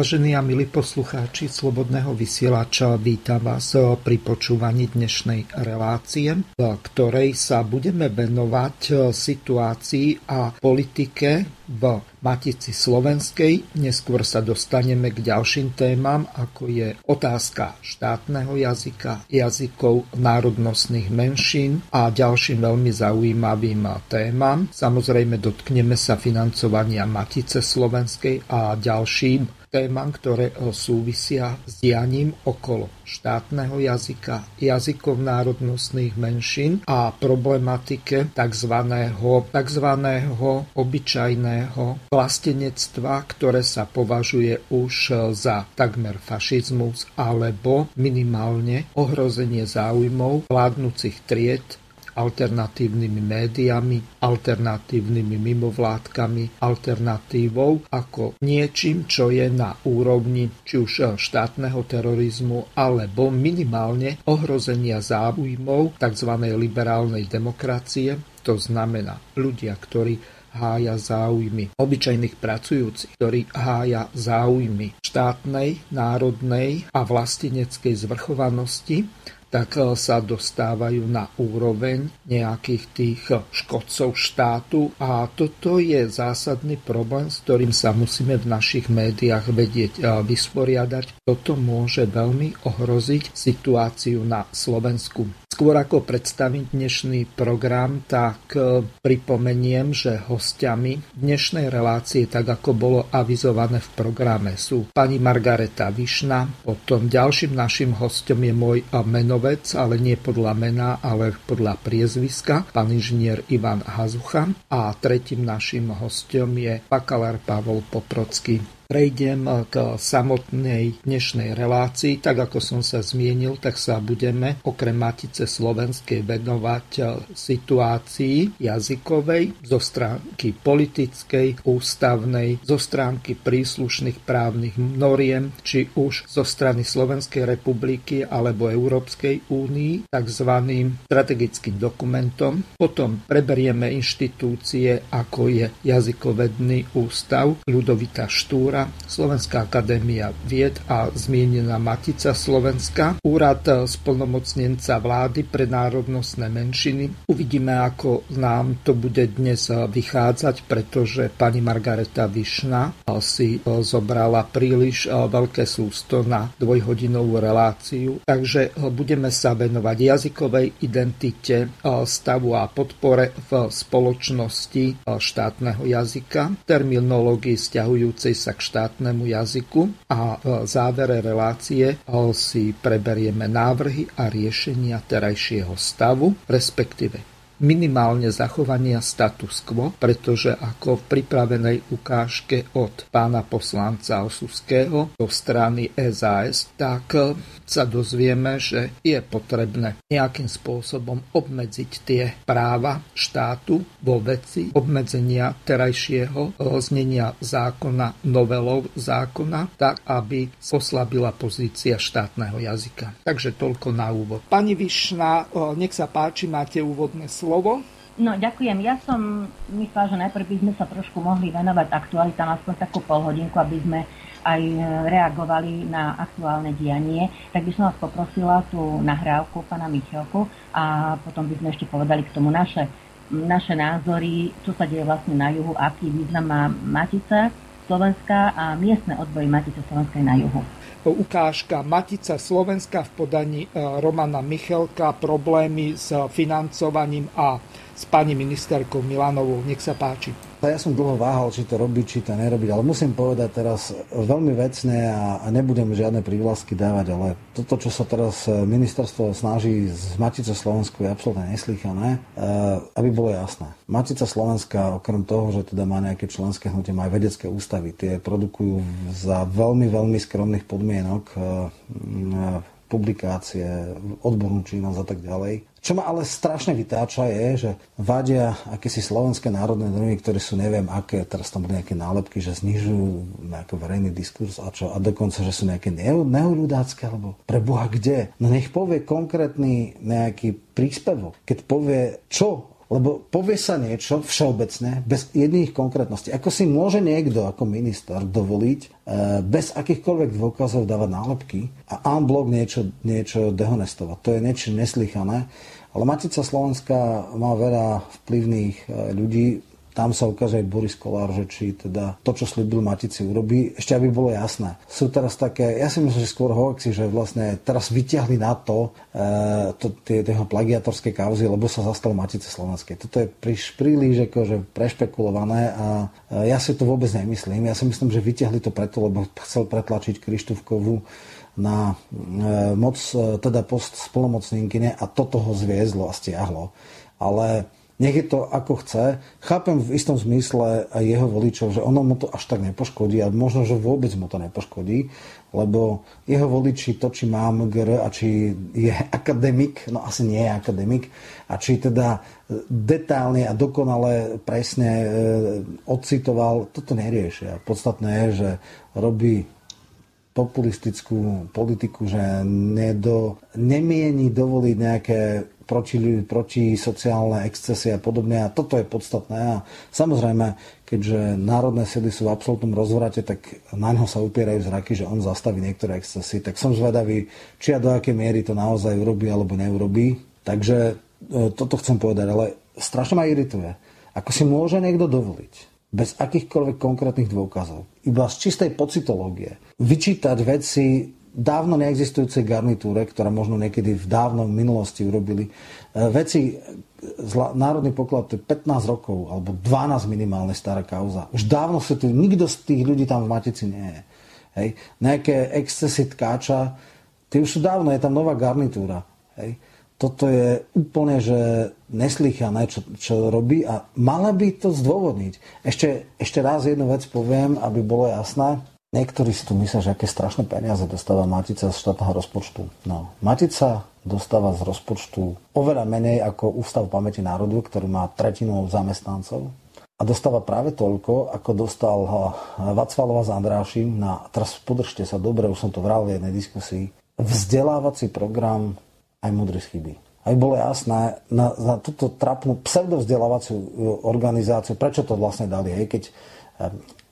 Vážení a milí poslucháči Slobodného vysielača, vítam vás pri počúvaní dnešnej relácie, v ktorej sa budeme venovať situácii a politike v Matici Slovenskej. Neskôr sa dostaneme k ďalším témam, ako je otázka štátneho jazyka, jazykov národnostných menšín a ďalším veľmi zaujímavým témam. Samozrejme dotkneme sa financovania Matice Slovenskej a ďalším témam, ktoré e, súvisia s dianím okolo štátneho jazyka, jazykov národnostných menšín a problematike tzv. tzv. obyčajného vlastenectva, ktoré sa považuje už e, za takmer fašizmus alebo minimálne ohrozenie záujmov vládnúcich tried alternatívnymi médiami, alternatívnymi mimovládkami, alternatívou ako niečím, čo je na úrovni či už štátneho terorizmu alebo minimálne ohrozenia záujmov tzv. liberálnej demokracie, to znamená ľudia, ktorí hája záujmy obyčajných pracujúcich, ktorí hája záujmy štátnej, národnej a vlasteneckej zvrchovanosti tak e, sa dostávajú na úroveň nejakých tých e, škodcov štátu a toto je zásadný problém, s ktorým sa musíme v našich médiách vedieť e, vysporiadať. Toto môže veľmi ohroziť situáciu na Slovensku. Skôr ako predstaviť dnešný program, tak pripomeniem, že hostiami dnešnej relácie, tak ako bolo avizované v programe, sú pani Margareta Višna, potom ďalším našim hostom je môj meno menovec, ale nie podľa mena, ale podľa priezviska, pán inžinier Ivan Hazucha. A tretím našim hostom je bakalár Pavol Poprocký prejdem k samotnej dnešnej relácii. Tak ako som sa zmienil, tak sa budeme okrem Matice Slovenskej venovať situácii jazykovej zo stránky politickej, ústavnej, zo stránky príslušných právnych noriem, či už zo strany Slovenskej republiky alebo Európskej únii, tzv. strategickým dokumentom. Potom preberieme inštitúcie, ako je jazykovedný ústav Ľudovita Štúra, Slovenská akadémia vied a zmienená Matica Slovenska, úrad splnomocnenca vlády pre národnostné menšiny. Uvidíme, ako nám to bude dnes vychádzať, pretože pani Margareta Višna si zobrala príliš veľké sústo na dvojhodinovú reláciu, takže budeme sa venovať jazykovej identite, stavu a podpore v spoločnosti štátneho jazyka, terminológii stiahujúcej sa k štátnemu jazyku a v závere relácie si preberieme návrhy a riešenia terajšieho stavu, respektíve minimálne zachovania status quo, pretože ako v pripravenej ukážke od pána poslanca Osuského do strany SAS, tak sa dozvieme, že je potrebné nejakým spôsobom obmedziť tie práva štátu vo veci obmedzenia terajšieho znenia zákona, novelov zákona, tak aby oslabila pozícia štátneho jazyka. Takže toľko na úvod. Pani Višna, nech sa páči, máte úvodné slovo. No, ďakujem. Ja som myslela, že najprv by sme sa trošku mohli venovať aktualitám, aspoň takú polhodinku, aby sme aj reagovali na aktuálne dianie. Tak by som vás poprosila tú nahrávku pána Michelku a potom by sme ešte povedali k tomu naše, naše názory, čo sa deje vlastne na juhu, aký význam má Matica Slovenska a miestne odboji Matice Slovenskej na juhu ukážka Matica Slovenska v podaní e, Romana Michelka, problémy s financovaním a s pani ministerkou Milanovou. Nech sa páči. Ja som dlho váhal, či to robiť, či to nerobiť, ale musím povedať teraz veľmi vecne a, nebudem žiadne prívlasky dávať, ale toto, čo sa teraz ministerstvo snaží z Matice Slovensku je absolútne neslýchané, aby bolo jasné. Matica Slovenska, okrem toho, že teda má nejaké členské hnutie, má aj vedecké ústavy. Tie produkujú za veľmi, veľmi skromných podmienok publikácie, odbornú činnosť a tak ďalej. Čo ma ale strašne vytáča je, že vadia akési slovenské národné normy, ktoré sú neviem aké, teraz tam boli nejaké nálepky, že znižujú nejaký verejný diskurs a čo, a dokonca, že sú nejaké neoľudácké, alebo pre Boha kde? No nech povie konkrétny nejaký príspevok. Keď povie, čo lebo povie sa niečo všeobecné, bez jedných konkrétností. Ako si môže niekto ako minister dovoliť e, bez akýchkoľvek dôkazov dávať nálepky a en blok niečo, niečo dehonestovať. To je niečo neslychané. Ale Matica Slovenska má veľa vplyvných e, ľudí, tam sa ukáže aj Boris Kolár, že či teda to, čo slúbil Matici, urobí. Ešte aby bolo jasné. Sú teraz také, ja si myslím, že skôr hoaxi, že vlastne teraz vyťahli na to, e, to tie, tie plagiatorské kauzy, lebo sa zastal Matice Slovenskej. Toto je príš, príliš akože prešpekulované a e, ja si to vôbec nemyslím. Ja si myslím, že vyťahli to preto, lebo chcel pretlačiť Krištúfkovú na e, moc, e, teda post spolomocníkyne a toto ho zviezlo a stiahlo. Ale nech je to ako chce. Chápem v istom zmysle aj jeho voličov, že ono mu to až tak nepoškodí a možno, že vôbec mu to nepoškodí, lebo jeho voliči to, či má MGR a či je akademik, no asi nie je akademik, a či teda detálne a dokonale presne e, odcitoval, toto neriešia. Podstatné je, že robí populistickú politiku, že nedo, nemieni dovoliť nejaké proti, proti sociálne excesy a podobne. A toto je podstatné. A samozrejme, keďže národné sily sú v absolútnom rozvrate, tak na ňo sa upierajú zraky, že on zastaví niektoré excesy. Tak som zvedavý, či a do akej miery to naozaj urobí alebo neurobí. Takže e, toto chcem povedať, ale strašne ma irituje. Ako si môže niekto dovoliť bez akýchkoľvek konkrétnych dôkazov, iba z čistej pocitológie, vyčítať veci dávno neexistujúcej garnitúre, ktorá možno niekedy v dávnom minulosti urobili. E, veci, národný poklad to je 15 rokov, alebo 12 minimálne stará kauza. Už dávno sa tu, nikto z tých ľudí tam v Matici nie je. Hej. Nejaké excesy tkáča, tie už sú dávno, je tam nová garnitúra. Hej. Toto je úplne, že neslychané, čo, čo robí a mala by to zdôvodniť. Ešte, ešte raz jednu vec poviem, aby bolo jasné. Niektorí si tu myslia, že aké strašné peniaze dostáva Matica z štátneho rozpočtu. No, Matica dostáva z rozpočtu oveľa menej ako Ústav pamäti národu, ktorý má tretinu zamestnancov. A dostáva práve toľko, ako dostal Vacvalova z Andrášim na, teraz podržte sa dobre, už som to vral v jednej diskusii, vzdelávací program aj múdry chyby. Aby bolo jasné, na, na túto trapnú pseudovzdelávaciu e, organizáciu, prečo to vlastne dali, hej, keď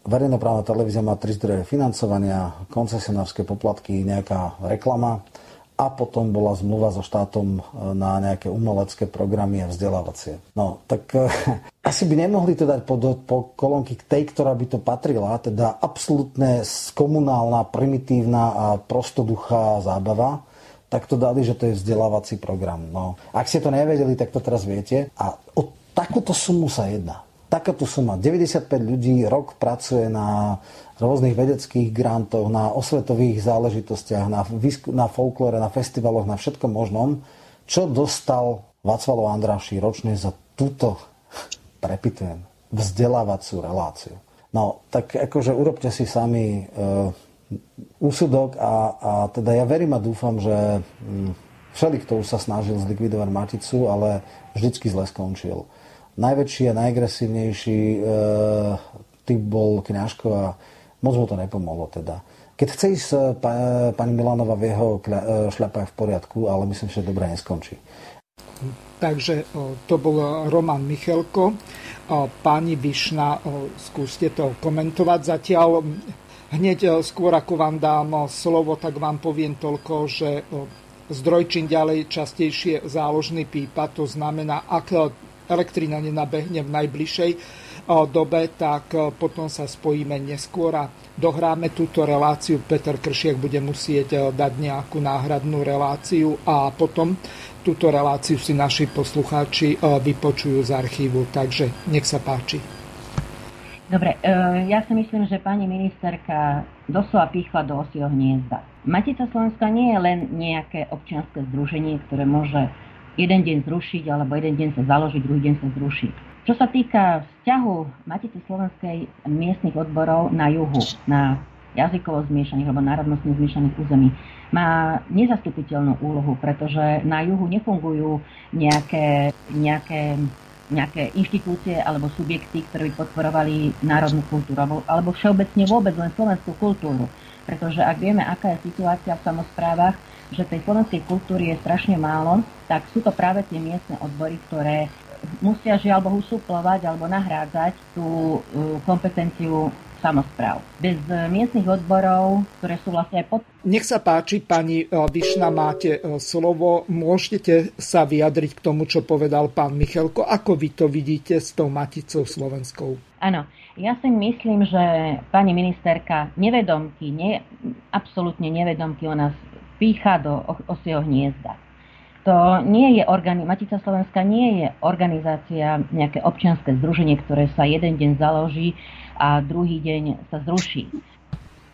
verejnoprávna televízia má tri zdroje financovania, koncesionárske poplatky, nejaká reklama a potom bola zmluva so štátom e, na nejaké umelecké programy a vzdelávacie. No, tak e, asi by nemohli to dať po, po kolónky k tej, ktorá by to patrila, teda absolútne komunálna, primitívna a prostoduchá zábava, tak to dali, že to je vzdelávací program. No, ak ste to nevedeli, tak to teraz viete. A o takúto sumu sa jedná takáto suma. 95 ľudí rok pracuje na rôznych vedeckých grantoch, na osvetových záležitostiach, na, na folklore, na festivaloch, na všetkom možnom. Čo dostal Václav Andráši ročne za túto, prepitujem, vzdelávacú reláciu? No, tak akože urobte si sami uh, úsudok a, a teda ja verím a dúfam, že um, všeli, kto už sa snažil zlikvidovať Maticu, ale vždycky zle skončil najväčší a najagresívnejší e, typ bol Kňažko a moc mu to nepomohlo teda. Keď chce ísť e, pa, pani Milanova v jeho e, šľapách v poriadku, ale myslím, že dobre neskončí. Takže to bol Roman Michelko. Pani Višna, skúste to komentovať zatiaľ. Hneď skôr ako vám dám slovo, tak vám poviem toľko, že zdroj čím ďalej častejšie záložný pípa, to znamená, ak elektrina nenabehne v najbližšej dobe, tak potom sa spojíme neskôr a dohráme túto reláciu. Peter Kršiak bude musieť dať nejakú náhradnú reláciu a potom túto reláciu si naši poslucháči vypočujú z archívu. Takže nech sa páči. Dobre, e, ja si myslím, že pani ministerka doslova pýchla do osieho hniezda. Matica Slovenska nie je len nejaké občianske združenie, ktoré môže jeden deň zrušiť, alebo jeden deň sa založiť, druhý deň sa zrušiť. Čo sa týka vzťahu Matice Slovenskej miestnych odborov na juhu, na jazykovo zmiešaných alebo národnostne zmiešaných území, má nezastupiteľnú úlohu, pretože na juhu nefungujú nejaké, nejaké nejaké inštitúcie alebo subjekty, ktoré by podporovali národnú kultúru alebo, všeobecne vôbec len slovenskú kultúru. Pretože ak vieme, aká je situácia v samozprávach, že tej slovenskej kultúry je strašne málo, tak sú to práve tie miestne odbory, ktoré musia žiaľ Bohu suplovať alebo nahrádzať tú uh, kompetenciu samozpráv. Bez eh, miestnych odborov, ktoré sú vlastne aj pod... Nech sa páči, pani eh, Višna, máte eh, slovo. Môžete sa vyjadriť k tomu, čo povedal pán Michalko. Ako vy to vidíte s tou Maticou slovenskou? Áno, ja si myslím, že pani ministerka nevedomky, ne, absolútne nevedomky o nás pícha do osieho hniezda. To nie je organi- Matica Slovenska nie je organizácia, nejaké občianske združenie, ktoré sa jeden deň založí a druhý deň sa zruší.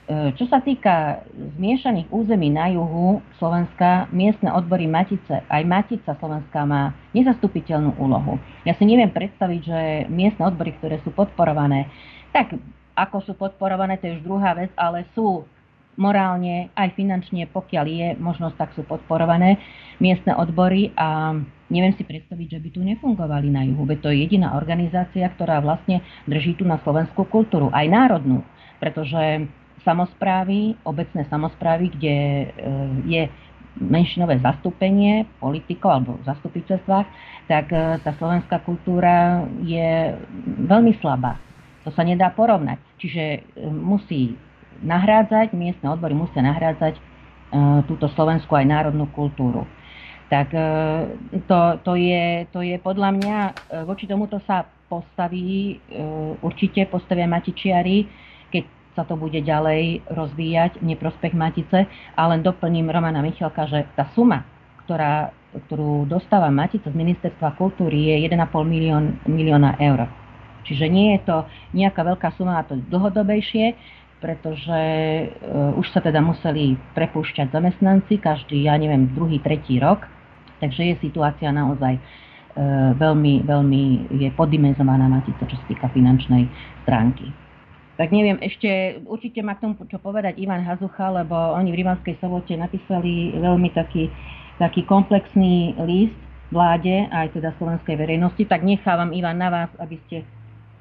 E, čo sa týka zmiešaných území na juhu Slovenska, miestne odbory Matice, aj Matica Slovenska má nezastupiteľnú úlohu. Ja si neviem predstaviť, že miestne odbory, ktoré sú podporované, tak ako sú podporované, to je už druhá vec, ale sú morálne aj finančne, pokiaľ je možnosť, tak sú podporované miestne odbory a neviem si predstaviť, že by tu nefungovali na juhu. Veď to je jediná organizácia, ktorá vlastne drží tu na slovenskú kultúru, aj národnú, pretože samozprávy, obecné samozprávy, kde e, je menšinové zastúpenie politikov alebo v zastupiteľstvách, tak e, tá slovenská kultúra je veľmi slabá. To sa nedá porovnať. Čiže e, musí nahrádzať, miestne odbory musia nahrádzať túto slovenskú aj národnú kultúru. Tak e, to, to, je, to je podľa mňa, e, voči tomuto sa postaví, určite postavia matičiari, keď sa to bude ďalej rozvíjať v neprospech Matice. A len doplním Romana Michalka, že tá suma, ktorá, ktorú dostáva Matica z Ministerstva kultúry je 1,5 milión, milióna eur. Čiže nie je to nejaká veľká suma, a to dlhodobejšie pretože už sa teda museli prepúšťať zamestnanci každý, ja neviem, druhý, tretí rok. Takže je situácia naozaj uh, veľmi, veľmi je poddimenzovaná matica, čo sa týka finančnej stránky. Tak neviem, ešte určite má k tomu čo povedať Ivan Hazucha, lebo oni v Rivanskej sobote napísali veľmi taký, taký komplexný list vláde, aj teda slovenskej verejnosti, tak nechávam Ivan na vás, aby ste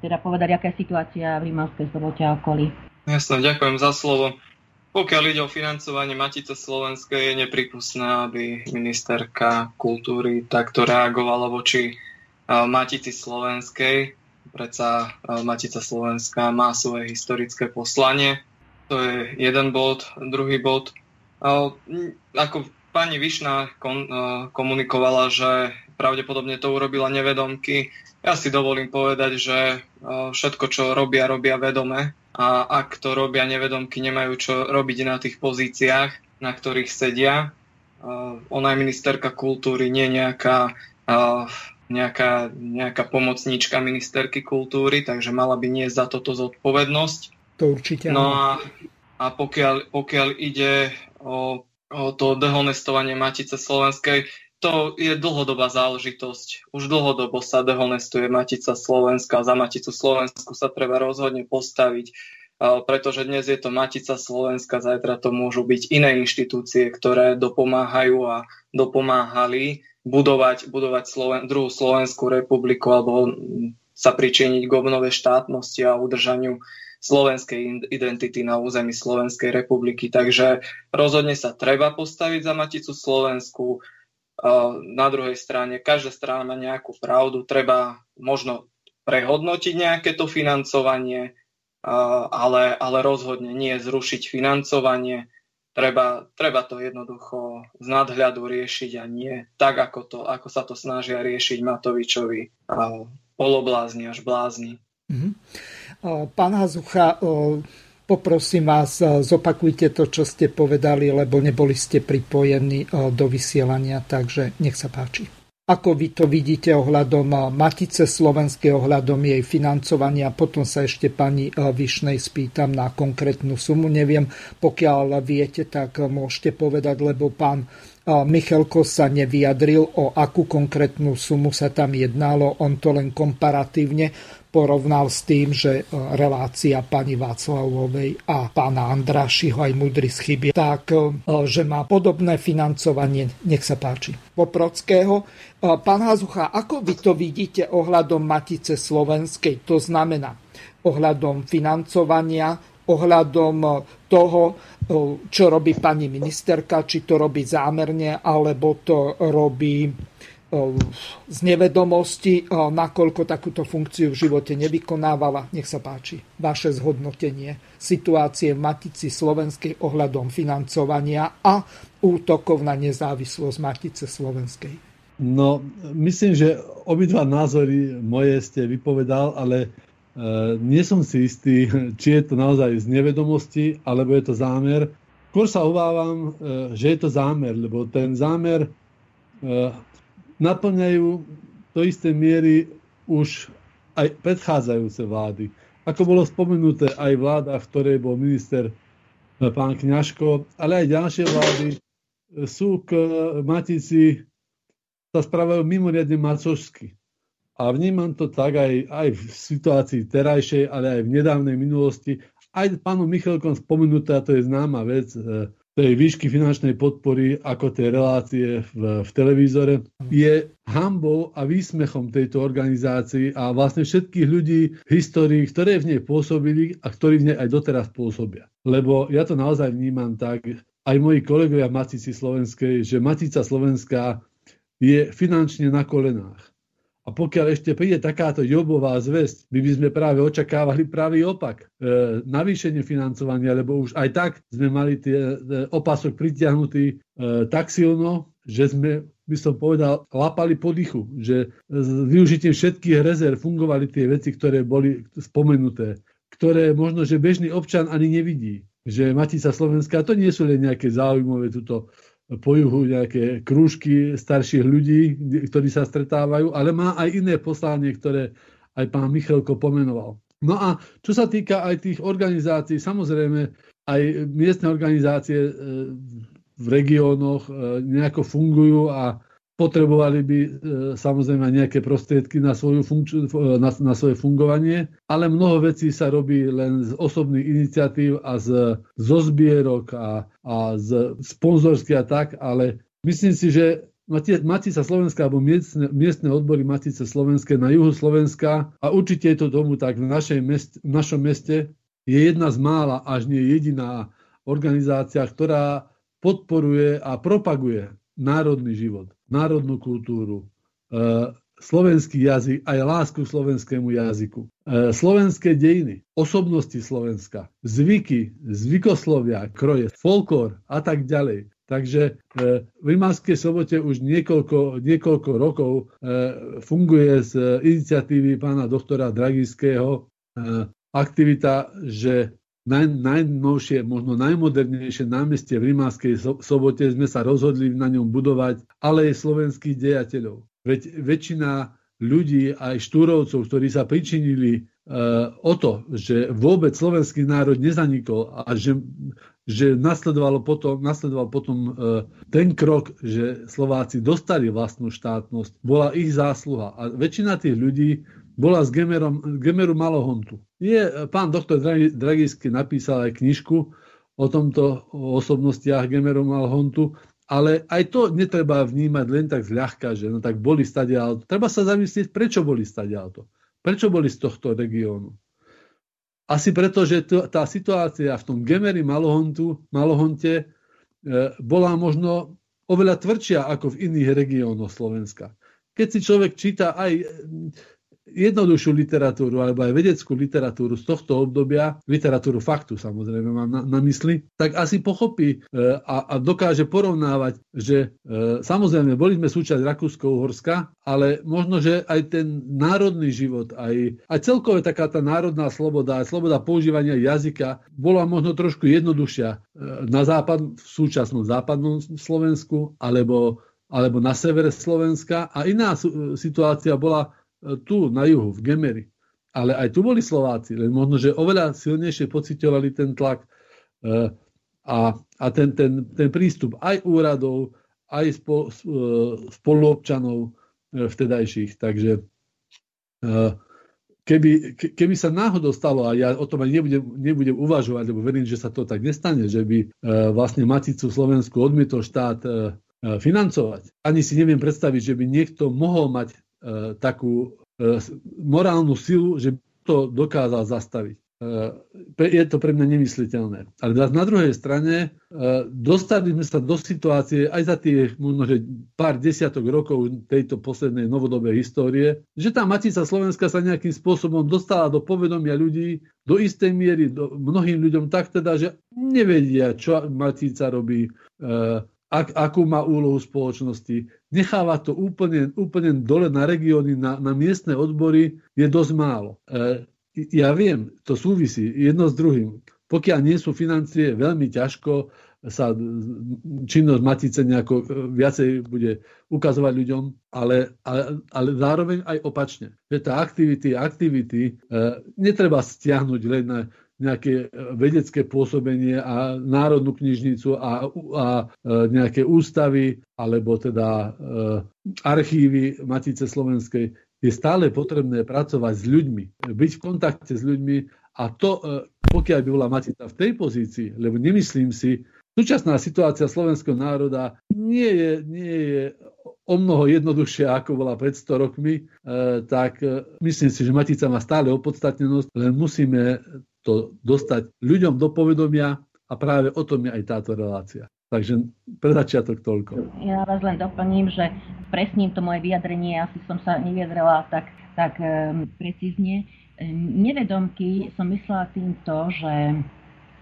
teda povedali, aká je situácia v Rimanskej sobote a okolí. Jasne, ďakujem za slovo. Pokiaľ ide o financovanie Matice Slovenskej, je nepripustné, aby ministerka kultúry takto reagovala voči Matici Slovenskej. Predsa Matica Slovenská má svoje historické poslanie. To je jeden bod. Druhý bod. Ako pani Višna komunikovala, že pravdepodobne to urobila nevedomky. Ja si dovolím povedať, že všetko, čo robia, robia vedome a ak to robia nevedomky, nemajú čo robiť na tých pozíciách, na ktorých sedia. Ona je ministerka kultúry, nie nejaká, nejaká, nejaká pomocníčka ministerky kultúry, takže mala by nie za toto zodpovednosť. To určite. No a, a pokiaľ, pokiaľ ide o, o to dehonestovanie Matice Slovenskej, to je dlhodobá záležitosť. Už dlhodobo sa dehonestuje Matica Slovenska. Za Maticu Slovensku sa treba rozhodne postaviť, pretože dnes je to Matica Slovenska, zajtra to môžu byť iné inštitúcie, ktoré dopomáhajú a dopomáhali budovať, budovať Sloven, druhú Slovenskú republiku alebo sa pričiniť k obnove štátnosti a udržaniu slovenskej identity na území Slovenskej republiky. Takže rozhodne sa treba postaviť za Maticu Slovensku na druhej strane každá strana má nejakú pravdu, treba možno prehodnotiť nejaké to financovanie, ale, ale rozhodne nie zrušiť financovanie. Treba, treba to jednoducho z nadhľadu riešiť a nie tak, ako, to, ako sa to snažia riešiť Matovičovi poloblázni až blázni. Mm-hmm. Pán Hazucha, Poprosím vás, e, zopakujte to, čo ste povedali, lebo neboli ste pripojení e, do vysielania, takže nech sa páči. Ako vy to vidíte ohľadom Matice Slovenskej, ohľadom jej financovania? Potom sa ešte pani Višnej spýtam na konkrétnu sumu. Neviem, pokiaľ viete, tak môžete povedať, lebo pán Michalko sa nevyjadril, o akú konkrétnu sumu sa tam jednalo. On to len komparatívne porovnal s tým, že e, relácia pani Václavovej a pána Andrášiho aj Mudry schyby, tak e, že má podobné financovanie. Nech sa páči. Poprockého. E, pán Hazucha, ako vy to vidíte ohľadom Matice Slovenskej? To znamená ohľadom financovania, ohľadom toho, čo robí pani ministerka, či to robí zámerne, alebo to robí z nevedomosti, nakoľko takúto funkciu v živote nevykonávala. Nech sa páči, vaše zhodnotenie situácie v Matici Slovenskej ohľadom financovania a útokov na nezávislosť Matice Slovenskej. No, myslím, že obidva názory moje ste vypovedal, ale e, nie som si istý, či je to naozaj z nevedomosti, alebo je to zámer. Skôr sa obávam, e, že je to zámer, lebo ten zámer e, naplňajú do istej miery už aj predchádzajúce vlády. Ako bolo spomenuté, aj vláda, v ktorej bol minister eh, pán Kňažko, ale aj ďalšie vlády eh, sú k Matici sa správajú mimoriadne macožsky. A vnímam to tak aj, aj v situácii terajšej, ale aj v nedávnej minulosti. Aj pánom Michalkom spomenuté, a to je známa vec, eh, tej výšky finančnej podpory ako tej relácie v, v televízore je hambou a výsmechom tejto organizácii a vlastne všetkých ľudí v histórii, ktoré v nej pôsobili a ktorí v nej aj doteraz pôsobia. Lebo ja to naozaj vnímam tak, aj moji kolegovia v Matici Slovenskej, že Matica Slovenská je finančne na kolenách. A pokiaľ ešte príde takáto jobová zväzť, my by sme práve očakávali pravý opak. E, navýšenie financovania, lebo už aj tak sme mali tie, e, opasok pritiahnutý e, tak silno, že sme, by som povedal, lapali po dychu, že s využitím všetkých rezerv fungovali tie veci, ktoré boli spomenuté, ktoré možno, že bežný občan ani nevidí. Že Matica Slovenská, to nie sú len nejaké záujmové tuto po juhu nejaké krúžky starších ľudí, ktorí sa stretávajú, ale má aj iné poslanie, ktoré aj pán Michalko pomenoval. No a čo sa týka aj tých organizácií, samozrejme aj miestne organizácie e, v regiónoch e, nejako fungujú a potrebovali by e, samozrejme nejaké prostriedky na, svoju funkč- e, na, na svoje fungovanie, ale mnoho vecí sa robí len z osobných iniciatív a z, zo zbierok a, a z sponzorských a tak, ale myslím si, že Matica Slovenská alebo miestne, miestne odbory Matice Slovenské na juhu Slovenska a určite je to tomu tak v, našej meste, v našom meste je jedna z mála, až nie jediná organizácia, ktorá podporuje a propaguje národný život národnú kultúru, e, slovenský jazyk, aj lásku k slovenskému jazyku. E, slovenské dejiny, osobnosti Slovenska, zvyky, zvykoslovia, kroje, folklór a tak ďalej. Takže e, v Rimavskej sobote už niekoľko, niekoľko rokov funguje z iniciatívy pána doktora Dragického aktivita, že naj, najnovšie, možno najmodernejšie námestie v Rimavskej sobote sme sa rozhodli na ňom budovať ale aj slovenských dejateľov. Veď väčšina ľudí, aj štúrovcov, ktorí sa pričinili uh, o to, že vôbec slovenský národ nezanikol a že, že nasledovalo potom, nasledoval potom uh, ten krok, že Slováci dostali vlastnú štátnosť, bola ich zásluha. A väčšina tých ľudí bola z Gemerom, Gemeru Malohontu. Je, pán doktor Dragisky napísal aj knižku o tomto o osobnostiach Gemeru Malohontu, ale aj to netreba vnímať len tak zľahka, že no tak boli stadiaľ. Treba sa zamyslieť, prečo boli stadiaľ Prečo boli z tohto regiónu. Asi preto, že to, tá situácia v tom Gemeri Malohontu, Malohonte e, bola možno oveľa tvrdšia ako v iných regiónoch Slovenska. Keď si človek číta aj jednoduchšiu literatúru alebo aj vedeckú literatúru z tohto obdobia, literatúru faktu samozrejme mám na, na mysli, tak asi pochopí e, a, a dokáže porovnávať, že e, samozrejme boli sme súčasť Rakúsko-Uhorska, ale možno, že aj ten národný život, aj, aj celkové taká tá národná sloboda, aj sloboda používania jazyka bola možno trošku jednoduchšia e, na západ, v súčasnom západnom Slovensku alebo alebo na severe Slovenska. A iná situácia bola tu na juhu, v Gemeri. Ale aj tu boli Slováci, len možno, že oveľa silnejšie pocitovali ten tlak a, a ten, ten, ten prístup aj úradov, aj spoluobčanov vtedajších. Takže keby, keby sa náhodou stalo, a ja o tom aj nebudem, nebudem uvažovať, lebo verím, že sa to tak nestane, že by e, vlastne Maticu Slovensku odmietol štát e, e, financovať. Ani si neviem predstaviť, že by niekto mohol mať takú morálnu silu, že to dokázal zastaviť. E, je to pre mňa nemysliteľné. Ale na druhej strane e, dostali sme sa do situácie aj za tie možno, že pár desiatok rokov tejto poslednej novodobej histórie, že tá Matica Slovenska sa nejakým spôsobom dostala do povedomia ľudí do istej miery, do, mnohým ľuďom tak teda, že nevedia, čo Matica robí, e, ak, akú má úlohu spoločnosti. Necháva to úplne, úplne dole na regióny, na, na miestne odbory, je dosť málo. E, ja viem, to súvisí jedno s druhým. Pokiaľ nie sú financie, veľmi ťažko sa činnosť Matice nejako e, viacej bude ukazovať ľuďom, ale, ale, ale zároveň aj opačne. Že tá aktivity, aktivity e, netreba stiahnuť len na nejaké vedecké pôsobenie a národnú knižnicu a, a e, nejaké ústavy alebo teda e, archívy Matice Slovenskej je stále potrebné pracovať s ľuďmi, byť v kontakte s ľuďmi a to, e, pokiaľ by bola Matica v tej pozícii, lebo nemyslím si, súčasná situácia slovenského národa nie je, nie je o mnoho jednoduchšia, ako bola pred 100 rokmi, e, tak e, myslím si, že Matica má stále opodstatnenosť, len musíme to dostať ľuďom do povedomia a práve o tom je aj táto relácia. Takže pre začiatok toľko. Ja vás len doplním, že presním to moje vyjadrenie, asi som sa nevyjadrela tak, tak um, precízne. Nevedomky som myslela týmto, že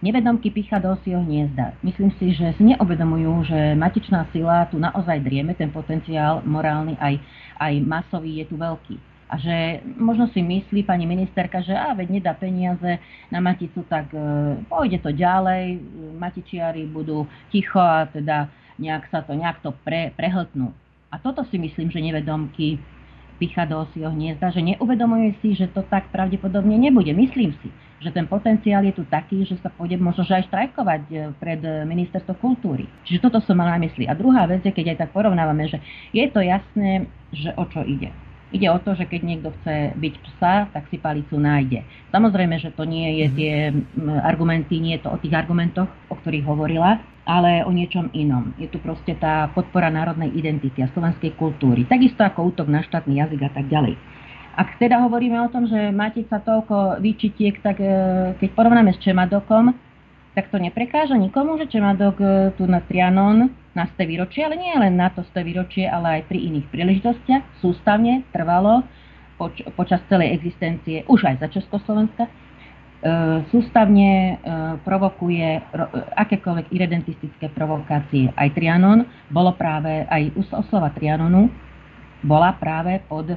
nevedomky pícha do osieho hniezda. Myslím si, že si neovedomujú, že matičná sila tu naozaj drieme, ten potenciál morálny aj, aj masový je tu veľký a že možno si myslí pani ministerka, že a veď nedá peniaze na Maticu, tak e, pôjde to ďalej, Matičiari budú ticho a teda nejak sa to, nejak to pre, prehltnú. A toto si myslím, že nevedomky pícha do osieho hniezda, že neuvedomuje si, že to tak pravdepodobne nebude. Myslím si, že ten potenciál je tu taký, že sa pôjde možno že aj štrajkovať e, pred e, ministerstvo kultúry. Čiže toto som mala na mysli. A druhá vec je, keď aj tak porovnávame, že je to jasné, že o čo ide. Ide o to, že keď niekto chce byť psa, tak si palicu nájde. Samozrejme, že to nie je mhm. tie argumenty, nie je to o tých argumentoch, o ktorých hovorila, ale o niečom inom. Je tu proste tá podpora národnej identity a slovenskej kultúry. Takisto ako útok na štátny jazyk a tak ďalej. Ak teda hovoríme o tom, že máte sa toľko výčitiek, tak e, keď porovnáme s Čemadokom, tak to neprekáža nikomu, že Čemadok e, tu na Trianon na ste výročie, ale nie len na to ste výročie, ale aj pri iných príležitostiach sústavne trvalo poč- počas celej existencie, už aj za Československa, e, sústavne e, provokuje ro- akékoľvek irredentistické provokácie. Aj Trianon bolo práve, aj oslova Trianonu bola práve pod e,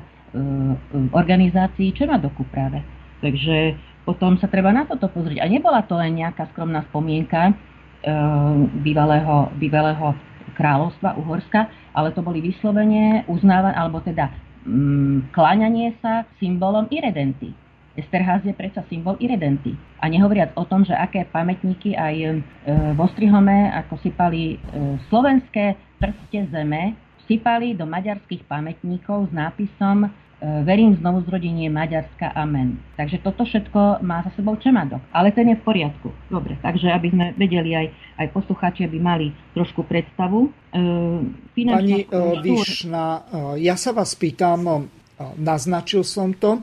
organizácií Čermadoku práve. Takže potom sa treba na toto pozrieť. A nebola to len nejaká skromná spomienka e, bývalého, bývalého kráľovstva Uhorska, ale to boli vyslovene uznávané, alebo teda mm, kláňanie sa symbolom Iredenty. Esterház je predsa symbol Iredenty. A nehovoriac o tom, že aké pamätníky aj e, v Ostrihome, ako sypali e, slovenské prste zeme, sypali do maďarských pamätníkov s nápisom verím znovu zrodenie Maďarska, amen. Takže toto všetko má za sebou Čemadok. Ale ten je v poriadku. Dobre, takže aby sme vedeli aj, aj poslucháči, aby mali trošku predstavu. E, Pani e, Vyšna, ja sa vás pýtam, naznačil som to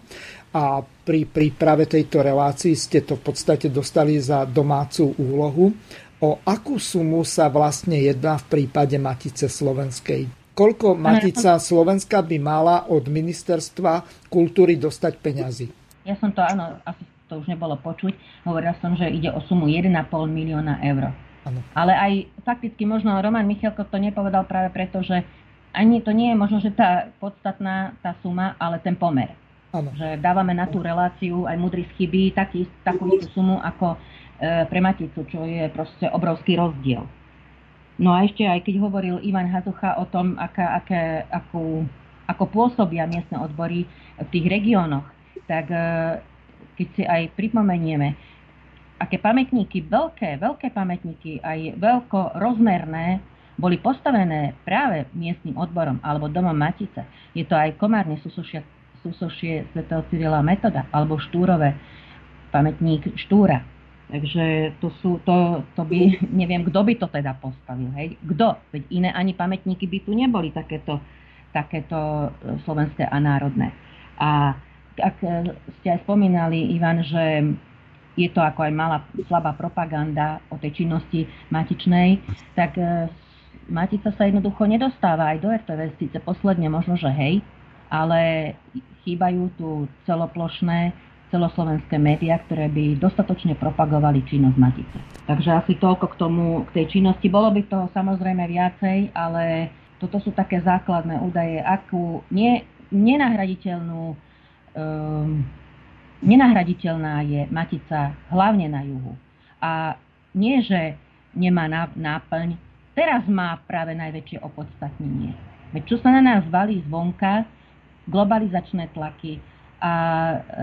a pri príprave tejto relácii ste to v podstate dostali za domácu úlohu. O akú sumu sa vlastne jedná v prípade Matice Slovenskej? Koľko Matica Slovenska by mala od ministerstva kultúry dostať peňazí? Ja som to, áno, asi to už nebolo počuť. Hovorila som, že ide o sumu 1,5 milióna eur. Ano. Ale aj fakticky možno Roman Michalko to nepovedal práve preto, že ani to nie je možno, že tá podstatná tá suma, ale ten pomer. Ano. Že dávame na tú reláciu aj mudrý chyby taký, takú istú sumu ako e, pre Maticu, čo je proste obrovský rozdiel. No a ešte aj keď hovoril Ivan Hazucha o tom, aká, aké, akú, ako pôsobia miestne odbory v tých regiónoch, tak e, keď si aj pripomenieme, aké pamätníky, veľké, veľké pamätníky, aj veľko rozmerné, boli postavené práve miestnym odborom alebo domom Matice. Je to aj komárne súsošie, súsošie svätého Cyrila Metoda alebo Štúrové, pamätník Štúra. Takže to, sú, to, to by, neviem, kto by to teda postavil, hej? Kto? Veď iné ani pamätníky by tu neboli takéto, takéto e, slovenské a národné. A ak e, ste aj spomínali, Ivan, že je to ako aj malá slabá propaganda o tej činnosti matičnej, tak e, Matica sa jednoducho nedostáva aj do RTV, síce posledne možno, že hej, ale chýbajú tu celoplošné celoslovenské médiá, ktoré by dostatočne propagovali činnosť Matice. Takže asi toľko k tomu, k tej činnosti. Bolo by toho samozrejme viacej, ale toto sú také základné údaje, akú nie, nenahraditeľnú um, nenahraditeľná je Matica hlavne na juhu. A nie, že nemá náplň, teraz má práve najväčšie opodstatnenie. Veď čo sa na nás valí zvonka, globalizačné tlaky, a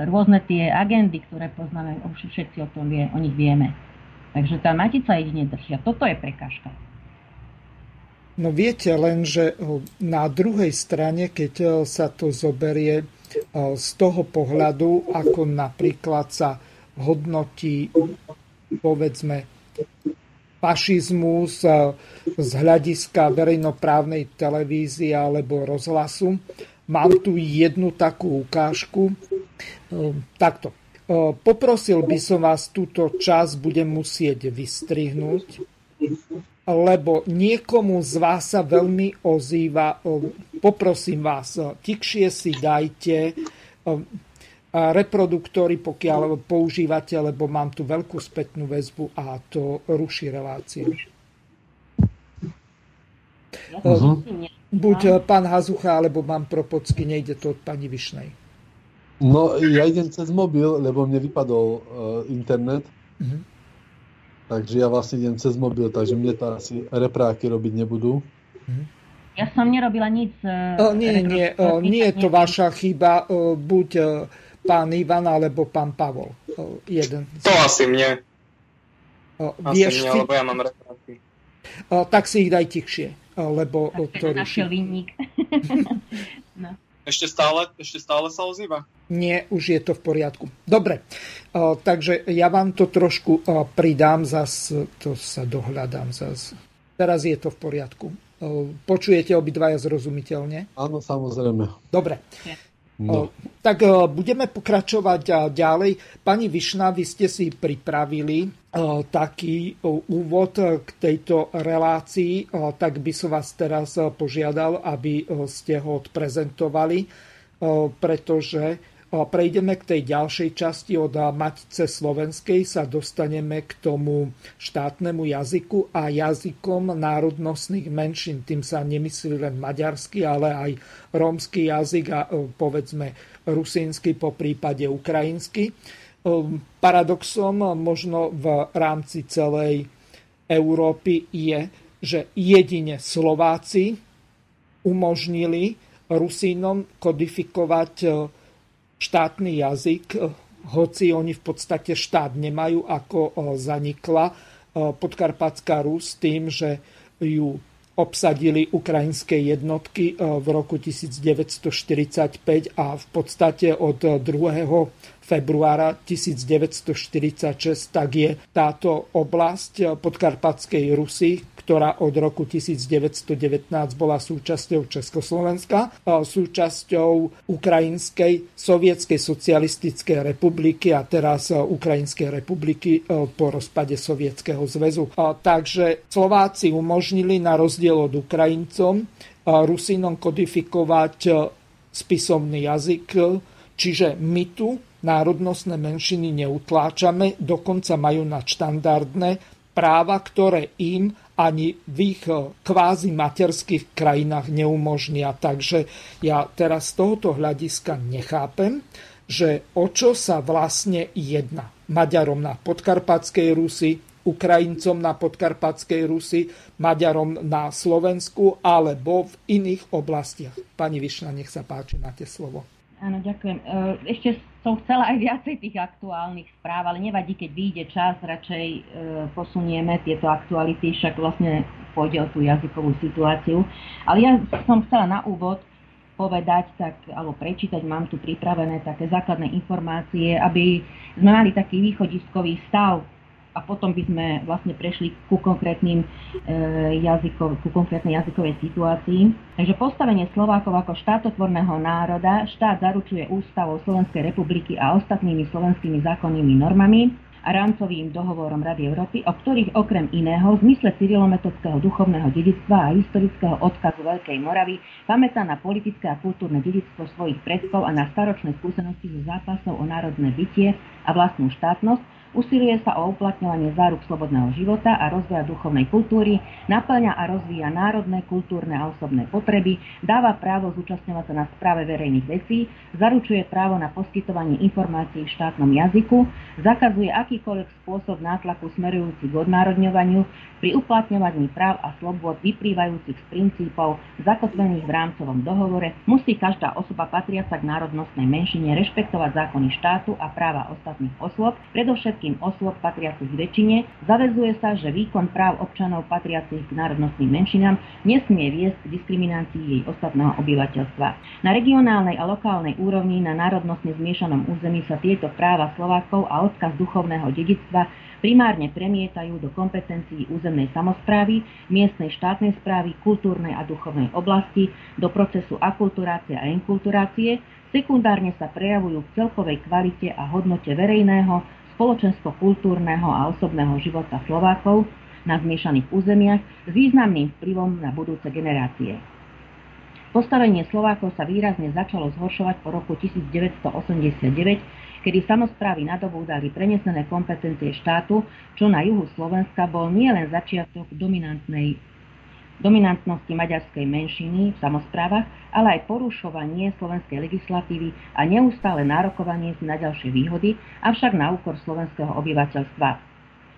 rôzne tie agendy, ktoré poznáme, už všetci o tom vie, o nich vieme. Takže tá matica jedine držia. Toto je prekážka. No viete len, že na druhej strane, keď sa to zoberie z toho pohľadu, ako napríklad sa hodnotí povedzme fašizmus z hľadiska verejnoprávnej televízie alebo rozhlasu, Mám tu jednu takú ukážku. Ehm, takto. Ehm, poprosil by som vás, túto čas budem musieť vystrihnúť, lebo niekomu z vás sa veľmi ozýva. Ehm, poprosím vás, tikšie si dajte reproduktory, pokiaľ používate, lebo mám tu veľkú spätnú väzbu a to ruší reláciu. Uh-huh. Buď no. pán Hazucha, alebo mám propocky, nejde to od pani Višnej. No, ja idem cez mobil, lebo mne vypadol uh, internet. Uh-huh. Takže ja vlastne idem cez mobil, takže mne to asi repráky robiť nebudú. Uh-huh. Ja som nerobila nic. Uh, nie, nie, uh, nie je to vaša chyba. Uh, buď uh, pán Ivan, alebo pán Pavol. Uh, jeden. To asi mne. Uh, asi vieš mne, lebo ja mám repráky. Uh, tak si ich daj tichšie lebo to našiel vinník. no. Ešte stále, ešte stále sa ozýva? Nie, už je to v poriadku. Dobre, takže ja vám to trošku pridám, zas to sa dohľadám zas. Teraz je to v poriadku. Počujete obidvaja zrozumiteľne? Áno, samozrejme. Dobre. No. Tak budeme pokračovať ďalej. Pani Višna, vy ste si pripravili taký úvod k tejto relácii, tak by som vás teraz požiadal, aby ste ho odprezentovali, pretože prejdeme k tej ďalšej časti od Matice Slovenskej, sa dostaneme k tomu štátnemu jazyku a jazykom národnostných menšín. Tým sa nemyslí len maďarský, ale aj rómsky jazyk a e, povedzme rusínsky, po prípade ukrajinsky. E, paradoxom možno v rámci celej Európy je, že jedine Slováci umožnili Rusínom kodifikovať e, štátny jazyk, hoci oni v podstate štát nemajú, ako zanikla podkarpatská Rus tým, že ju obsadili ukrajinské jednotky v roku 1945 a v podstate od 2. februára 1946 tak je táto oblasť podkarpatskej Rusy, ktorá od roku 1919 bola súčasťou Československa, súčasťou Ukrajinskej sovietskej socialistickej republiky a teraz Ukrajinskej republiky e, po rozpade Sovietskeho zväzu. Takže Slováci umožnili na rozdiel od Ukrajincom Rusinom kodifikovať e, spisovný jazyk, čiže my tu národnostné menšiny neutláčame, dokonca majú na štandardné práva, ktoré im ani v ich eh, kvázi materských krajinách neumožnia. Takže ja teraz z tohoto hľadiska nechápem, že o čo sa vlastne jedná. Maďarom na podkarpatskej Rusy, Ukrajincom na podkarpatskej Rusi, Maďarom na Slovensku alebo v iných oblastiach. Pani Višna, nech sa páči, máte slovo. Áno, ďakujem. E, ešte som chcela aj viacej tých aktuálnych správ, ale nevadí, keď vyjde čas, radšej e, posunieme tieto aktuality, však vlastne pôjde o tú jazykovú situáciu. Ale ja som chcela na úvod povedať, tak, alebo prečítať, mám tu pripravené také základné informácie, aby sme mali taký východiskový stav a potom by sme vlastne prešli ku, konkrétnym, e, jazykov, ku konkrétnej jazykovej situácii. Takže postavenie Slovákov ako štátotvorného národa štát zaručuje ústavou Slovenskej republiky a ostatnými slovenskými zákonnými normami, a rámcovým dohovorom Rady Európy, o ktorých okrem iného v zmysle cyrilometodského duchovného dedictva a historického odkazu Veľkej Moravy pamätá na politické a kultúrne dedictvo svojich predkov a na staročné skúsenosti zo zápasov o národné bytie a vlastnú štátnosť, Usiluje sa o uplatňovanie záruk slobodného života a rozvoja duchovnej kultúry, naplňa a rozvíja národné, kultúrne a osobné potreby, dáva právo zúčastňovať sa na správe verejných vecí, zaručuje právo na poskytovanie informácií v štátnom jazyku, zakazuje akýkoľvek spôsob nátlaku smerujúci k odnárodňovaniu pri uplatňovaní práv a slobôd vyplývajúcich z princípov zakotvených v rámcovom dohovore, musí každá osoba patriaca k národnostnej menšine rešpektovať zákony štátu a práva ostatných osôb, predovšetkým všetkým osôb patriacich väčšine, zavezuje sa, že výkon práv občanov patriacich k národnostným menšinám nesmie viesť diskriminácii jej ostatného obyvateľstva. Na regionálnej a lokálnej úrovni na národnostne zmiešanom území sa tieto práva Slovákov a odkaz duchovného dedictva primárne premietajú do kompetencií územnej samozprávy, miestnej štátnej správy, kultúrnej a duchovnej oblasti, do procesu akulturácie a inkulturácie, sekundárne sa prejavujú v celkovej kvalite a hodnote verejného, spoločensko-kultúrneho a osobného života Slovákov na zmiešaných územiach s významným vplyvom na budúce generácie. Postavenie Slovákov sa výrazne začalo zhoršovať po roku 1989, kedy samozprávy nadobúdali prenesené kompetencie štátu, čo na juhu Slovenska bol nielen začiatok dominantnej dominantnosti maďarskej menšiny v samozprávach, ale aj porušovanie slovenskej legislatívy a neustále nárokovanie si na ďalšie výhody, avšak na úkor slovenského obyvateľstva.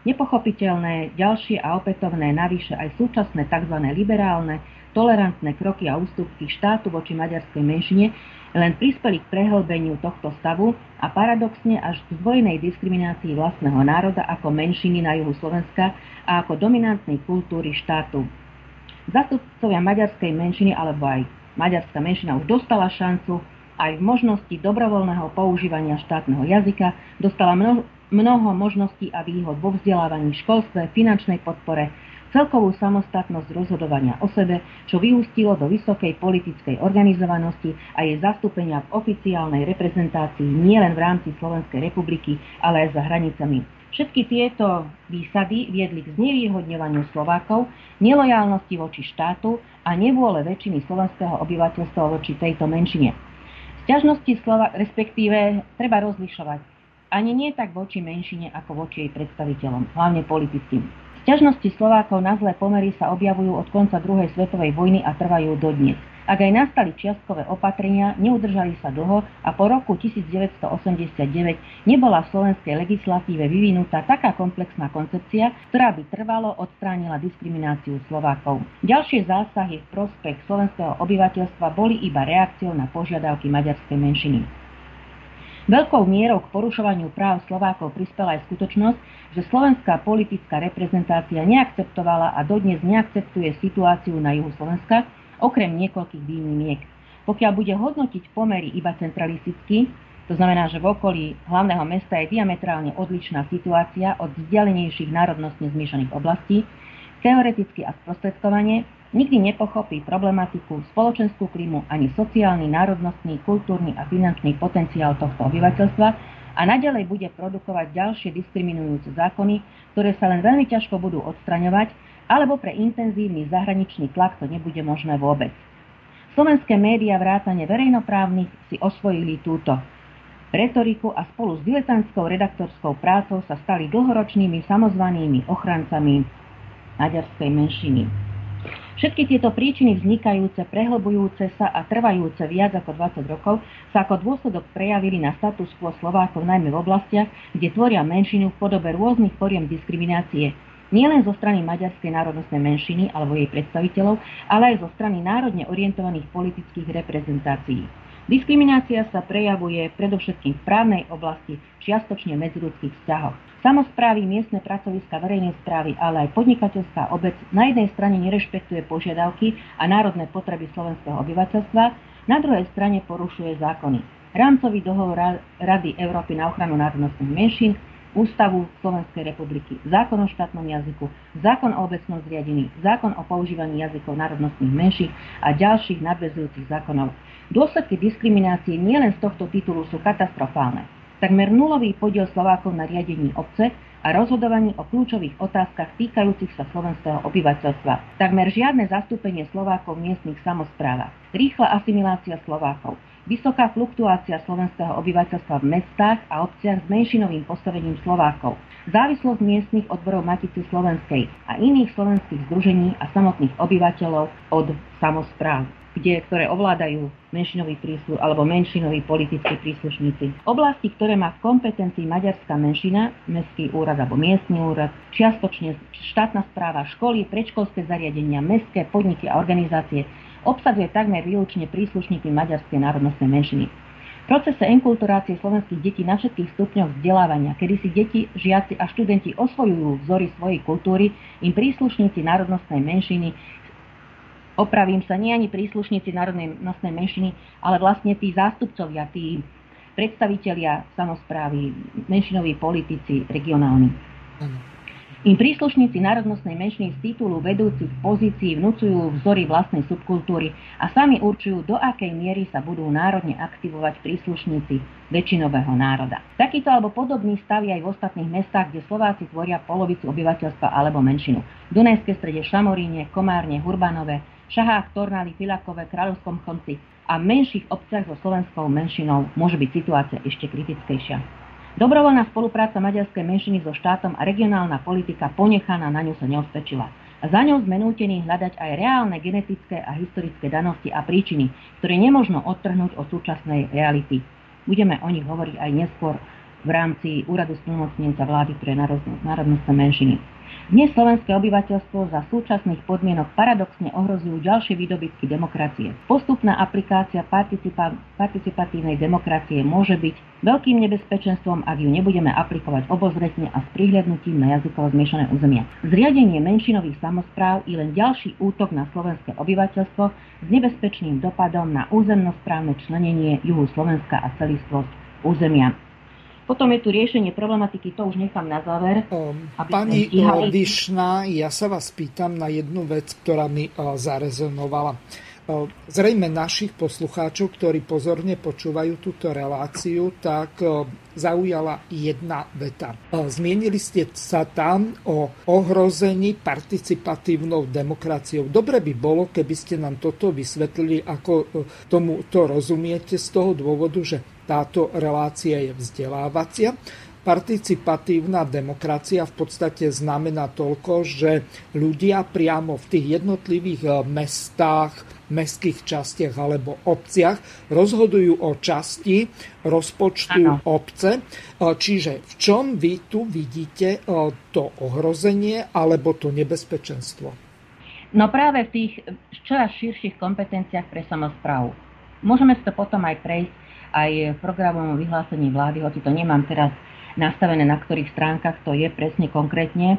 Nepochopiteľné ďalšie a opätovné navyše aj súčasné tzv. liberálne, tolerantné kroky a ústupky štátu voči maďarskej menšine len prispeli k prehlbeniu tohto stavu a paradoxne až k zdvojenej diskriminácii vlastného národa ako menšiny na juhu Slovenska a ako dominantnej kultúry štátu. Zastupcovia maďarskej menšiny alebo aj maďarská menšina už dostala šancu aj v možnosti dobrovoľného používania štátneho jazyka, dostala mnoho, mnoho možností a výhod vo vzdelávaní, školstve, finančnej podpore, celkovú samostatnosť rozhodovania o sebe, čo vyústilo do vysokej politickej organizovanosti a jej zastúpenia v oficiálnej reprezentácii nielen v rámci Slovenskej republiky, ale aj za hranicami Všetky tieto výsady viedli k znevýhodňovaniu Slovákov, nelojálnosti voči štátu a nevôle väčšiny slovenského obyvateľstva voči tejto menšine. Sťažnosti Slova, respektíve treba rozlišovať, ani nie tak voči menšine, ako voči jej predstaviteľom, hlavne politickým. Sťažnosti Slovákov na zlé pomery sa objavujú od konca druhej svetovej vojny a trvajú dodnes. Ak aj nastali čiastkové opatrenia, neudržali sa dlho a po roku 1989 nebola v slovenskej legislatíve vyvinutá taká komplexná koncepcia, ktorá by trvalo odstránila diskrimináciu Slovákov. Ďalšie zásahy v prospech slovenského obyvateľstva boli iba reakciou na požiadavky maďarskej menšiny. Veľkou mierou k porušovaniu práv Slovákov prispela aj skutočnosť, že slovenská politická reprezentácia neakceptovala a dodnes neakceptuje situáciu na juhu Slovenska, okrem niekoľkých výnimiek. Pokiaľ bude hodnotiť pomery iba centralisticky, to znamená, že v okolí hlavného mesta je diametrálne odlišná situácia od vzdialenejších národnostne zmiešaných oblastí, teoreticky a sprostredkovane nikdy nepochopí problematiku, spoločenskú klímu ani sociálny, národnostný, kultúrny a finančný potenciál tohto obyvateľstva a nadalej bude produkovať ďalšie diskriminujúce zákony, ktoré sa len veľmi ťažko budú odstraňovať alebo pre intenzívny zahraničný tlak to nebude možné vôbec. Slovenské médiá vrátane verejnoprávnych si osvojili túto retoriku a spolu s diletantskou redaktorskou prácou sa stali dlhoročnými samozvanými ochrancami maďarskej menšiny. Všetky tieto príčiny vznikajúce, prehlbujúce sa a trvajúce viac ako 20 rokov sa ako dôsledok prejavili na status quo Slovákov najmä v oblastiach, kde tvoria menšinu v podobe rôznych foriem diskriminácie, nielen zo strany maďarskej národnostnej menšiny alebo jej predstaviteľov, ale aj zo strany národne orientovaných politických reprezentácií. Diskriminácia sa prejavuje predovšetkým v právnej oblasti, čiastočne medziludských vzťahoch. Samozprávy, miestne pracoviska verejnej správy, ale aj podnikateľská obec na jednej strane nerešpektuje požiadavky a národné potreby slovenského obyvateľstva, na druhej strane porušuje zákony. Rámcový dohovor Rady Európy na ochranu národnostných menšín, Ústavu Slovenskej republiky, zákon o štátnom jazyku, zákon o obecnom zriadení, zákon o používaní jazykov národnostných menších a ďalších nadvezujúcich zákonov. Dôsledky diskriminácie nielen z tohto titulu sú katastrofálne. Takmer nulový podiel Slovákov na riadení obce a rozhodovaní o kľúčových otázkach týkajúcich sa slovenského obyvateľstva. Takmer žiadne zastúpenie Slovákov v miestnych samozprávach. Rýchla asimilácia Slovákov. Vysoká fluktuácia slovenského obyvateľstva v mestách a obciach s menšinovým postavením Slovákov. Závislosť miestnych odborov Matice Slovenskej a iných slovenských združení a samotných obyvateľov od samozpráv kde, ktoré ovládajú menšinový prísluš alebo menšinoví politickí príslušníci. Oblasti, ktoré má v kompetencii maďarská menšina, mestský úrad alebo miestny úrad, čiastočne štátna správa, školy, predškolské zariadenia, mestské podniky a organizácie, obsadzuje takmer výlučne príslušníky maďarskej národnostnej menšiny. V procese enkulturácie slovenských detí na všetkých stupňoch vzdelávania, kedy si deti, žiaci a študenti osvojujú vzory svojej kultúry, im príslušníci národnostnej menšiny opravím sa, nie ani príslušníci národnej nosnej menšiny, ale vlastne tí zástupcovia, tí predstavitelia samozprávy, menšinoví politici, regionálni. Im príslušníci národnostnej menšiny z titulu vedúcich pozícií vnúcujú vzory vlastnej subkultúry a sami určujú, do akej miery sa budú národne aktivovať príslušníci väčšinového národa. Takýto alebo podobný stav je aj v ostatných mestách, kde Slováci tvoria polovicu obyvateľstva alebo menšinu. V Dunajskej strede Šamoríne, Komárne, Hurbanové, Šahách, Tornali, Filakové, Kráľovskom konci a menších obciach so slovenskou menšinou môže byť situácia ešte kritickejšia. Dobrovoľná spolupráca maďarskej menšiny so štátom a regionálna politika ponechaná na ňu sa neosvedčila. Za ňou sme nútení hľadať aj reálne genetické a historické danosti a príčiny, ktoré nemožno odtrhnúť od súčasnej reality. Budeme o nich hovoriť aj neskôr v rámci úradu splnomocnenca vlády pre národnostné menšiny. Dnes slovenské obyvateľstvo za súčasných podmienok paradoxne ohrozujú ďalšie výdobytky demokracie. Postupná aplikácia participa- participatívnej demokracie môže byť veľkým nebezpečenstvom, ak ju nebudeme aplikovať obozretne a s prihľadnutím na jazykovo zmiešané územia. Zriadenie menšinových samozpráv je len ďalší útok na slovenské obyvateľstvo s nebezpečným dopadom na územnosprávne členenie juhu Slovenska a celistvosť územia. Potom je tu riešenie problematiky, to už nechám na záver. Pani Vyšná, ja sa vás pýtam na jednu vec, ktorá mi zarezonovala. Zrejme našich poslucháčov, ktorí pozorne počúvajú túto reláciu, tak zaujala jedna veta. Zmienili ste sa tam o ohrození participatívnou demokraciou. Dobre by bolo, keby ste nám toto vysvetlili, ako tomu to rozumiete z toho dôvodu, že táto relácia je vzdelávacia. Participatívna demokracia v podstate znamená toľko, že ľudia priamo v tých jednotlivých eh, mestách, mestských častiach alebo obciach rozhodujú o časti rozpočtu ano. obce. Eh, čiže v čom vy tu vidíte eh, to ohrozenie alebo to nebezpečenstvo? No práve v tých čoraz širších kompetenciách pre samozprávu. Môžeme si to potom aj prejsť aj v programovom vyhlásení vlády, hoci to nemám teraz nastavené, na ktorých stránkach to je presne konkrétne, e,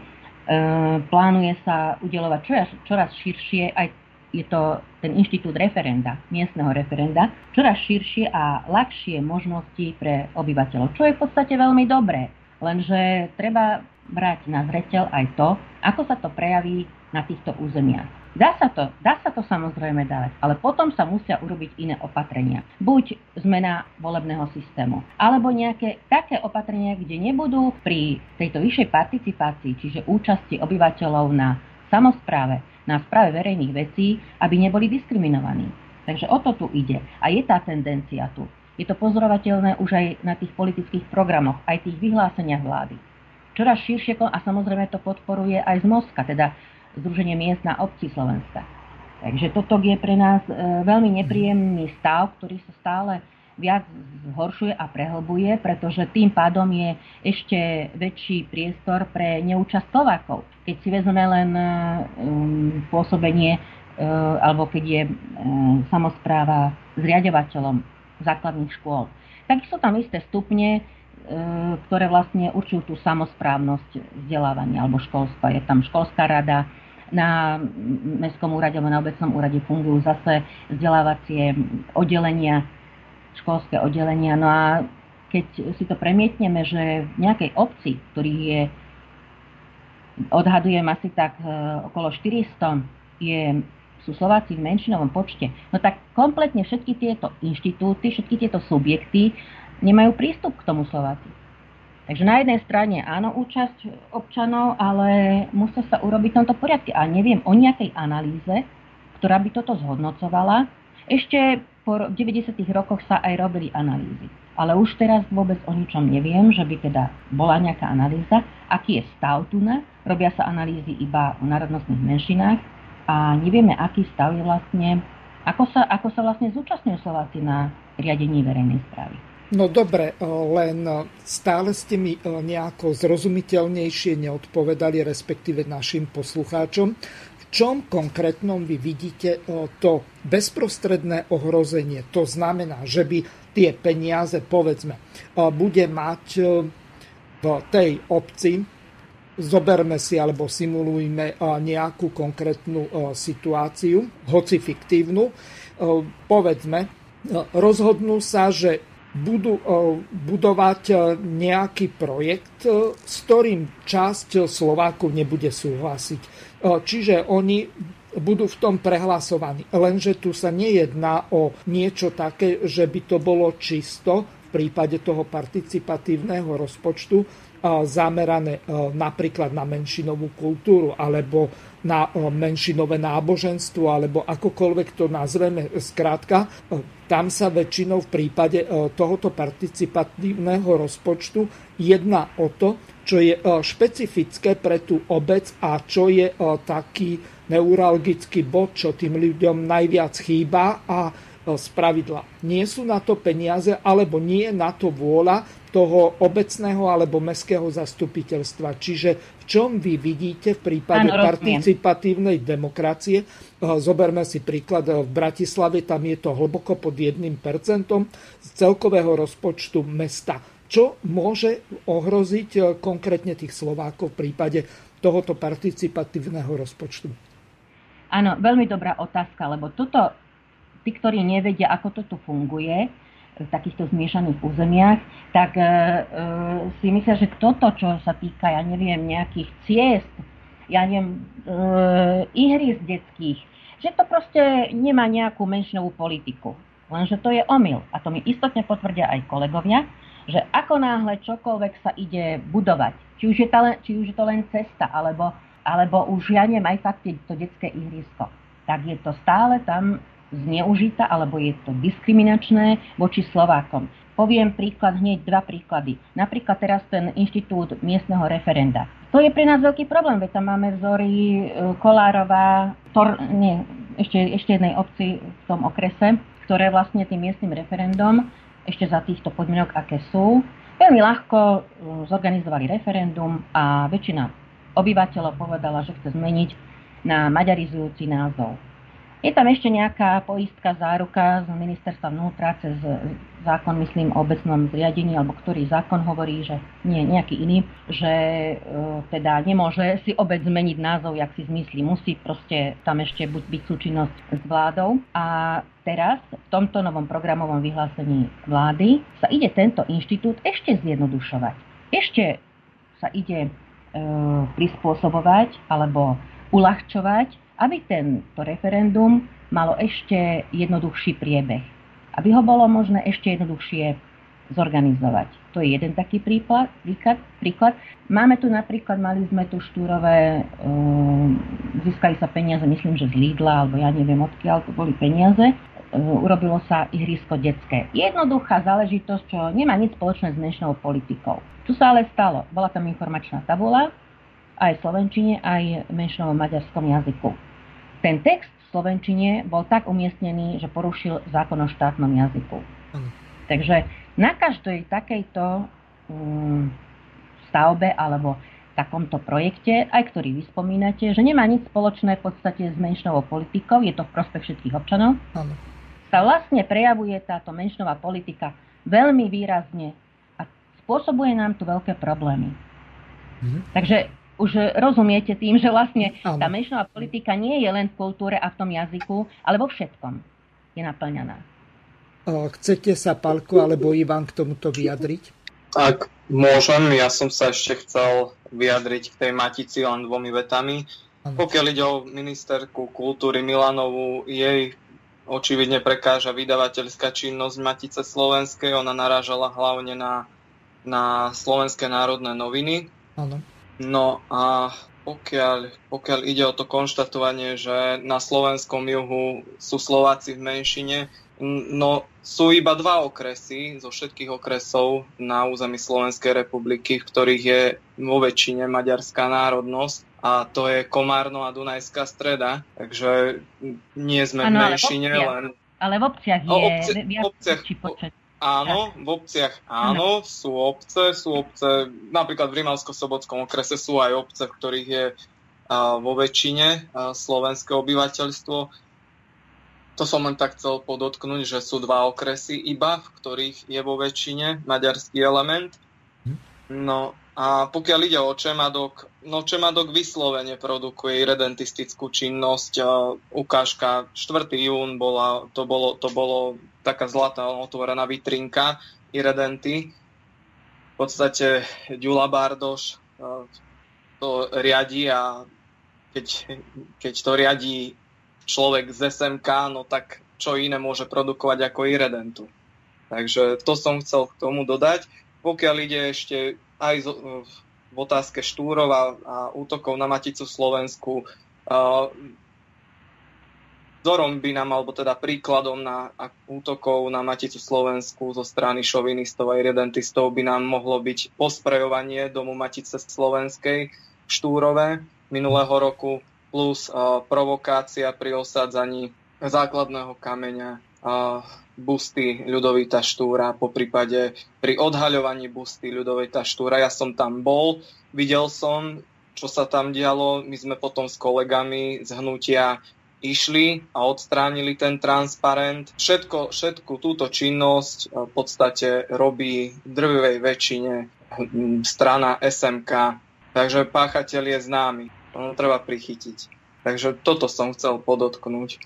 plánuje sa udelovať čoraz, čoraz širšie, aj je to ten inštitút referenda, miestneho referenda, čoraz širšie a ľahšie možnosti pre obyvateľov, čo je v podstate veľmi dobré. Lenže treba brať na zreteľ aj to, ako sa to prejaví na týchto územiach. Dá sa to, dá sa to samozrejme dať, ale potom sa musia urobiť iné opatrenia. Buď zmena volebného systému, alebo nejaké také opatrenia, kde nebudú pri tejto vyššej participácii, čiže účasti obyvateľov na samozpráve, na správe verejných vecí, aby neboli diskriminovaní. Takže o to tu ide. A je tá tendencia tu. Je to pozorovateľné už aj na tých politických programoch, aj tých vyhláseniach vlády. Čoraz širšie, a samozrejme to podporuje aj z Moska, teda Združenie miest na obci Slovenska. Takže toto je pre nás e, veľmi nepríjemný stav, ktorý sa stále viac zhoršuje a prehlbuje, pretože tým pádom je ešte väčší priestor pre neúčasť Slovákov. Keď si vezme len um, pôsobenie, uh, alebo keď je um, samozpráva zriadovateľom základných škôl, tak sú tam isté stupne, ktoré vlastne určujú tú samozprávnosť vzdelávania alebo školstva. Je tam školská rada, na Mestskom úrade alebo na obecnom úrade fungujú zase vzdelávacie oddelenia, školské oddelenia. No a keď si to premietneme, že v nejakej obci, ktorých je, odhadujem asi tak e, okolo 400, je, sú Slováci v menšinovom počte, no tak kompletne všetky tieto inštitúty, všetky tieto subjekty nemajú prístup k tomu Slováci. Takže na jednej strane áno, účasť občanov, ale musia sa urobiť v tomto poriadku. A neviem o nejakej analýze, ktorá by toto zhodnocovala. Ešte po 90. rokoch sa aj robili analýzy. Ale už teraz vôbec o ničom neviem, že by teda bola nejaká analýza. Aký je stav tu na? Robia sa analýzy iba o národnostných menšinách a nevieme, aký stav je vlastne, ako sa, ako sa vlastne zúčastňujú Slováci na riadení verejnej správy. No dobre, len stále ste mi nejako zrozumiteľnejšie neodpovedali, respektíve našim poslucháčom. V čom konkrétnom vy vidíte to bezprostredné ohrozenie? To znamená, že by tie peniaze, povedzme, bude mať v tej obci, zoberme si alebo simulujme nejakú konkrétnu situáciu, hoci fiktívnu, povedzme, rozhodnú sa, že budú budovať nejaký projekt, s ktorým časť Slovákov nebude súhlasiť. Čiže oni budú v tom prehlasovaní. Lenže tu sa nejedná o niečo také, že by to bolo čisto v prípade toho participatívneho rozpočtu zamerané napríklad na menšinovú kultúru alebo na menšinové náboženstvo alebo akokoľvek to nazveme. Skrátka, tam sa väčšinou v prípade tohoto participatívneho rozpočtu jedná o to, čo je špecifické pre tú obec a čo je taký neuralgický bod, čo tým ľuďom najviac chýba a z pravidla nie sú na to peniaze alebo nie je na to vôľa toho obecného alebo mestského zastupiteľstva. Čiže čom vy vidíte v prípade ano, participatívnej demokracie, zoberme si príklad v Bratislave, tam je to hlboko pod 1% z celkového rozpočtu mesta. Čo môže ohroziť e, konkrétne tých Slovákov v prípade tohoto participatívneho rozpočtu? Áno, veľmi dobrá otázka, lebo toto, tí, ktorí nevedia, ako toto funguje, takýchto zmiešaných územiach, tak e, e, si myslia, že toto, čo sa týka, ja neviem, nejakých ciest, ja neviem, e, ihrisk detských, že to proste nemá nejakú menšinovú politiku. Lenže to je omyl. A to mi istotne potvrdia aj kolegovia, že ako náhle čokoľvek sa ide budovať, či už je to len, či už je to len cesta, alebo, alebo už ja neviem, aj fakt to detské ihrisko, tak je to stále tam zneužitá alebo je to diskriminačné voči Slovákom. Poviem príklad, hneď dva príklady. Napríklad teraz ten inštitút miestneho referenda. To je pre nás veľký problém, veď tam máme vzory e, Kolárova, Tor, nie, ešte, ešte jednej obci v tom okrese, ktoré vlastne tým miestnym referendum, ešte za týchto podmienok, aké sú, veľmi ľahko e, zorganizovali referendum a väčšina obyvateľov povedala, že chce zmeniť na maďarizujúci názov. Je tam ešte nejaká poistka, záruka z ministerstva vnútra cez zákon, myslím, o obecnom zriadení, alebo ktorý zákon hovorí, že nie, nejaký iný, že e, teda nemôže si obec zmeniť názov, jak si zmyslí. Musí proste tam ešte buď byť súčinnosť s vládou. A teraz v tomto novom programovom vyhlásení vlády sa ide tento inštitút ešte zjednodušovať. Ešte sa ide e, prispôsobovať alebo uľahčovať aby tento referendum malo ešte jednoduchší priebeh. Aby ho bolo možné ešte jednoduchšie zorganizovať. To je jeden taký príklad. príklad, príklad. Máme tu napríklad, mali sme tu štúrové, uh, získali sa peniaze, myslím, že z Lidla, alebo ja neviem odkiaľ to boli peniaze. Uh, urobilo sa ihrisko detské. Jednoduchá záležitosť, čo nemá nič spoločné s dnešnou politikou. Tu sa ale stalo. Bola tam informačná tabula, aj v slovenčine, aj v menšinovom maďarskom jazyku ten text Slovenčine bol tak umiestnený, že porušil zákon o štátnom jazyku. Takže na každej takejto um, stavbe alebo takomto projekte, aj ktorý vy spomínate, že nemá nič spoločné v podstate s menšinovou politikou, je to v prospech všetkých občanov, ano. sa vlastne prejavuje táto menšinová politika veľmi výrazne a spôsobuje nám tu veľké problémy. Mhm. Takže už rozumiete tým, že vlastne ano. tá menšinová politika nie je len v kultúre a v tom jazyku, ale vo všetkom je naplňaná. Chcete sa, Palko alebo Ivan, k tomuto vyjadriť? Ak môžem, ja som sa ešte chcel vyjadriť k tej Matici len dvomi vetami. Pokiaľ ide o ministerku kultúry Milanovú, jej očividne prekáža vydavateľská činnosť Matice Slovenskej. Ona narážala hlavne na, na Slovenské národné noviny. Ano. No a pokiaľ, pokiaľ ide o to konštatovanie, že na slovenskom juhu sú Slováci v menšine, No, sú iba dva okresy zo všetkých okresov na území Slovenskej republiky, v ktorých je vo väčšine maďarská národnosť a to je Komárno a Dunajská streda, takže nie sme ano, v menšine, ale v obciach, len... Ale v obciach je obci, viac obciach, počet. Áno, v obciach áno, sú obce, sú obce, napríklad v Rimavsko-Sobotskom okrese sú aj obce, v ktorých je vo väčšine slovenské obyvateľstvo to som len tak chcel podotknúť, že sú dva okresy iba, v ktorých je vo väčšine maďarský element. Mhm. No a pokiaľ ide o Čemadok, no Čemadok vyslovene produkuje irredentistickú činnosť. Ukážka 4. jún bola, to bolo, to bolo taká zlatá otvorená vitrinka Irredenty. V podstate Ďula Bardoš to riadi a keď, keď to riadí človek z SMK, no tak čo iné môže produkovať ako Irredentu. Takže to som chcel k tomu dodať. Pokiaľ ide ešte aj v otázke štúrov a, a útokov na Maticu Slovensku, vzorom by nám, alebo teda príkladom na útokov na Maticu Slovensku zo strany šovinistov a irredentistov by nám mohlo byť posprejovanie domu Matice Slovenskej Štúrové minulého roku, plus provokácia pri osádzaní základného kameňa busty Ľudovita Štúra, po prípade pri odhaľovaní busty Ľudovita Štúra. Ja som tam bol, videl som, čo sa tam dialo. My sme potom s kolegami z hnutia išli a odstránili ten transparent. Všetko, všetku túto činnosť v podstate robí v drvivej väčšine strana SMK. Takže páchateľ je známy. To treba prichytiť. Takže toto som chcel podotknúť.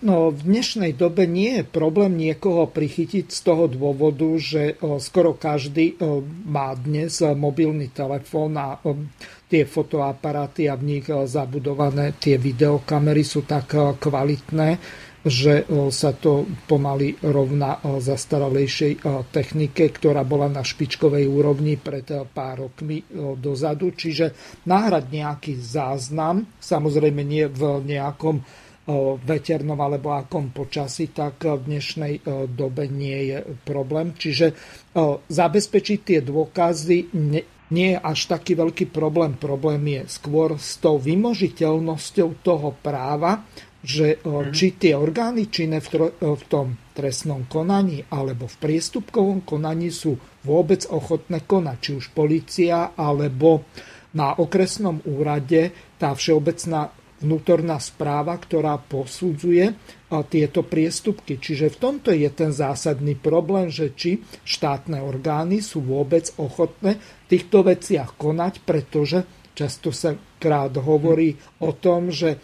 No, v dnešnej dobe nie je problém niekoho prichytiť z toho dôvodu, že skoro každý má dnes mobilný telefón a tie fotoaparáty a v nich zabudované tie videokamery sú tak kvalitné, že sa to pomaly rovná zastaralejšej technike, ktorá bola na špičkovej úrovni pred pár rokmi dozadu. Čiže náhrať nejaký záznam, samozrejme nie v nejakom veternom alebo akom počasí, tak v dnešnej dobe nie je problém. Čiže zabezpečiť tie dôkazy nie je až taký veľký problém. Problém je skôr s tou vymožiteľnosťou toho práva, že mhm. či tie orgány činné v tom trestnom konaní alebo v priestupkovom konaní sú vôbec ochotné konať, či už policia alebo na okresnom úrade tá všeobecná vnútorná správa, ktorá posudzuje tieto priestupky. Čiže v tomto je ten zásadný problém, že či štátne orgány sú vôbec ochotné v týchto veciach konať, pretože často sa krát hovorí o tom, že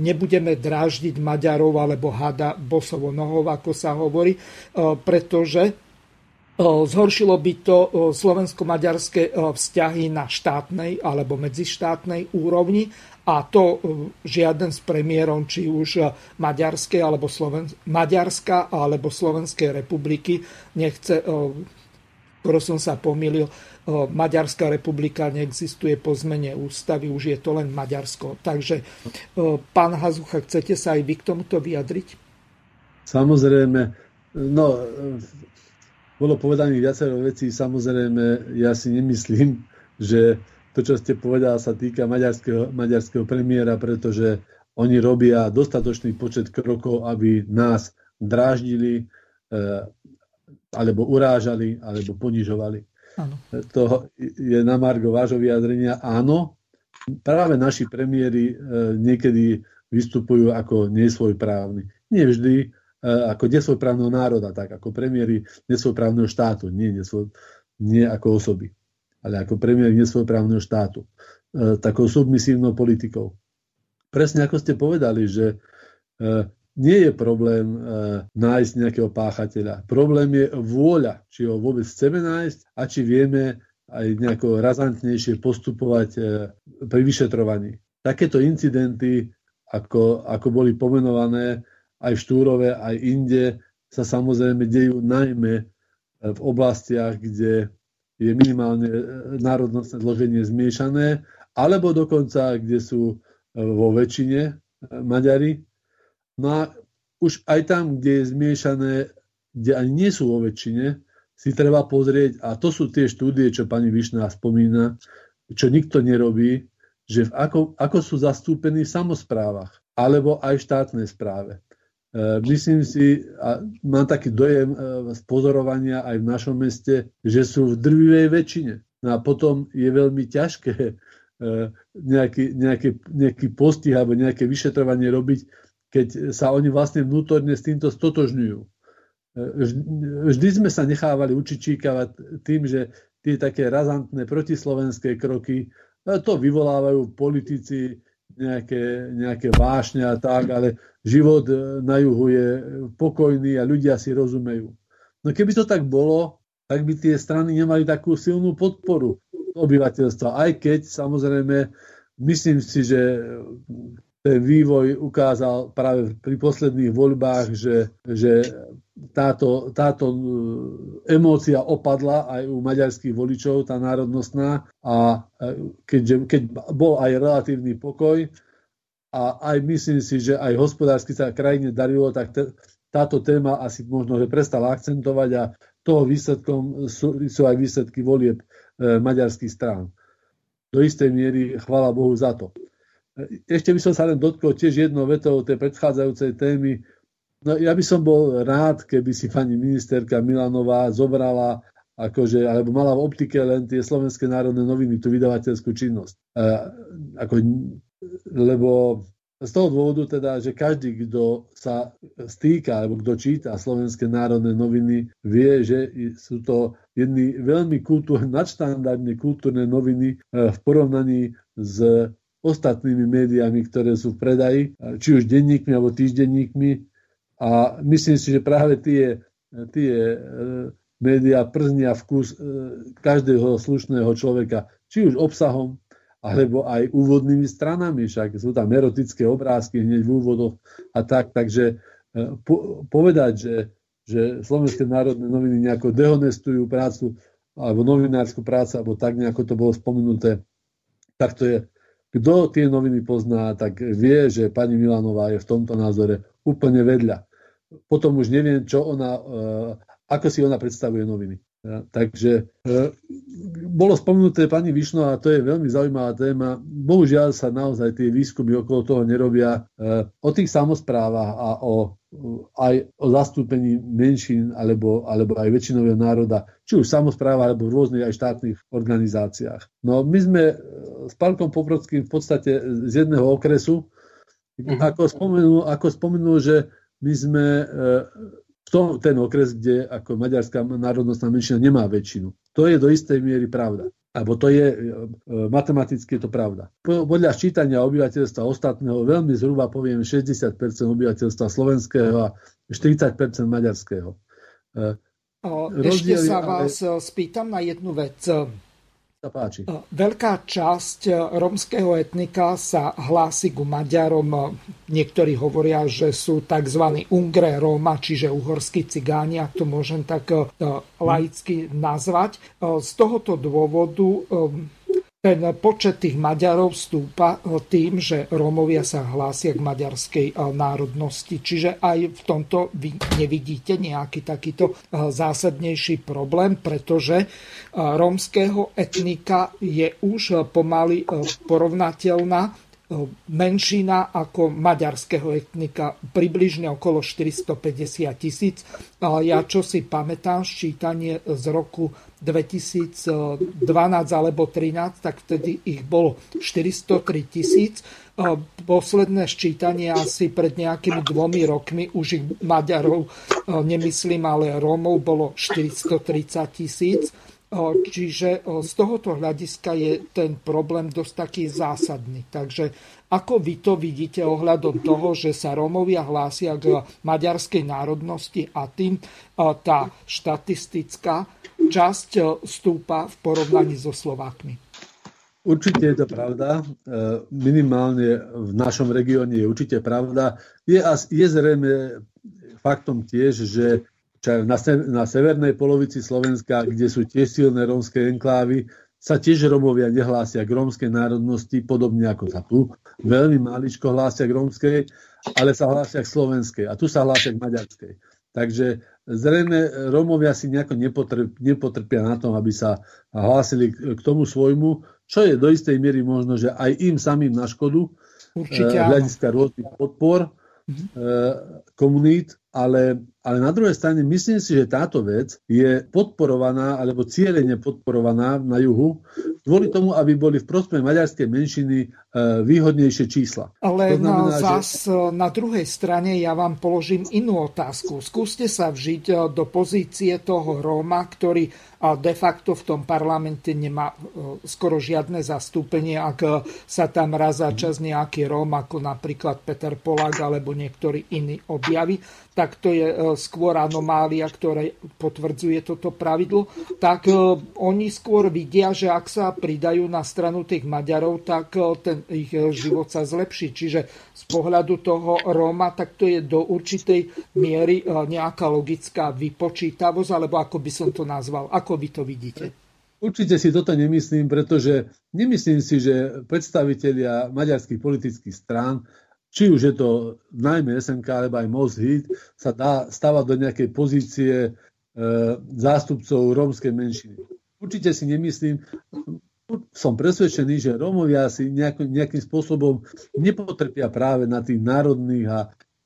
nebudeme dráždiť Maďarov alebo hada bosovo nohov, ako sa hovorí, pretože zhoršilo by to slovensko-maďarské vzťahy na štátnej alebo medzištátnej úrovni a to žiaden z premiérom, či už Maďarskej alebo Sloven- Maďarska alebo Slovenskej republiky nechce, skoro som sa pomýlil, Maďarská republika neexistuje po zmene ústavy, už je to len Maďarsko. Takže pán Hazucha, chcete sa aj vy k tomuto vyjadriť? Samozrejme, no, bolo povedaných viacero vecí, samozrejme, ja si nemyslím, že to, čo ste povedal, sa týka maďarského, maďarského premiéra, pretože oni robia dostatočný počet krokov, aby nás dráždili, alebo urážali, alebo ponižovali. Ano. To je na Margo vášho vyjadrenia. Áno, práve naši premiéry e, niekedy vystupujú ako nesvojprávni. Nie vždy ako nesvojprávneho národa, tak ako premiéry nesvojprávneho štátu, nie, nesvoj, nie ako osoby, ale ako premiéry nesvojprávneho štátu. E, takou submisívnou politikou. Presne ako ste povedali, že nie je problém e, nájsť nejakého páchateľa. Problém je vôľa, či ho vôbec chceme nájsť a či vieme aj nejako razantnejšie postupovať e, pri vyšetrovaní. Takéto incidenty, ako, ako boli pomenované aj v Štúrove, aj inde, sa samozrejme dejú najmä e, v oblastiach, kde je minimálne e, národnostné zloženie zmiešané, alebo dokonca, kde sú e, vo väčšine Maďari, No a už aj tam, kde je zmiešané, kde ani nie sú vo väčšine, si treba pozrieť, a to sú tie štúdie, čo pani Višná spomína, čo nikto nerobí, že v ako, ako sú zastúpení v samozprávach alebo aj v štátnej správe. E, myslím si, a mám taký dojem e, z pozorovania aj v našom meste, že sú v drvivej väčšine. No a potom je veľmi ťažké e, nejaký, nejaký, nejaký postih alebo nejaké vyšetrovanie robiť, keď sa oni vlastne vnútorne s týmto stotožňujú. Vždy sme sa nechávali učičíkavať tým, že tie také razantné protislovenské kroky, to vyvolávajú politici nejaké, nejaké vášne a tak, ale život e, na juhu je pokojný a ľudia si rozumejú. No keby to tak bolo, tak by tie strany nemali takú silnú podporu obyvateľstva. Aj keď samozrejme myslím si, že ten vývoj ukázal práve pri posledných voľbách, že, že táto, táto e, emócia opadla aj u maďarských voličov, tá národnostná, a e, keďže, keď bol aj relatívny pokoj a aj myslím si, že aj hospodársky sa krajine darilo, tak te, táto téma asi možno, že prestala akcentovať a toho výsledkom sú, sú aj výsledky volieb e, maďarských strán. Do istej miery chvala Bohu za to. Ešte by som sa len dotkol tiež jednou vetou tej predchádzajúcej témy. No, ja by som bol rád, keby si pani ministerka Milanová zobrala akože, alebo mala v optike len tie slovenské národné noviny, tú vydavateľskú činnosť. E, ako, lebo z toho dôvodu teda, že každý, kto sa stýka alebo kto číta slovenské národné noviny, vie, že sú to jedny veľmi kultúrne, nadštandardne kultúrne noviny e, v porovnaní s ostatnými médiami, ktoré sú v predaji, či už denníkmi alebo týždenníkmi. A myslím si, že práve tie, tie e, médiá prznia vkus e, každého slušného človeka, či už obsahom, alebo aj úvodnými stranami, však sú tam erotické obrázky hneď v úvodoch a tak, takže e, po, povedať, že, že Slovenské národné noviny nejako dehonestujú prácu alebo novinárskú prácu, alebo tak nejako to bolo spomenuté, tak to je kto tie noviny pozná, tak vie, že pani Milanová je v tomto názore úplne vedľa. Potom už neviem, čo ona, eh, ako si ona predstavuje noviny. Takže e, bolo spomenuté pani Višno a to je veľmi zaujímavá téma. Bohužiaľ sa naozaj tie výskumy okolo toho nerobia. E, o tých samozprávach a o, aj o zastúpení menšín alebo, alebo aj väčšinového národa, či už samozpráva alebo v rôznych aj štátnych organizáciách. No my sme e, s Palkom Poprodským v podstate z jedného okresu, uh-huh. ako, spomenul, ako spomenul, že my sme e, to, ten okres, kde ako maďarská národnostná menšina nemá väčšinu. To je do istej miery pravda. Alebo to je, e, matematicky je to pravda. Podľa ščítania obyvateľstva ostatného, veľmi zhruba poviem 60% obyvateľstva slovenského a 40% maďarského. E, ešte sa vás ale... spýtam na jednu vec sa páči. Veľká časť romského etnika sa hlási ku Maďarom. Niektorí hovoria, že sú tzv. Ungre Roma, čiže uhorskí cigáni, ak to môžem tak laicky nazvať. Z tohoto dôvodu ten počet tých Maďarov stúpa eh, tým, že Rómovia sa hlásia k maďarskej eh, národnosti. Čiže aj v tomto vy nevidíte nejaký takýto eh, zásadnejší problém, pretože rómskeho etnika je už pomaly porovnateľná menšina ako maďarského etnika, približne okolo 450 tisíc. Ja čo si pamätám, ščítanie z roku 2012 alebo 2013, tak vtedy ich bolo 403 tisíc. Posledné ščítanie asi pred nejakými dvomi rokmi, už ich Maďarov, nemyslím, ale Rómov bolo 430 tisíc Čiže z tohoto hľadiska je ten problém dosť taký zásadný. Takže ako vy to vidíte ohľadom toho, že sa Rómovia hlásia k maďarskej národnosti a tým tá štatistická časť stúpa v porovnaní so Slovákmi? Určite je to pravda. E, minimálne v našom regióne je určite pravda. Je, je zrejme faktom tiež, že na, na severnej polovici Slovenska, kde sú tiež silné rómske enklávy, sa tiež Romovia nehlásia k rómskej národnosti, podobne ako sa tu. Veľmi maličko hlásia k rómskej, ale sa hlásia k slovenskej. A tu sa hlásia k maďarskej. Takže zrejme Rómovia si nejako nepotrp, nepotrpia na tom, aby sa hlásili k tomu svojmu, čo je do istej miery možno, že aj im samým na škodu, Určite, eh, hľadiska rôznych podpor mm-hmm. komunít, ale, ale na druhej strane myslím si, že táto vec je podporovaná alebo cieľene podporovaná na juhu kvôli tomu, aby boli v prospech maďarskej menšiny e, výhodnejšie čísla. Ale to znamená, na, zás, že... na druhej strane ja vám položím inú otázku. Skúste sa vžiť e, do pozície toho Róma, ktorý de facto v tom parlamente nemá e, skoro žiadne zastúpenie, ak sa tam raz za čas nejaký Róm, ako napríklad Peter Polák alebo niektorý iný objaví, tak to je e, skôr anomália, ktorá potvrdzuje toto pravidlo, tak e, oni skôr vidia, že ak sa pridajú na stranu tých Maďarov, tak e, ten ich život sa zlepší. Čiže z pohľadu toho Róma, tak to je do určitej miery nejaká logická vypočítavosť, alebo ako by som to nazval. Ako vy to vidíte? Určite si toto nemyslím, pretože nemyslím si, že predstavitelia maďarských politických strán či už je to najmä SNK alebo aj Most Hit, sa dá stavať do nejakej pozície e, zástupcov rómskej menšiny. Určite si nemyslím, som presvedčený, že Rómovia si nejako, nejakým spôsobom nepotrpia práve na tých národných a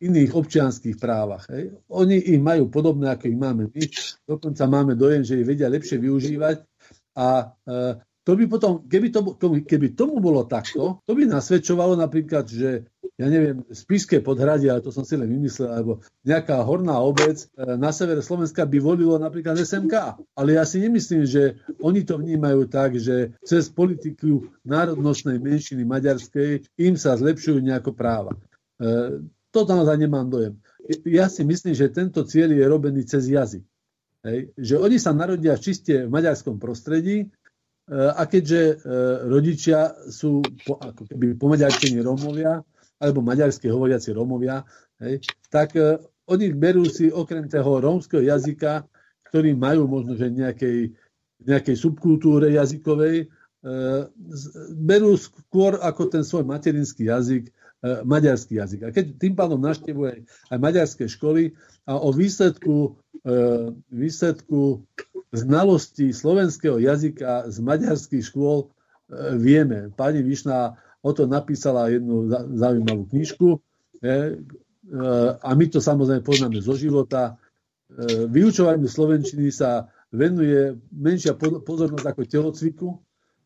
iných občianských právach. Hej. Oni ich majú podobné, ako ich máme my. Dokonca máme dojem, že ich vedia lepšie využívať. A e, to by potom, keby, to, keby tomu bolo takto, to by nasvedčovalo napríklad, že ja neviem, Spišské podhradie, ale to som si len vymyslel, alebo nejaká horná obec e, na severe Slovenska by volilo napríklad SMK. Ale ja si nemyslím, že oni to vnímajú tak, že cez politiku národnostnej menšiny maďarskej im sa zlepšujú nejako práva. E, to naozaj nemám dojem. Ja si myslím, že tento cieľ je robený cez jazyk. Hej. Že oni sa narodia čiste v maďarskom prostredí, E, a keďže rodičia sú po, ako keby po maďarčení Rómovia, alebo maďarské hovoriaci Rómovia, hej, tak uh, oni berú si okrem toho rómskeho jazyka, ktorý majú možno že nejakej, nejakej subkultúre jazykovej, uh, berú skôr ako ten svoj materinský jazyk, uh, maďarský jazyk. A keď tým pádom naštevuje aj maďarské školy a o výsledku, uh, výsledku znalosti slovenského jazyka z maďarských škôl e, vieme. Pani Višná o to napísala jednu zaujímavú knižku e, e, a my to samozrejme poznáme zo života. Vyučovaniu slovenčiny sa venuje menšia pozornosť ako telocviku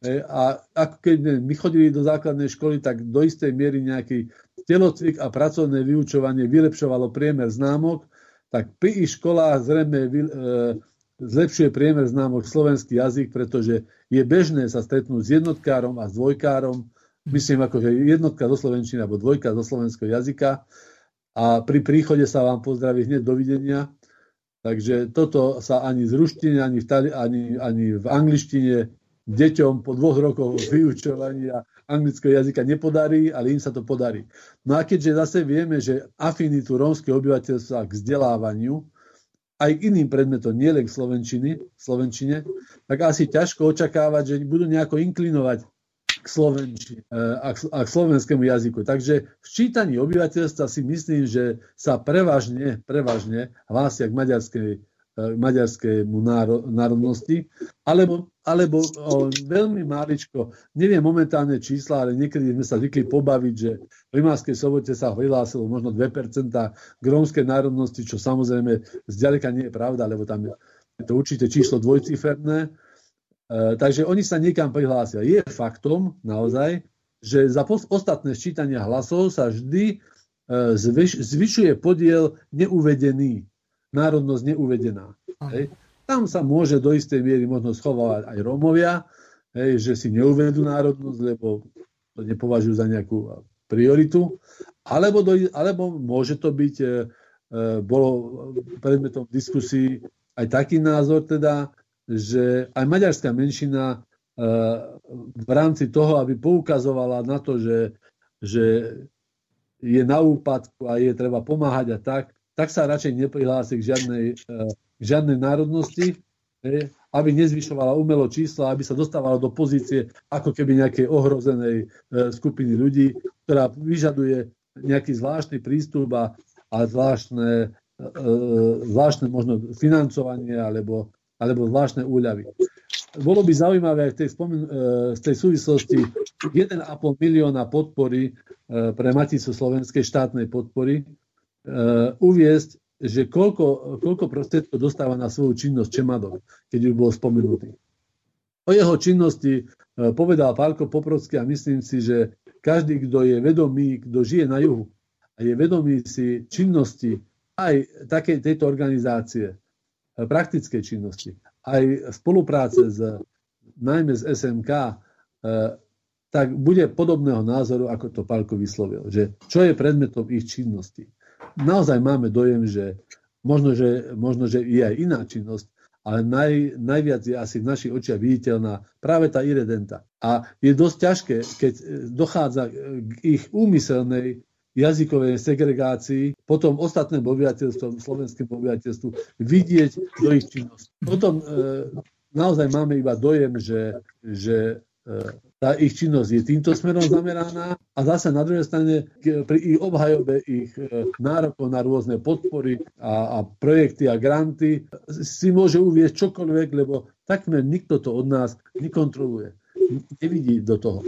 a ako keď my chodili do základnej školy, tak do istej miery nejaký telocvik a pracovné vyučovanie vylepšovalo priemer známok, tak pri ich školách zrejme zlepšuje priemer známok slovenský jazyk, pretože je bežné sa stretnúť s jednotkárom a s dvojkárom, myslím ako, že jednotka zo slovenčiny alebo dvojka zo slovenského jazyka a pri príchode sa vám pozdraví hneď dovidenia. Takže toto sa ani z ruštiny, ani v, tali, ani, ani v angličtine deťom po dvoch rokoch vyučovania anglického jazyka nepodarí, ale im sa to podarí. No a keďže zase vieme, že afinitu rómskeho obyvateľstva k vzdelávaniu aj k iným predmetom, nielen k slovenčine, slovenčine, tak asi ťažko očakávať, že budú nejako inklinovať k slovenčine e, a k, a k slovenskému jazyku. Takže v čítaní obyvateľstva si myslím, že sa prevažne, prevažne hlásia k maďarskej maďarskému národnosti, alebo, alebo o, veľmi máličko, neviem momentálne čísla, ale niekedy sme sa zvykli pobaviť, že v Rimavskej sobote sa vyhlásilo možno 2% grómskej národnosti, čo samozrejme zďaleka nie je pravda, lebo tam je to určite číslo dvojciferné. E, takže oni sa niekam prihlásia. Je faktom naozaj, že za ostatné sčítania hlasov sa vždy e, zvyš, zvyšuje podiel neuvedený národnosť neuvedená. Hej. Tam sa môže do istej miery možno schovávať aj Rómovia, hej, že si neuvedú národnosť, lebo to nepovažujú za nejakú prioritu, alebo, do, alebo môže to byť, e, e, bolo predmetom diskusii aj taký názor teda, že aj maďarská menšina e, v rámci toho, aby poukazovala na to, že, že je na úpadku a je treba pomáhať a tak, tak sa radšej neprihlási k žiadnej, eh, k žiadnej národnosti, aby nezvyšovala umelo čísla, aby sa dostávala do pozície ako keby nejakej ohrozenej skupiny ľudí, ktorá vyžaduje nejaký zvláštny prístup a, zvláštne, zvláštne možno financovanie alebo, alebo zvláštne úľavy. Bolo by zaujímavé aj v tej, spomen- v tej súvislosti 1,5 milióna podpory pre Maticu slovenskej štátnej podpory, uh, uviesť, že koľko, koľko prostriedkov dostáva na svoju činnosť Čemadov, keď už bol spomenutý. O jeho činnosti povedal Pálko Poprovský a myslím si, že každý, kto je vedomý, kto žije na juhu a je vedomý si činnosti aj takej tejto organizácie, praktickej činnosti, aj spolupráce s, najmä z SMK, tak bude podobného názoru, ako to Pálko vyslovil, že čo je predmetom ich činnosti naozaj máme dojem, že možno, že, možno, že je aj iná činnosť, ale naj, najviac je asi v našich očiach viditeľná práve tá iredenta. A je dosť ťažké, keď dochádza k ich úmyselnej jazykovej segregácii, potom ostatné obyvateľstvo, slovenské obyvateľstvu, vidieť do ich činnosti. Potom e, naozaj máme iba dojem, že, že e, tá ich činnosť je týmto smerom zameraná a zase na druhej strane pri ich obhajobe ich e, nárokov na rôzne podpory a, a projekty a granty si môže uvieť čokoľvek, lebo takmer nikto to od nás nekontroluje. Nevidí do toho.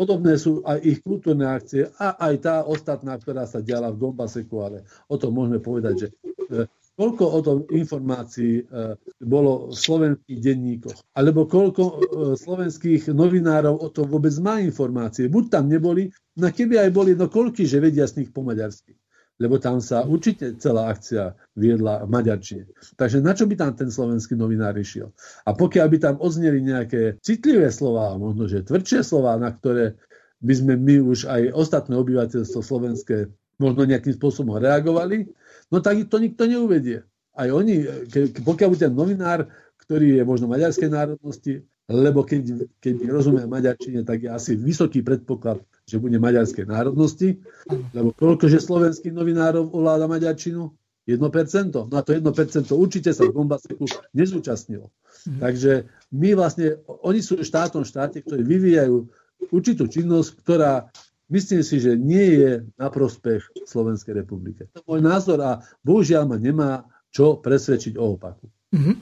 Podobné sú aj ich kultúrne akcie a aj tá ostatná, ktorá sa diala v Gombaseku, ale o tom môžeme povedať, že e, koľko o tom informácií e, bolo v slovenských denníkoch, alebo koľko e, slovenských novinárov o tom vôbec má informácie. Buď tam neboli, no keby aj boli, no koľky, že vedia z nich po maďarsky. Lebo tam sa určite celá akcia viedla v maďarčine. Takže na čo by tam ten slovenský novinár išiel? A pokiaľ by tam odzneli nejaké citlivé slova, možno že tvrdšie slova, na ktoré by sme my už aj ostatné obyvateľstvo slovenské možno nejakým spôsobom reagovali, no tak to nikto neuvedie. Aj oni, ke, pokiaľ bude ten novinár, ktorý je možno maďarskej národnosti, lebo keď, keď rozumie maďarčine, tak je asi vysoký predpoklad, že bude maďarskej národnosti, lebo koľkože slovenských novinárov ovláda maďarčinu? 1%. No a to 1% určite sa v Bombaseku nezúčastnilo. Mhm. Takže my vlastne, oni sú štátom štáte, ktorí vyvíjajú určitú činnosť, ktorá myslím si, že nie je na prospech Slovenskej republike. To je môj názor a bohužiaľ ma nemá čo presvedčiť o opaku. Mm-hmm.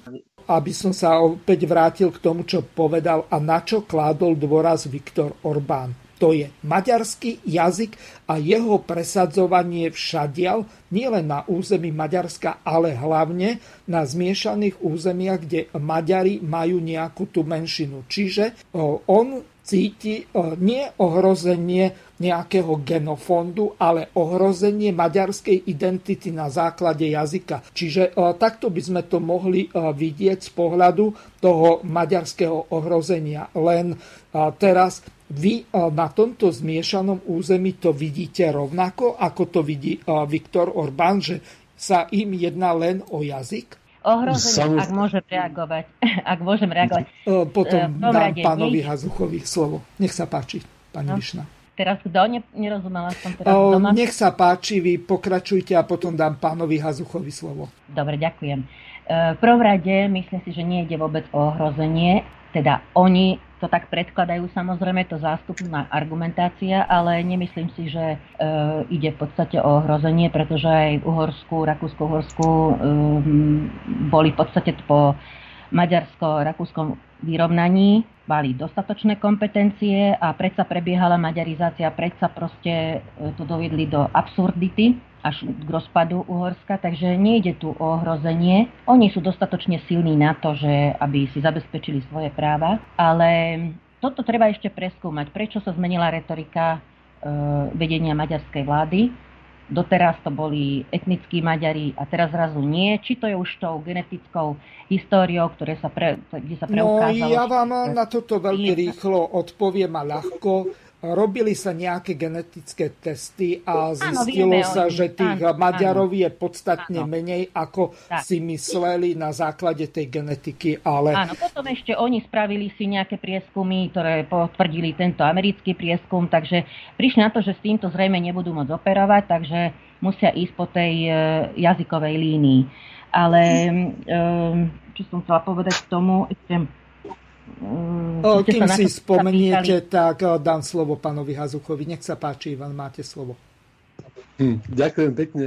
Aby som sa opäť vrátil k tomu, čo povedal a na čo kládol dôraz Viktor Orbán. To je maďarský jazyk a jeho presadzovanie všadial, nielen na území Maďarska, ale hlavne na zmiešaných územiach, kde Maďari majú nejakú tú menšinu. Čiže on cíti nie ohrozenie nejakého genofondu, ale ohrozenie maďarskej identity na základe jazyka. Čiže e, takto by sme to mohli e, vidieť z pohľadu toho maďarského ohrozenia. Len e, teraz vy na tomto zmiešanom území to vidíte rovnako, ako to vidí Viktor Orbán, že sa im jedná len o jazyk? Ohrozenie, ak môžem reagovať. Ak môžem reagovať. Potom dám pánovi Hazuchovi slovo. Nech sa páči, pani no. Višna. Teraz kto? Ne, nerozumela som teraz. O, doma. Nech sa páči, vy pokračujte a potom dám pánovi Hazuchovi slovo. Dobre, ďakujem. E, v prvom rade myslím si, že nie ide vôbec o ohrozenie. Teda oni to tak predkladajú. Samozrejme, to zástupná argumentácia, ale nemyslím si, že e, ide v podstate o ohrozenie, pretože aj v Uhorsku, Rakúsko-Uhorsku e, boli v podstate po maďarsko-rakúskom vyrovnaní mali dostatočné kompetencie a predsa prebiehala maďarizácia, predsa proste e, to dovedli do absurdity až k rozpadu Uhorska, takže nejde tu o ohrozenie. Oni sú dostatočne silní na to, že aby si zabezpečili svoje práva, ale toto treba ešte preskúmať. Prečo sa zmenila retorika e, vedenia maďarskej vlády? Doteraz to boli etnickí Maďari a teraz zrazu nie. Či to je už tou genetickou históriou, ktoré sa pre, kde sa no, preukázalo... No ja vám na toto veľmi rýchlo odpoviem a ľahko Robili sa nejaké genetické testy a zistilo áno, sa, že tých áno, Maďarov je podstatne áno. menej, ako tak. si mysleli na základe tej genetiky. Ale... Áno, potom ešte oni spravili si nejaké prieskumy, ktoré potvrdili tento americký prieskum, takže prišli na to, že s týmto zrejme nebudú môcť operovať, takže musia ísť po tej e, jazykovej línii. Ale e, čo som chcela povedať k tomu, ešte o, kým si spomeniete, tak dám slovo pánovi Hazuchovi. Nech sa páči, Ivan, máte slovo. Hm, ďakujem pekne.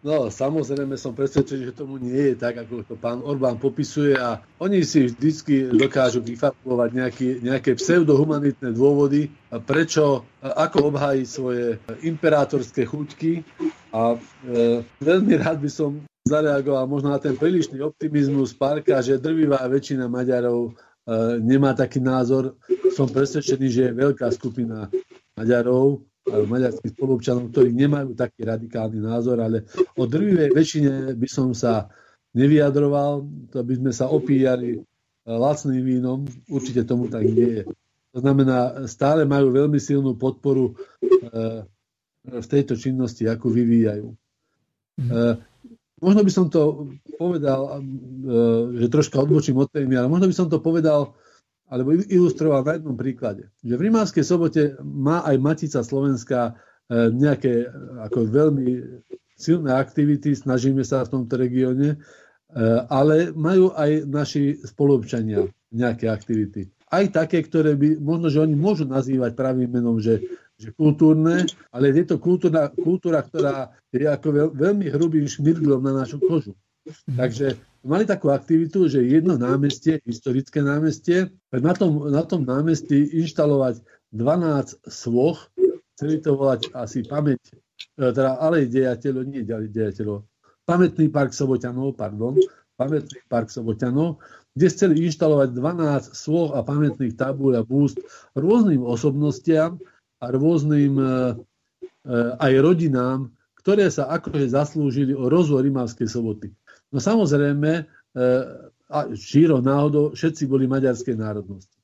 No, samozrejme som presvedčený, že tomu nie je tak, ako to pán Orbán popisuje a oni si vždycky dokážu vyfabulovať nejaké, nejaké pseudohumanitné dôvody, prečo, ako obhájiť svoje imperátorské chuťky a e, veľmi rád by som zareagoval možno na ten prílišný optimizmus Parka, že drvivá väčšina Maďarov nemá taký názor. Som presvedčený, že je veľká skupina Maďarov, maďarských spolupčanov, ktorí nemajú taký radikálny názor, ale o drvivej väčšine by som sa nevyjadroval, to by sme sa opíjali e, lacným vínom, určite tomu tak nie je. To znamená, stále majú veľmi silnú podporu e, v tejto činnosti, ako vyvíjajú. Možno by som to povedal, e, že troška odbočím od témy, ale možno by som to povedal alebo ilustroval na jednom príklade. Že v Rimavskej sobote má aj Matica Slovenska e, nejaké ako veľmi silné aktivity, snažíme sa v tomto regióne, ale majú aj naši spoluobčania nejaké aktivity. Aj také, ktoré by, možno, že oni môžu nazývať pravým menom, že že kultúrne, ale je to kultúra, kultúra ktorá je ako veľ, veľmi hrubým šmirglom na našu kožu. Takže mali takú aktivitu, že jedno námestie, historické námestie, na tom, na tom námestí inštalovať 12 svoch, chceli to volať asi pamäť, e, teda ale dejateľov, nie dejateľov, pamätný park Soboťanov, pardon, pamätný park Soboťanov, kde chceli inštalovať 12 svoch a pamätných tabúľ a búst rôznym osobnostiam, a rôznym e, e, aj rodinám, ktoré sa akože zaslúžili o rozvoj Rimavskej soboty. No samozrejme, e, a šíro náhodou, všetci boli maďarskej národnosti.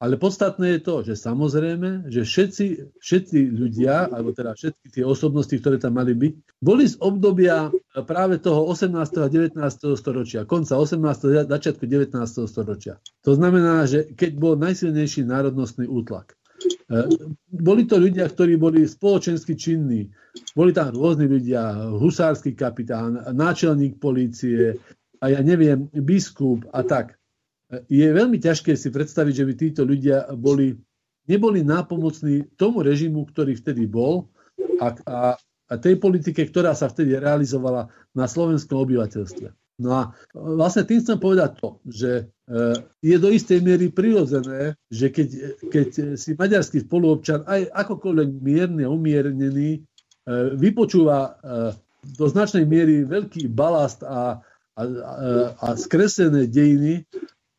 Ale podstatné je to, že samozrejme, že všetci, všetci ľudia, alebo teda všetky tie osobnosti, ktoré tam mali byť, boli z obdobia práve toho 18. a 19. storočia, konca 18. a začiatku 19. storočia. To znamená, že keď bol najsilnejší národnostný útlak. E, boli to ľudia, ktorí boli spoločensky činní. Boli tam rôzni ľudia, husársky kapitán, náčelník polície, a ja neviem, biskup a tak. E, je veľmi ťažké si predstaviť, že by títo ľudia boli, neboli nápomocní tomu režimu, ktorý vtedy bol a, a, a tej politike, ktorá sa vtedy realizovala na slovenskom obyvateľstve. No a vlastne tým chcem povedať to, že e, je do istej miery prirodzené, že keď, keď si maďarský spoluobčan aj akokoľvek mierny a umiernený e, vypočúva e, do značnej miery veľký balast a, a, a skresené dejiny,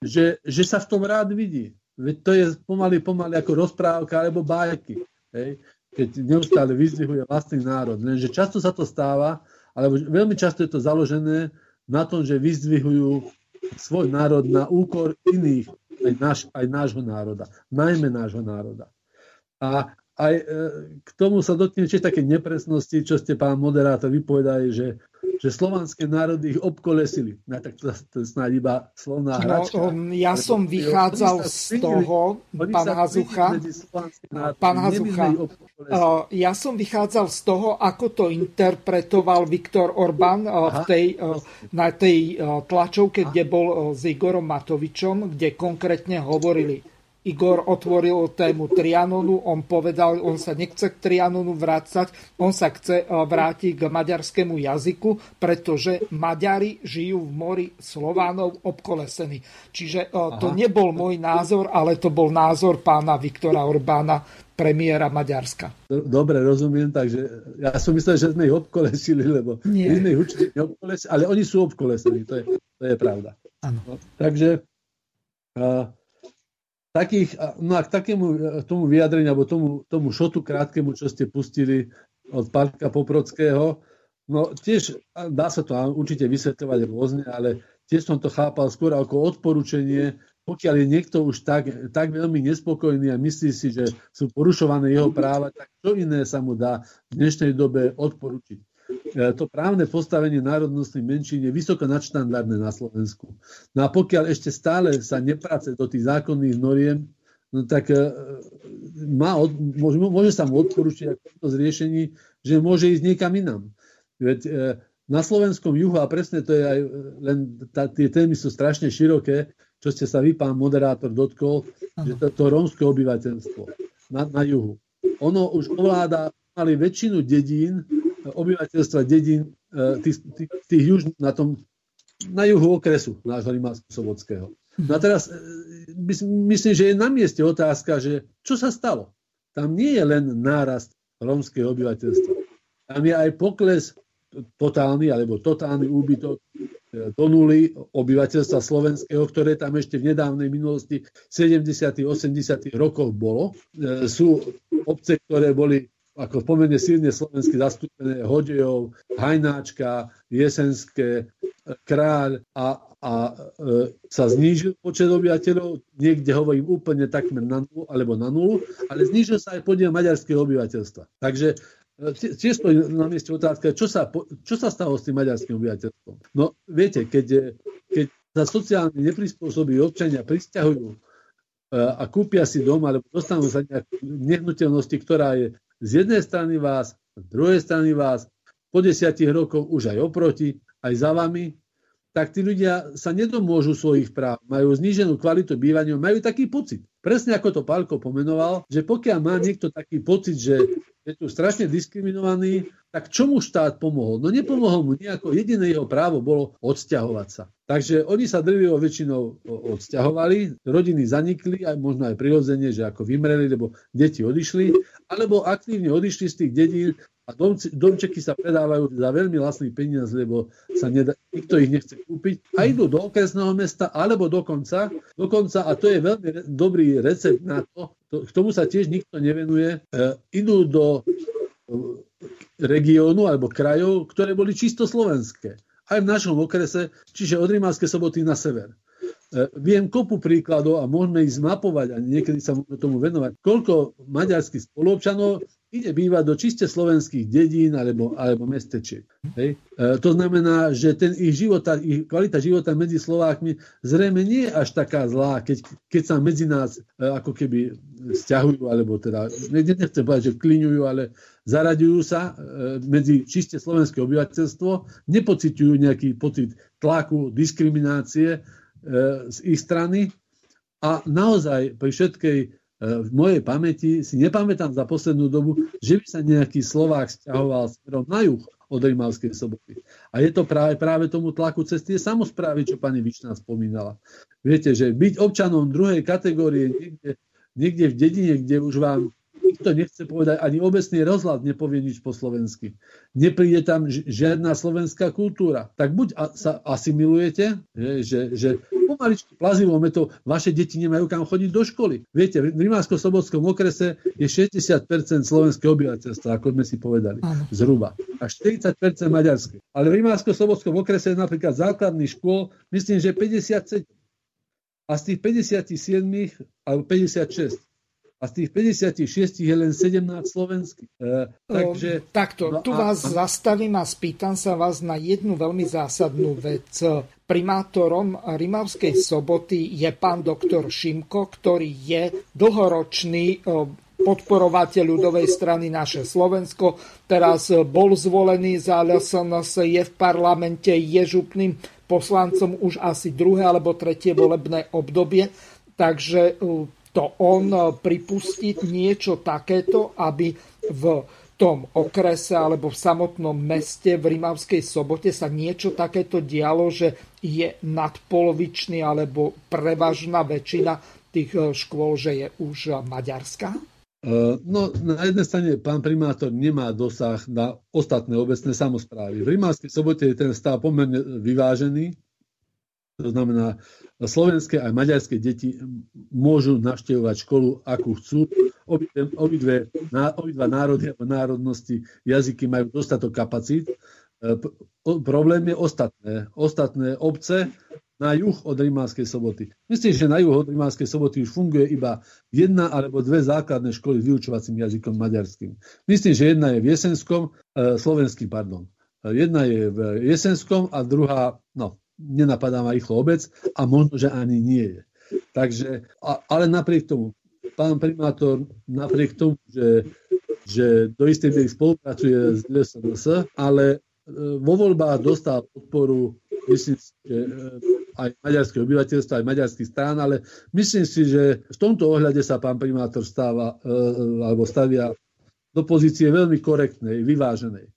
že, že sa v tom rád vidí. Veď to je pomaly, pomaly ako rozprávka alebo bájky. Hej? Keď neustále vyzdvihuje vlastný národ. Lenže často sa to stáva, alebo veľmi často je to založené na tom, že vyzdvihujú svoj národ na úkor iných, aj, náš, aj nášho národa, najmä nášho národa. A aj e, k tomu sa dotkne tiež také nepresnosti, čo ste pán moderátor vypovedali, že že slovanské národy ich obkolesili. No, tak to, to je snáď iba slovná no, hračka. Um, ja som vychádzal z toho, pán Hazucha, pán Hazucha, uh, ja som vychádzal z toho, ako to interpretoval Viktor Orbán uh, v tej, uh, na tej tlačovke, kde bol s Igorom Matovičom, kde konkrétne hovorili Igor otvoril tému Trianonu, on povedal, on sa nechce k Trianonu vrácať, on sa chce vrátiť k maďarskému jazyku, pretože Maďari žijú v mori Slovánov obkolesení. Čiže to Aha. nebol môj názor, ale to bol názor pána Viktora Orbána, premiéra Maďarska. Dobre, rozumiem, takže ja som myslel, že sme ich obkolesili, lebo Nie. my sme ich určite neobkolesili, ale oni sú obkolesení, to je, to je pravda. Ano. No, takže uh, takých, no a k takému tomu vyjadreniu, alebo tomu, tomu šotu krátkemu, čo ste pustili od Parka Poprockého, no tiež dá sa to určite vysvetľovať rôzne, ale tiež som to chápal skôr ako odporúčanie pokiaľ je niekto už tak, tak veľmi nespokojný a myslí si, že sú porušované jeho práva, tak čo iné sa mu dá v dnešnej dobe odporučiť. E, to právne postavenie národnostných menšín je vysoko nadštandardné na Slovensku. No a pokiaľ ešte stále sa neprace do tých zákonných noriem, no tak e, má, môže, môže sa mu odporučiť ako z riešení, že môže ísť niekam inám. Veď e, na slovenskom juhu, a presne to je aj len, tá, tie témy sú strašne široké, čo ste sa vy, pán moderátor, dotkol, ano. že to, to rómske obyvateľstvo na, na juhu. Ono už ovláda mali väčšinu dedín, obyvateľstva dedín e, tých, tých, tých juž, na, tom, na juhu okresu nášho Rimavsko-Sobodského. No a teraz e, myslím, že je na mieste otázka, že čo sa stalo? Tam nie je len nárast rómskeho obyvateľstva. Tam je aj pokles totálny alebo totálny úbytok do nuly obyvateľstva slovenského, ktoré tam ešte v nedávnej minulosti 70. 80. rokoch bolo. E, sú obce, ktoré boli ako pomerne silne slovensky zastúpené Hodejov, Hajnáčka, Jesenské, e, Kráľ a, a e, sa znížil počet obyvateľov, niekde hovorím úplne takmer na nulu, alebo na nulu, ale znížil sa aj podiel maďarského obyvateľstva. Takže tiež stojí na mieste otázka, čo sa, čo sa stalo s tým maďarským obyvateľstvom. No viete, keď, keď sa sociálne neprispôsobí občania pristahujú e, a kúpia si dom alebo dostanú sa nejaké nehnuteľnosti, ktorá je z jednej strany vás, z druhej strany vás, po desiatich rokoch už aj oproti, aj za vami, tak tí ľudia sa nedomôžu svojich práv, majú zníženú kvalitu bývania, majú taký pocit. Presne ako to Pálko pomenoval, že pokiaľ má niekto taký pocit, že je tu strašne diskriminovaný, tak čo mu štát pomohol? No nepomohol mu nejako, jediné jeho právo bolo odsťahovať sa. Takže oni sa drvivo väčšinou odsťahovali, rodiny zanikli, aj možno aj prirodzene, že ako vymreli, lebo deti odišli, alebo aktívne odišli z tých dedín a domčeky sa predávajú za veľmi vlastný peniaz, lebo sa nedá, nikto ich nechce kúpiť a idú do okresného mesta alebo dokonca, dokonca a to je veľmi dobrý recept na to, to k tomu sa tiež nikto nevenuje, e, idú do e, regiónu alebo krajov, ktoré boli čisto slovenské. Aj v našom okrese, čiže od Rimavskej soboty na sever. E, viem kopu príkladov a môžeme ich zmapovať a niekedy sa môžeme tomu venovať. Koľko maďarských spoluobčanov ide bývať do čiste slovenských dedín alebo, alebo mestečiek. Hej. E, to znamená, že ten ich, života, ich kvalita života medzi Slovákmi zrejme nie je až taká zlá, keď, keď sa medzi nás e, ako keby stiahujú, alebo teda, nechcem povedať, že kliňujú, ale zaraďujú sa e, medzi čiste slovenské obyvateľstvo, nepociťujú nejaký pocit tlaku, diskriminácie e, z ich strany a naozaj pri všetkej v mojej pamäti si nepamätám za poslednú dobu, že by sa nejaký Slovák stiahoval smerom na juh od Rimavskej soboty. A je to práve, práve tomu tlaku cez tie samozprávy, čo pani Vičná spomínala. Viete, že byť občanom druhej kategórie niekde, niekde v dedine, kde už vám nikto nechce povedať, ani obecný rozhľad nepovie nič po slovensky. Nepríde tam žiadna slovenská kultúra. Tak buď sa asimilujete, že, že pomaličky plazivo to vaše deti nemajú kam chodiť do školy. Viete, v Rimavsko-Sobotskom okrese je 60% slovenského obyvateľstva, ako sme si povedali, zhruba. A 40% maďarské. Ale v Rimavsko-Sobotskom okrese je napríklad základných škôl, myslím, že 57. A z tých 57 alebo 56 a z tých 56 je len 17 slovenských. E, takže, o, takto, no tu a, vás a... zastavím a spýtam sa vás na jednu veľmi zásadnú vec. Primátorom Rimavskej soboty je pán doktor Šimko, ktorý je dlhoročný podporovateľ ľudovej strany naše Slovensko. Teraz bol zvolený za LSNS, je v parlamente, je župným poslancom už asi druhé alebo tretie volebné obdobie. Takže to on pripustiť niečo takéto, aby v tom okrese alebo v samotnom meste v Rimavskej sobote sa niečo takéto dialo, že je nadpolovičný alebo prevažná väčšina tých škôl, že je už maďarská? No, na jednej strane pán primátor nemá dosah na ostatné obecné samozprávy. V Rimavskej sobote je ten stav pomerne vyvážený, to znamená, slovenské aj maďarské deti môžu navštevovať školu, akú chcú. Obidve, obidve, obidva národy alebo národnosti, jazyky majú dostatok kapacít. E, problém je ostatné. Ostatné obce na juh od Rimánskej soboty. Myslím, že na juh od Rimánskej soboty už funguje iba jedna alebo dve základné školy s vyučovacím jazykom maďarským. Myslím, že jedna je v Jesenskom, e, slovenským, pardon. E, jedna je v Jesenskom a druhá, no, nenapadá ma rýchlo obec a možno, že ani nie je. Takže, a, ale napriek tomu, pán primátor, napriek tomu, že, že do istej miery spolupracuje s DSNS, ale e, vo voľbách dostal podporu myslím si, že e, aj maďarské obyvateľstvo, aj maďarský strán, ale myslím si, že v tomto ohľade sa pán primátor stáva, e, alebo stavia do pozície veľmi korektnej, vyváženej.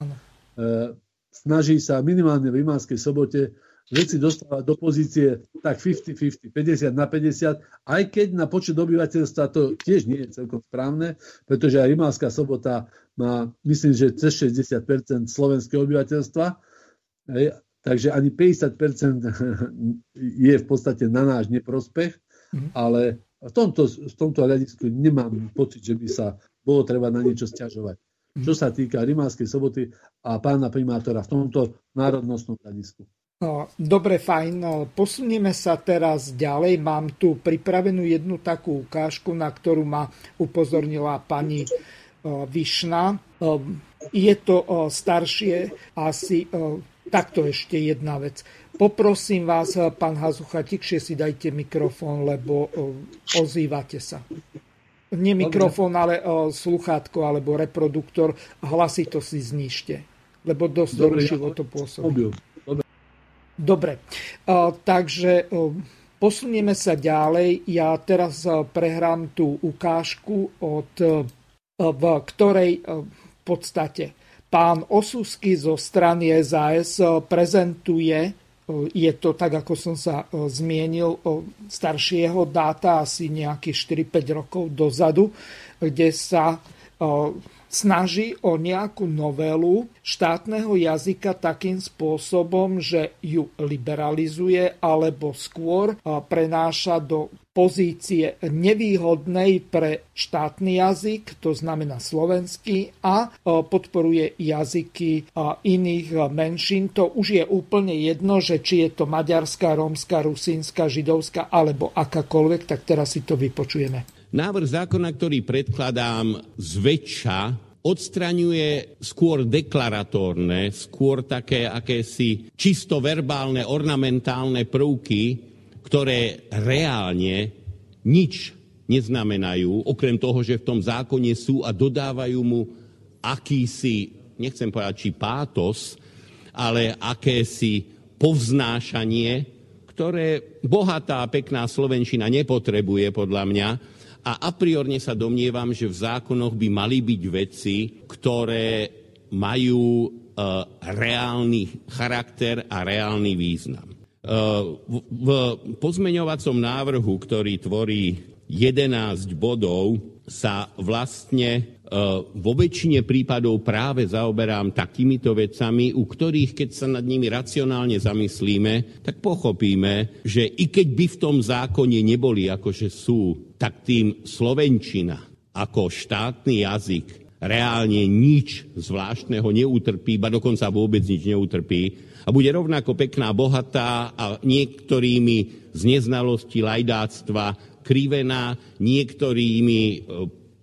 Snaží sa minimálne v Rimánskej sobote veci dostávať do pozície tak 50-50, 50 na 50, aj keď na počet obyvateľstva to tiež nie je celkom správne, pretože aj Rimavská sobota má, myslím, že cez 60% slovenského obyvateľstva, takže ani 50% je v podstate na náš neprospech, mm-hmm. ale v tomto, v tomto hľadisku nemám pocit, že by sa bolo treba na niečo stiažovať. Čo sa týka Rimavskej soboty a pána primátora v tomto národnostnom hľadisku. No, dobre, fajn. No, posunieme sa teraz ďalej. Mám tu pripravenú jednu takú ukážku, na ktorú ma upozornila pani Vyšna. Je to staršie asi takto ešte jedna vec. Poprosím vás, pán Hazucha, tikšie si dajte mikrofón, lebo ozývate sa. Nie mikrofón, ale sluchátko alebo reproduktor. Hlasito si znižte, lebo dosť rušivo to pôsobí. Dobre, takže posunieme sa ďalej. Ja teraz prehrám tú ukážku, od, v ktorej v podstate pán Osusky zo strany SAS prezentuje, je to tak, ako som sa zmienil, staršieho dáta, asi nejakých 4-5 rokov dozadu, kde sa snaží o nejakú novelu štátneho jazyka takým spôsobom, že ju liberalizuje alebo skôr prenáša do pozície nevýhodnej pre štátny jazyk, to znamená slovenský, a podporuje jazyky iných menšín. To už je úplne jedno, že či je to maďarská, rómska, rusínska, židovská alebo akákoľvek, tak teraz si to vypočujeme. Návrh zákona, ktorý predkladám, zväčša odstraňuje skôr deklaratórne, skôr také akési čisto verbálne, ornamentálne prvky, ktoré reálne nič neznamenajú, okrem toho, že v tom zákone sú a dodávajú mu akýsi, nechcem povedať, či pátos, ale akési povznášanie, ktoré bohatá, pekná Slovenčina nepotrebuje podľa mňa, a a priorne sa domnievam, že v zákonoch by mali byť veci, ktoré majú e, reálny charakter a reálny význam. E, v, pozmeňovacom návrhu, ktorý tvorí 11 bodov, sa vlastne vo väčšine prípadov práve zaoberám takýmito vecami, u ktorých, keď sa nad nimi racionálne zamyslíme, tak pochopíme, že i keď by v tom zákone neboli, akože sú, tak tým Slovenčina ako štátny jazyk reálne nič zvláštneho neutrpí, ba dokonca vôbec nič neutrpí a bude rovnako pekná, bohatá a niektorými z neznalosti lajdáctva krivená, niektorými e,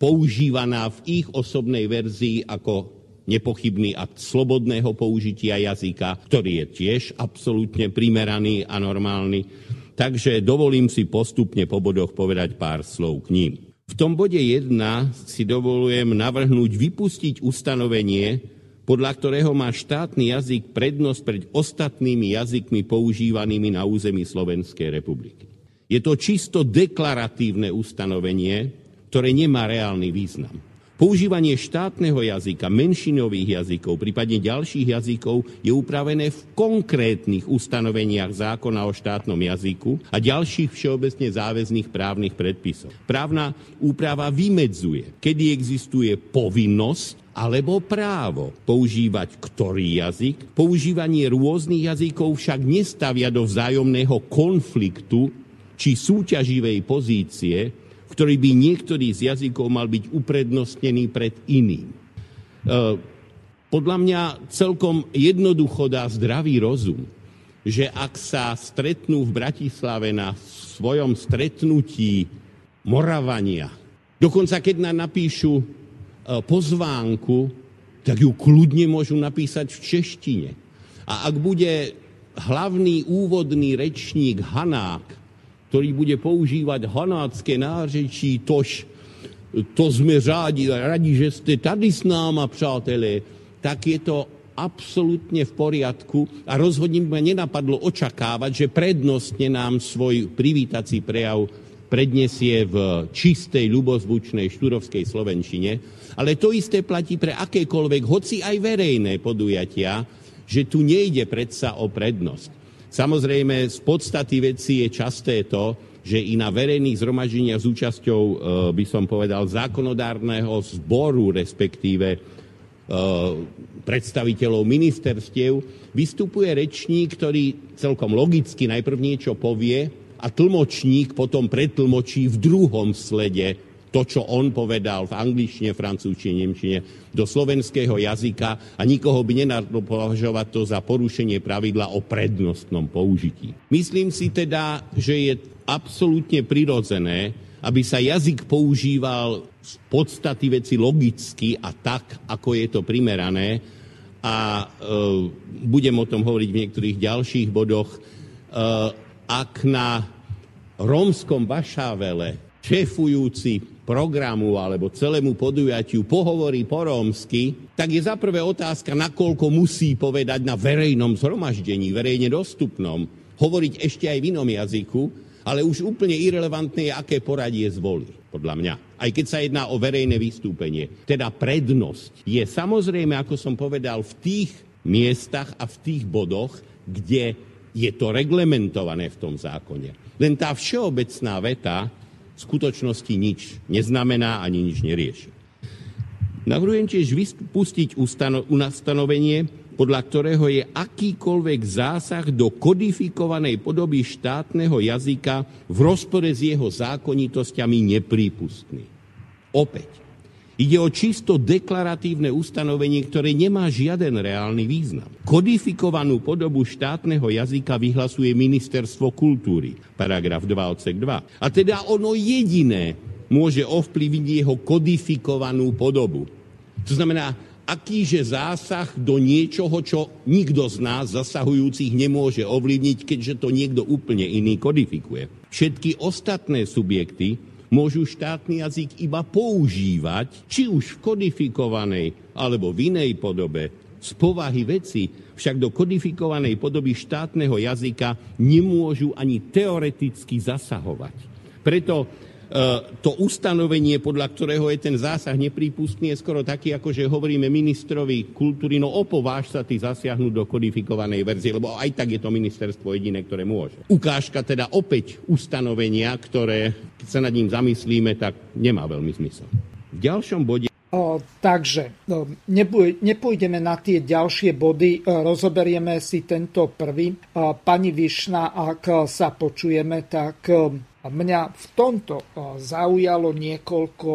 používaná v ich osobnej verzii ako nepochybný akt slobodného použitia jazyka, ktorý je tiež absolútne primeraný a normálny. Takže dovolím si postupne po bodoch povedať pár slov k ním. V tom bode 1 si dovolujem navrhnúť vypustiť ustanovenie, podľa ktorého má štátny jazyk prednosť pred ostatnými jazykmi používanými na území Slovenskej republiky. Je to čisto deklaratívne ustanovenie, ktoré nemá reálny význam. Používanie štátneho jazyka, menšinových jazykov, prípadne ďalších jazykov je upravené v konkrétnych ustanoveniach zákona o štátnom jazyku a ďalších všeobecne záväzných právnych predpisov. Právna úprava vymedzuje, kedy existuje povinnosť alebo právo používať ktorý jazyk. Používanie rôznych jazykov však nestavia do vzájomného konfliktu či súťaživej pozície ktorý by niektorý z jazykov mal byť uprednostnený pred iným. E, podľa mňa celkom jednoducho dá zdravý rozum, že ak sa stretnú v Bratislave na svojom stretnutí Moravania, dokonca keď nám napíšu e, pozvánku, tak ju kľudne môžu napísať v češtine. A ak bude hlavný úvodný rečník Hanák ktorý bude používať hanácké nářečí, tož to sme rádi, radi, že ste tady s náma, přátelé, tak je to absolútne v poriadku a rozhodne ma nenapadlo očakávať, že prednostne nám svoj privítací prejav predniesie v čistej, ľubozvučnej štúrovskej slovenčine. Ale to isté platí pre akékoľvek, hoci aj verejné podujatia, že tu nejde predsa o prednosť. Samozrejme, z podstaty veci je časté to, že i na verejných zhromaždeniach s účasťou, e, by som povedal, zákonodárneho zboru, respektíve e, predstaviteľov ministerstiev, vystupuje rečník, ktorý celkom logicky najprv niečo povie a tlmočník potom pretlmočí v druhom slede to, čo on povedal v angličtine, francúzštine, nemčine, do slovenského jazyka a nikoho by nenadlo považovať to za porušenie pravidla o prednostnom použití. Myslím si teda, že je absolútne prirodzené, aby sa jazyk používal z podstaty veci logicky a tak, ako je to primerané. A e, budem o tom hovoriť v niektorých ďalších bodoch. E, ak na rómskom Vašávele šéfujúci programu alebo celému podujatiu pohovorí po rómsky, tak je za prvé otázka, nakoľko musí povedať na verejnom zhromaždení, verejne dostupnom, hovoriť ešte aj v inom jazyku, ale už úplne irrelevantné je, aké poradie zvolí, podľa mňa. Aj keď sa jedná o verejné vystúpenie. Teda prednosť je samozrejme, ako som povedal, v tých miestach a v tých bodoch, kde je to reglementované v tom zákone. Len tá všeobecná veta, skutočnosti nič neznamená ani nič nerieši. Navrhujem tiež vypustiť ustanovenie, podľa ktorého je akýkoľvek zásah do kodifikovanej podoby štátneho jazyka v rozpore s jeho zákonitosťami neprípustný. Opäť, Ide o čisto deklaratívne ustanovenie, ktoré nemá žiaden reálny význam. Kodifikovanú podobu štátneho jazyka vyhlasuje Ministerstvo kultúry, paragraf 2 odsek 2. A teda ono jediné môže ovplyvniť jeho kodifikovanú podobu. To znamená, akýže zásah do niečoho, čo nikto z nás zasahujúcich nemôže ovlivniť, keďže to niekto úplne iný kodifikuje. Všetky ostatné subjekty môžu štátny jazyk iba používať, či už v kodifikovanej alebo v inej podobe, z povahy veci, však do kodifikovanej podoby štátneho jazyka nemôžu ani teoreticky zasahovať. Preto E, to ustanovenie, podľa ktorého je ten zásah neprípustný, je skoro taký, ako že hovoríme ministrovi kultúry, no opováž sa ty zasiahnuť do kodifikovanej verzie, lebo aj tak je to ministerstvo jediné, ktoré môže. Ukážka teda opäť ustanovenia, ktoré, keď sa nad ním zamyslíme, tak nemá veľmi zmysel. V ďalšom bode O, takže nepôjdeme na tie ďalšie body, o, rozoberieme si tento prvý. O, pani Višna, ak sa počujeme, tak Mňa v tomto zaujalo niekoľko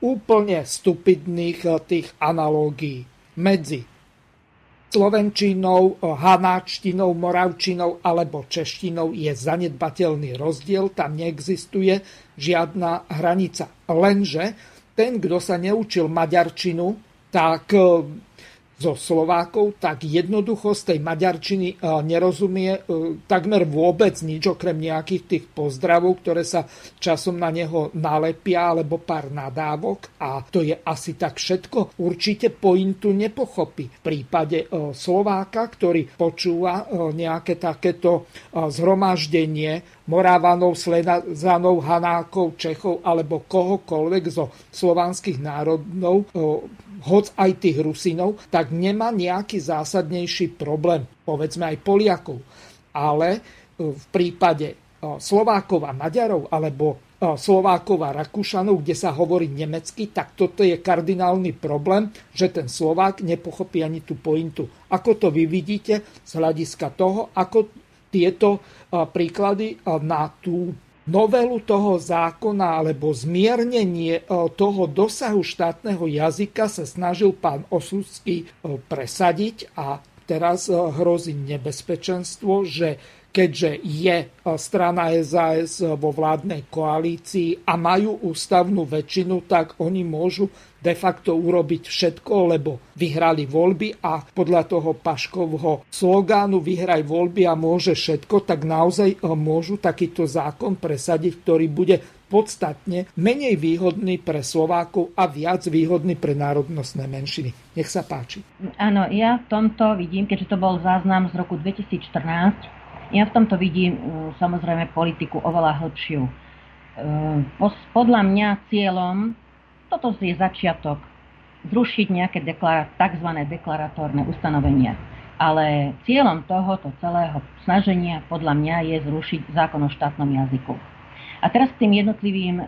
úplne stupidných tých analógií medzi slovenčinou, hanáčtinou, moravčinou alebo češtinou je zanedbateľný rozdiel, tam neexistuje žiadna hranica. Lenže ten, kto sa neučil maďarčinu, tak zo Slovákov, tak jednoducho z tej maďarčiny e, nerozumie e, takmer vôbec nič, okrem nejakých tých pozdravov, ktoré sa časom na neho nalepia, alebo pár nadávok a to je asi tak všetko. Určite pointu nepochopí. V prípade e, Slováka, ktorý počúva nejaké takéto zhromaždenie Morávanov, Sledazanov, Hanákov, Čechov alebo kohokoľvek zo slovanských národov, hoc aj tých Rusinov, tak nemá nejaký zásadnejší problém, povedzme aj Poliakov. Ale v prípade Slovákov a Maďarov alebo Slovákov a Rakúšanov, kde sa hovorí nemecky, tak toto je kardinálny problém, že ten Slovák nepochopí ani tú pointu. Ako to vy vidíte z hľadiska toho, ako tieto príklady na tú novelu toho zákona alebo zmiernenie toho dosahu štátneho jazyka sa snažil pán Osucký presadiť a teraz hrozí nebezpečenstvo, že keďže je e, strana SAS vo vládnej koalícii a majú ústavnú väčšinu, tak oni môžu de facto urobiť všetko, lebo vyhrali voľby a podľa toho Paškovho slogánu vyhraj voľby a môže všetko, tak naozaj e, môžu takýto zákon presadiť, ktorý bude podstatne menej výhodný pre Slovákov a viac výhodný pre národnostné menšiny. Nech sa páči. Áno, ja v tomto vidím, keďže to bol záznam z roku 2014, ja v tomto vidím uh, samozrejme politiku oveľa hĺbšiu. Uh, podľa mňa cieľom, toto je začiatok, zrušiť nejaké tzv. deklaratórne ustanovenia. Ale cieľom tohoto celého snaženia podľa mňa je zrušiť zákon o štátnom jazyku. A teraz k tým jednotlivým e,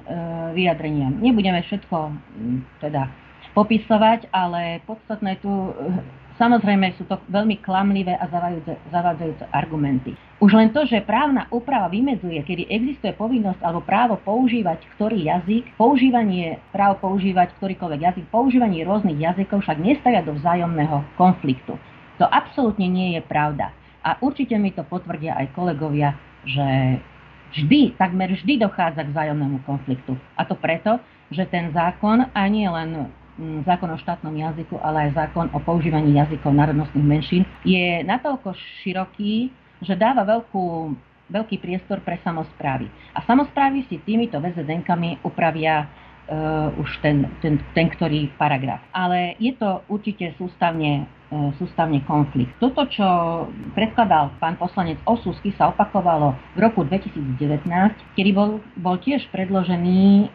vyjadreniam. Nebudeme všetko teda popisovať, ale podstatné tu Samozrejme sú to veľmi klamlivé a zavádzajúce argumenty. Už len to, že právna úprava vymedzuje, kedy existuje povinnosť alebo právo používať ktorý jazyk, používanie, právo používať ktorýkoľvek jazyk, používanie rôznych jazykov však nestavia do vzájomného konfliktu. To absolútne nie je pravda. A určite mi to potvrdia aj kolegovia, že vždy, takmer vždy dochádza k vzájomnému konfliktu. A to preto, že ten zákon ani len Mm, zákon o štátnom jazyku, ale aj zákon o používaní jazykov národnostných menšín, je natoľko široký, že dáva veľkú, veľký priestor pre samozprávy. A samozprávy si týmito VZDNkami upravia uh, už ten, ten, ten ktorý paragraf. Ale je to určite sústavne sústavne konflikt. Toto, čo predkladal pán poslanec Osusky, sa opakovalo v roku 2019, kedy bol, bol tiež predložený, e,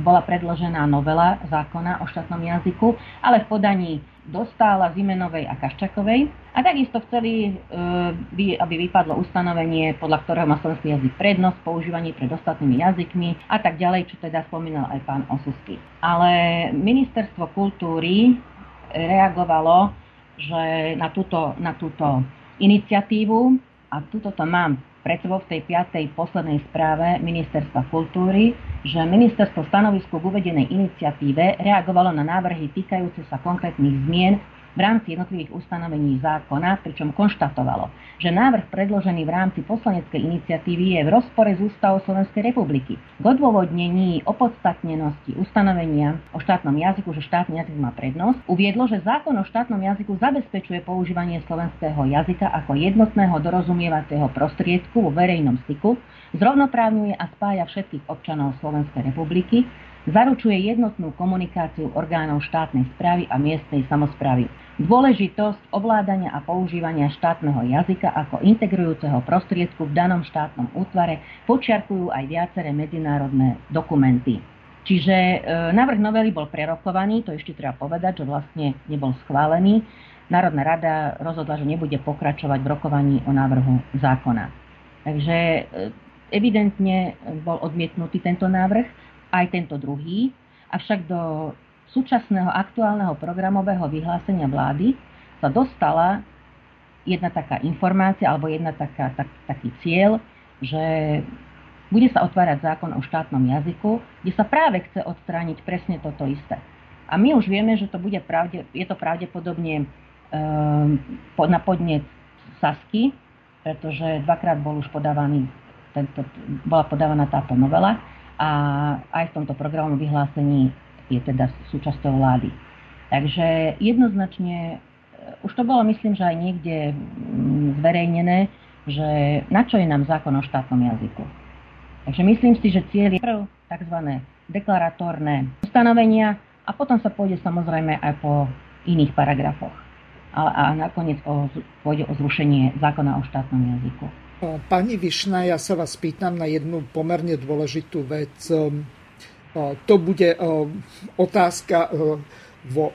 bola predložená novela zákona o štátnom jazyku, ale v podaní Dostála, Zimenovej a Kaščakovej. A takisto chceli, e, aby vypadlo ustanovenie, podľa ktorého má slovenský jazyk prednosť, používanie pred ostatnými jazykmi a tak ďalej, čo teda spomínal aj pán Osusky. Ale ministerstvo kultúry reagovalo že na túto, na túto iniciatívu, a tuto to mám pred sebou v tej piatej poslednej správe Ministerstva kultúry, že ministerstvo stanovisku k uvedenej iniciatíve reagovalo na návrhy týkajúce sa konkrétnych zmien v rámci jednotlivých ustanovení zákona, pričom konštatovalo, že návrh predložený v rámci poslaneckej iniciatívy je v rozpore s ústavou Slovenskej republiky. K odôvodnení opodstatnenosti ustanovenia o štátnom jazyku, že štátny jazyk má prednosť, uviedlo, že zákon o štátnom jazyku zabezpečuje používanie slovenského jazyka ako jednotného dorozumievacieho prostriedku vo verejnom styku, zrovnoprávňuje a spája všetkých občanov Slovenskej republiky, zaručuje jednotnú komunikáciu orgánov štátnej správy a miestnej samozprávy. Dôležitosť ovládania a používania štátneho jazyka ako integrujúceho prostriedku v danom štátnom útvare počiarkujú aj viaceré medzinárodné dokumenty. Čiže e, návrh novely bol prerokovaný, to ešte treba povedať, že vlastne nebol schválený. Národná rada rozhodla, že nebude pokračovať v rokovaní o návrhu zákona. Takže e, evidentne bol odmietnutý tento návrh aj tento druhý, avšak do súčasného aktuálneho programového vyhlásenia vlády sa dostala jedna taká informácia alebo jedna taká, tak, taký cieľ, že bude sa otvárať zákon o štátnom jazyku, kde sa práve chce odstrániť presne toto isté. A my už vieme, že to bude pravde, je to pravdepodobne um, na podnet Sasky, pretože dvakrát bol už podávaný, tento, bola podávaná táto novela a aj v tomto programovom vyhlásení je teda súčasťou vlády. Takže jednoznačne už to bolo myslím, že aj niekde mm, zverejnené, že na čo je nám zákon o štátnom jazyku. Takže myslím si, že cieľ je prv tzv. deklaratórne ustanovenia a potom sa pôjde samozrejme aj po iných paragrafoch. A, a nakoniec o, pôjde o zrušenie zákona o štátnom jazyku. Pani Višna, ja sa vás pýtam na jednu pomerne dôležitú vec. To bude otázka vo,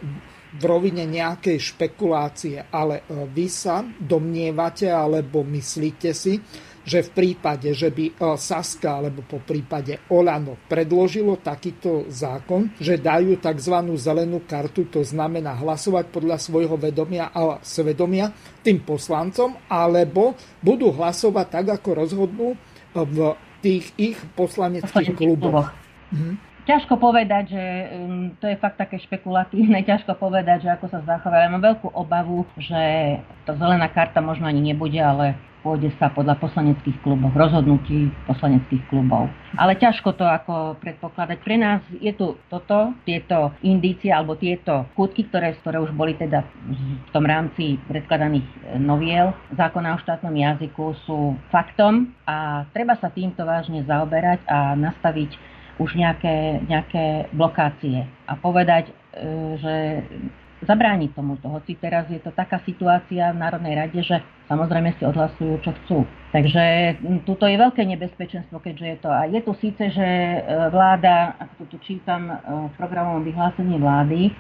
v rovine nejakej špekulácie, ale vy sa domnievate alebo myslíte si, že v prípade, že by e, Saska alebo po prípade Olano predložilo takýto zákon, že dajú tzv. zelenú kartu, to znamená hlasovať podľa svojho vedomia a svedomia tým poslancom, alebo budú hlasovať tak, ako rozhodnú e, v tých ich poslaneckých kluboch. Mhm. Ťažko povedať, že um, to je fakt také špekulatívne, ťažko povedať, že ako sa zachová. Ja mám veľkú obavu, že tá zelená karta možno ani nebude, ale pôjde sa podľa poslaneckých klubov, rozhodnutí poslaneckých klubov. Ale ťažko to ako predpokladať. Pre nás je tu toto, tieto indície alebo tieto kútky, ktoré, ktoré už boli teda v tom rámci predkladaných e, noviel zákona o štátnom jazyku sú faktom a treba sa týmto vážne zaoberať a nastaviť už nejaké, nejaké blokácie a povedať, e, že zabrániť tomuto. Hoci teraz je to taká situácia v Národnej rade, že samozrejme si odhlasujú, čo chcú. Takže tuto je veľké nebezpečenstvo, keďže je to. A je tu síce, že e, vláda, ako tu čítam e, v programovom vyhlásení vlády,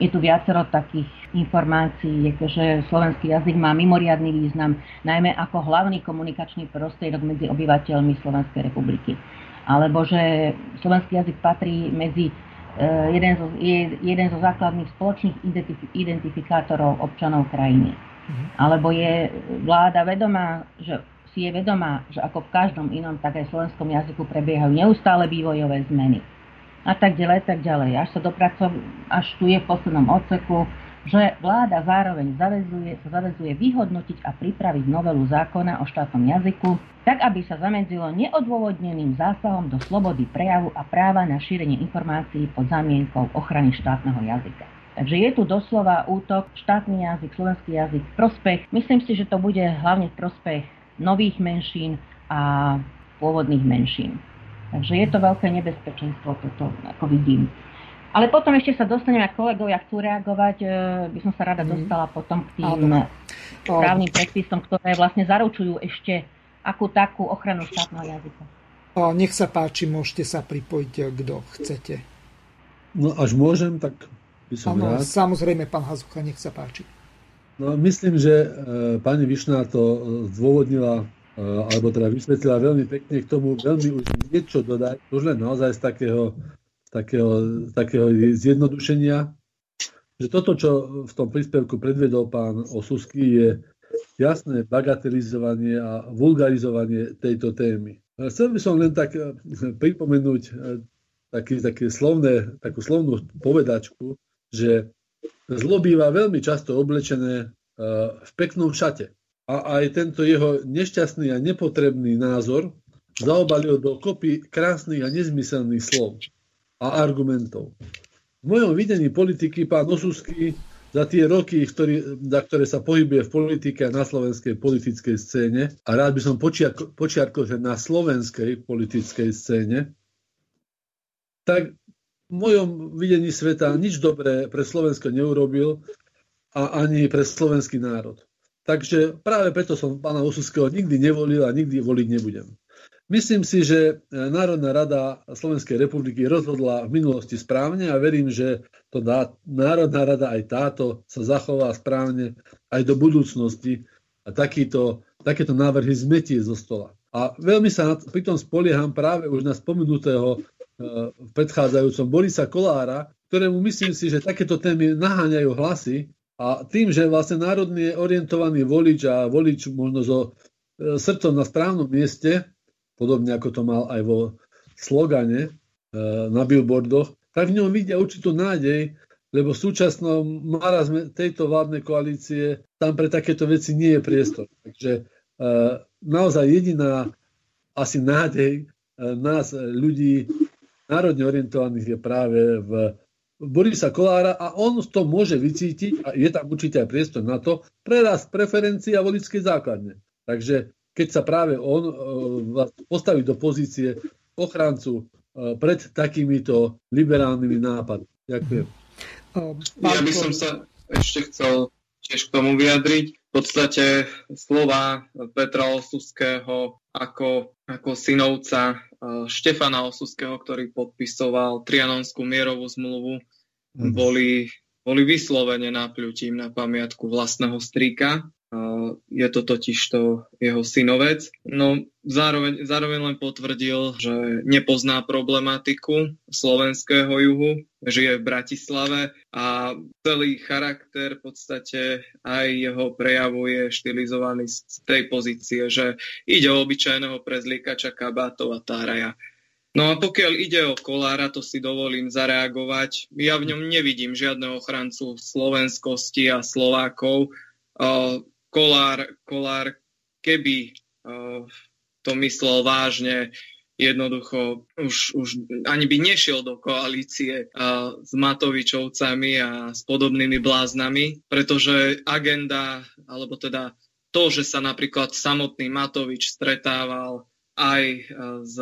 je tu viacero takých informácií, že slovenský jazyk má mimoriadný význam, najmä ako hlavný komunikačný prostriedok medzi obyvateľmi Slovenskej republiky. Alebo že slovenský jazyk patrí medzi Eh, jeden zo, je jeden zo základných spoločných identifikátorov občanov krajiny. Mhm. Alebo je vláda vedomá, že si je vedomá, že ako v každom inom, tak aj v slovenskom jazyku prebiehajú neustále vývojové zmeny. A tak ďalej, tak ďalej. Až sa dopracov, až tu je v poslednom odseku, že vláda zároveň zavezuje, sa zavezuje vyhodnotiť a pripraviť novelu zákona o štátnom jazyku, tak aby sa zamedzilo neodôvodneným zásahom do slobody prejavu a práva na šírenie informácií pod zamienkou ochrany štátneho jazyka. Takže je tu doslova útok, štátny jazyk, slovenský jazyk, prospech. Myslím si, že to bude hlavne prospech nových menšín a pôvodných menšín. Takže je to veľké nebezpečenstvo, toto ako vidím. Ale potom ešte sa dostaneme, ak kolegovia chcú reagovať, e, by som sa rada mhm. dostala potom k tým právnym predpisom, ktoré vlastne zaručujú ešte akú takú ochranu štátneho jazyka. Nech sa páči, môžete sa pripojiť, e, kto chcete. No až môžem, tak by som ano, rád. Samozrejme, pán Hazucha, nech sa páči. No, myslím, že e, pani Višná to e, zdôvodnila, e, alebo teda vysvetlila veľmi pekne k tomu, veľmi už niečo dodať, už len naozaj z takého takého, takého zjednodušenia, že toto, čo v tom príspevku predvedol pán Osusky, je jasné bagatelizovanie a vulgarizovanie tejto témy. Chcel by som len tak eh, pripomenúť eh, taký, také slovné, takú slovnú povedačku, že zlo býva veľmi často oblečené eh, v peknom šate. A aj tento jeho nešťastný a nepotrebný názor zaobalil do kopy krásnych a nezmyselných slov a argumentov. V mojom videní politiky pán Osusky za tie roky, ktorý, za ktoré sa pohybuje v politike a na slovenskej politickej scéne, a rád by som počiarkol, že na slovenskej politickej scéne, tak v mojom videní sveta nič dobré pre Slovensko neurobil a ani pre slovenský národ. Takže práve preto som pána Osuského nikdy nevolil a nikdy voliť nebudem. Myslím si, že e, Národná rada Slovenskej republiky rozhodla v minulosti správne a verím, že to dá, Národná rada aj táto sa zachová správne aj do budúcnosti a takýto, takéto návrhy zmetie zo stola. A veľmi sa pritom spolieham práve už na spomenutého e, v predchádzajúcom Borisa Kolára, ktorému myslím si, že takéto témy naháňajú hlasy a tým, že vlastne národne orientovaný volič a volič možno so e, srdcom na správnom mieste, podobne ako to mal aj vo slogane e, na billboardoch, tak v ňom vidia určitú nádej, lebo v súčasnom marazme tejto vládnej koalície tam pre takéto veci nie je priestor. Takže e, naozaj jediná asi nádej e, nás, ľudí národne orientovaných, je práve v Borisa Kolára a on to môže vycítiť a je tam určite aj priestor na to prerast preferencií a voličskej základne. Takže keď sa práve on uh, postaví do pozície ochrancu uh, pred takýmito liberálnymi nápadmi. Ďakujem. Ja by som sa ešte chcel tiež k tomu vyjadriť. V podstate slova Petra Osuského ako, ako synovca uh, Štefana Osuského, ktorý podpisoval Trianonskú mierovú zmluvu, mm. boli, boli vyslovene napľutím na pamiatku vlastného strýka je to totiž to jeho synovec. No zároveň, zároveň len potvrdil, že nepozná problematiku slovenského juhu, žije v Bratislave a celý charakter v podstate aj jeho prejavu je štilizovaný z tej pozície, že ide o obyčajného prezlíkača kabátov a táraja. No a pokiaľ ide o Kolára, to si dovolím zareagovať. Ja v ňom nevidím žiadneho ochrancu slovenskosti a Slovákov Kolár, Kolár keby uh, to myslel vážne, jednoducho už, už ani by nešiel do koalície uh, s Matovičovcami a s podobnými bláznami, pretože agenda, alebo teda to, že sa napríklad samotný Matovič stretával aj e, s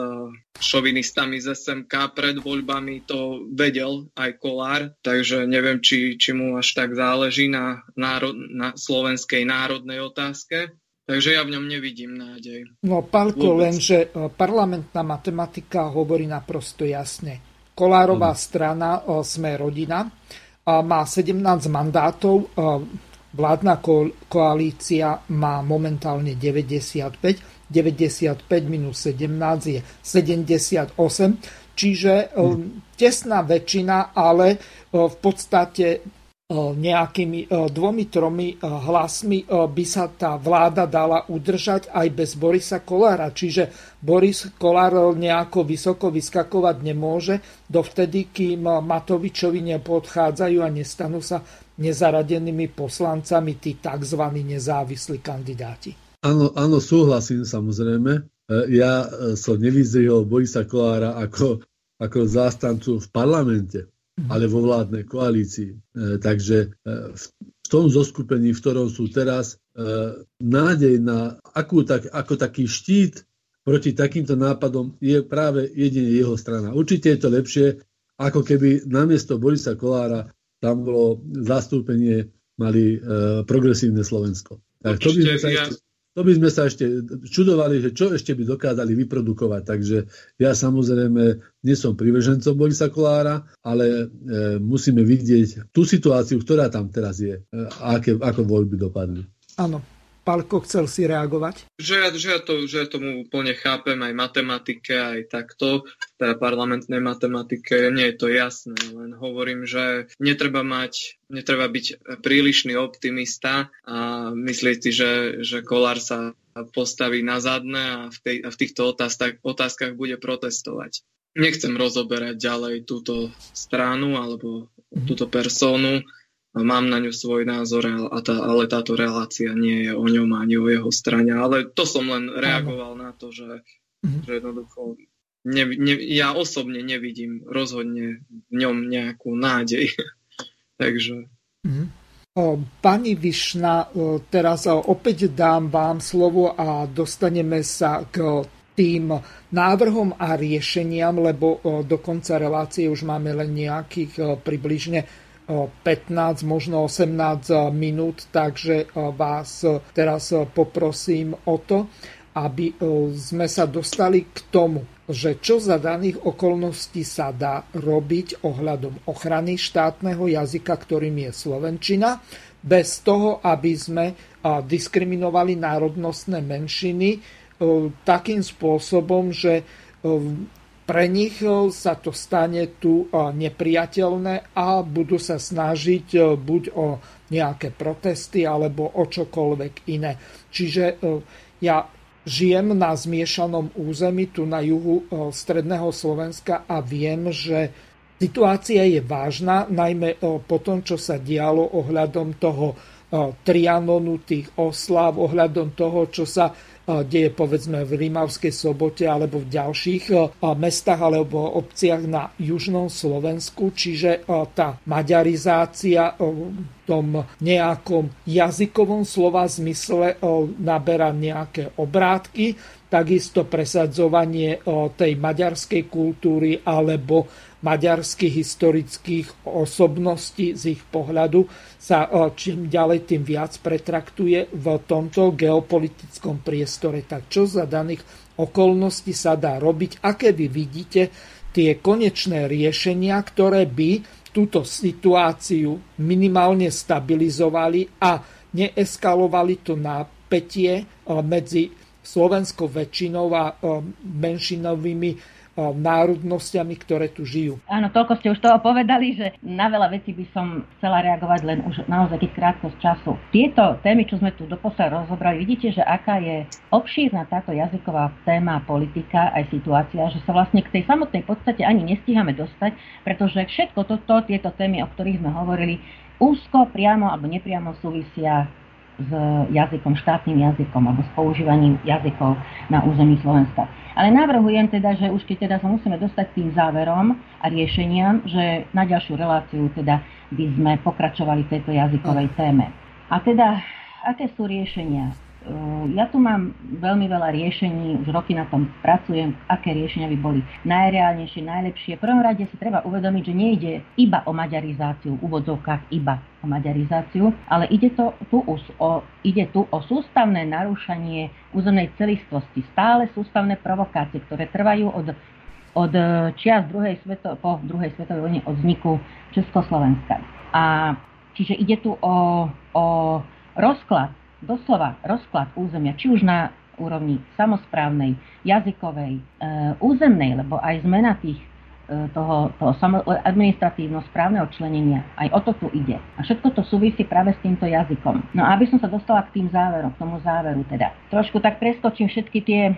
šovinistami z SMK pred voľbami, to vedel aj Kolár, takže neviem, či, či mu až tak záleží na, národ, na slovenskej národnej otázke. Takže ja v ňom nevidím nádej. No, Pálko, lenže e, parlamentná matematika hovorí naprosto jasne. Kolárová hmm. strana e, Sme rodina má 17 mandátov, vládna koalícia má momentálne 95 95 minus 17 je 78, čiže hmm. tesná väčšina, ale e, v podstate e, nejakými dvomi, tromi hlasmi by sa tá vláda dala udržať aj bez Borisa Kolára. Čiže Boris Kolár nejako vysoko vyskakovať nemôže dovtedy, kým Matovičovi nepodchádzajú a nestanú sa nezaradenými poslancami tí tzv. nezávislí kandidáti. Áno, áno, súhlasím samozrejme. E, ja e, som nevyzrihol Borisa Kolára ako, ako zástancu v parlamente, mhm. ale vo vládnej koalícii. E, takže v tom zoskupení, v ktorom sú teraz, nádej na akú, tak, ako taký štít proti takýmto nápadom je práve jedine jeho strana. Určite je to lepšie, ako keby namiesto Borisa Kolára tam bolo zastúpenie mali progresívne Slovensko. Tak to by ja... ešte to by sme sa ešte čudovali, že čo ešte by dokázali vyprodukovať. Takže ja samozrejme nie som privržencom Borisa Kolára, ale e, musíme vidieť tú situáciu, ktorá tam teraz je e, aké, ako voľby dopadli. Áno. Palko chcel si reagovať? Že ja, že, ja to, že ja tomu úplne chápem aj matematike, aj takto, teda parlamentnej matematike, nie je to jasné, len hovorím, že netreba mať, netreba byť prílišný optimista a myslieť si, že, že Kolár sa postaví na zadné a v, tej, a v týchto otázkach, otázkach bude protestovať. Nechcem rozoberať ďalej túto stranu alebo mhm. túto persónu, mám na ňu svoj názor, ale táto relácia nie je o ňom ani o jeho strane. Ale to som len reagoval na to, že, mm-hmm. že jednoducho ne, ne, ja osobne nevidím rozhodne v ňom nejakú nádej. Takže... Mm-hmm. Pani Višna, teraz opäť dám vám slovo a dostaneme sa k tým návrhom a riešeniam, lebo do konca relácie už máme len nejakých približne 15, možno 18 minút, takže vás teraz poprosím o to, aby sme sa dostali k tomu, že čo za daných okolností sa dá robiť ohľadom ochrany štátneho jazyka, ktorým je Slovenčina, bez toho, aby sme diskriminovali národnostné menšiny takým spôsobom, že pre nich e, sa to stane tu e, nepriateľné a budú sa snažiť e, buď o nejaké protesty alebo o čokoľvek iné. Čiže ja žijem na zmiešanom území tu na juhu stredného Slovenska a viem, že situácia je vážna, najmä po tom, čo sa dialo ohľadom toho Trianonu, tých oslav, ohľadom toho, čo sa deje povedzme v Rímavskej sobote alebo v ďalších mestách alebo obciach na južnom Slovensku, čiže tá maďarizácia tom nejakom jazykovom slova zmysle naberá nejaké obrátky, takisto presadzovanie tej maďarskej kultúry alebo maďarských historických osobností z ich pohľadu sa čím ďalej tým viac pretraktuje v tomto geopolitickom priestore. Tak čo za daných okolností sa dá robiť? Aké vy vidíte tie konečné riešenia, ktoré by túto situáciu minimálne stabilizovali a neeskalovali to napätie medzi slovenskou väčšinou a menšinovými národnosťami, ktoré tu žijú. Áno, toľko ste už toho povedali, že na veľa vecí by som chcela reagovať len už naozaj krátko z času. Tieto témy, čo sme tu doposiaľ rozobrali, vidíte, že aká je obšírna táto jazyková téma, politika, aj situácia, že sa vlastne k tej samotnej podstate ani nestíhame dostať, pretože všetko toto, tieto témy, o ktorých sme hovorili, úzko, priamo alebo nepriamo súvisia s jazykom, štátnym jazykom alebo s používaním jazykov na území Slovenska. Ale navrhujem teda, že už keď teda sa musíme dostať k tým záverom a riešeniam, že na ďalšiu reláciu teda by sme pokračovali v tejto jazykovej téme. A teda, aké sú riešenia? Ehm, ja tu mám veľmi veľa riešení, už roky na tom pracujem, aké riešenia by boli najreálnejšie, najlepšie. V prvom rade si treba uvedomiť, že nejde iba o maďarizáciu, v úvodzovkách iba o maďarizáciu, ale ide, to, tu o, ide tu o sústavné narúšanie územnej celistvosti, stále sústavné provokácie, ktoré trvajú od, od čias druhej sveto, po druhej svetovej vojne od vzniku Československa. A čiže ide tu o, o rozklad doslova rozklad územia, či už na úrovni samozprávnej, jazykovej, e, územnej, lebo aj zmena tých e, toho, toho administratívno-správneho členenia, aj o to tu ide. A všetko to súvisí práve s týmto jazykom. No a aby som sa dostala k tým záverom, k tomu záveru teda. Trošku tak preskočím všetky tie e,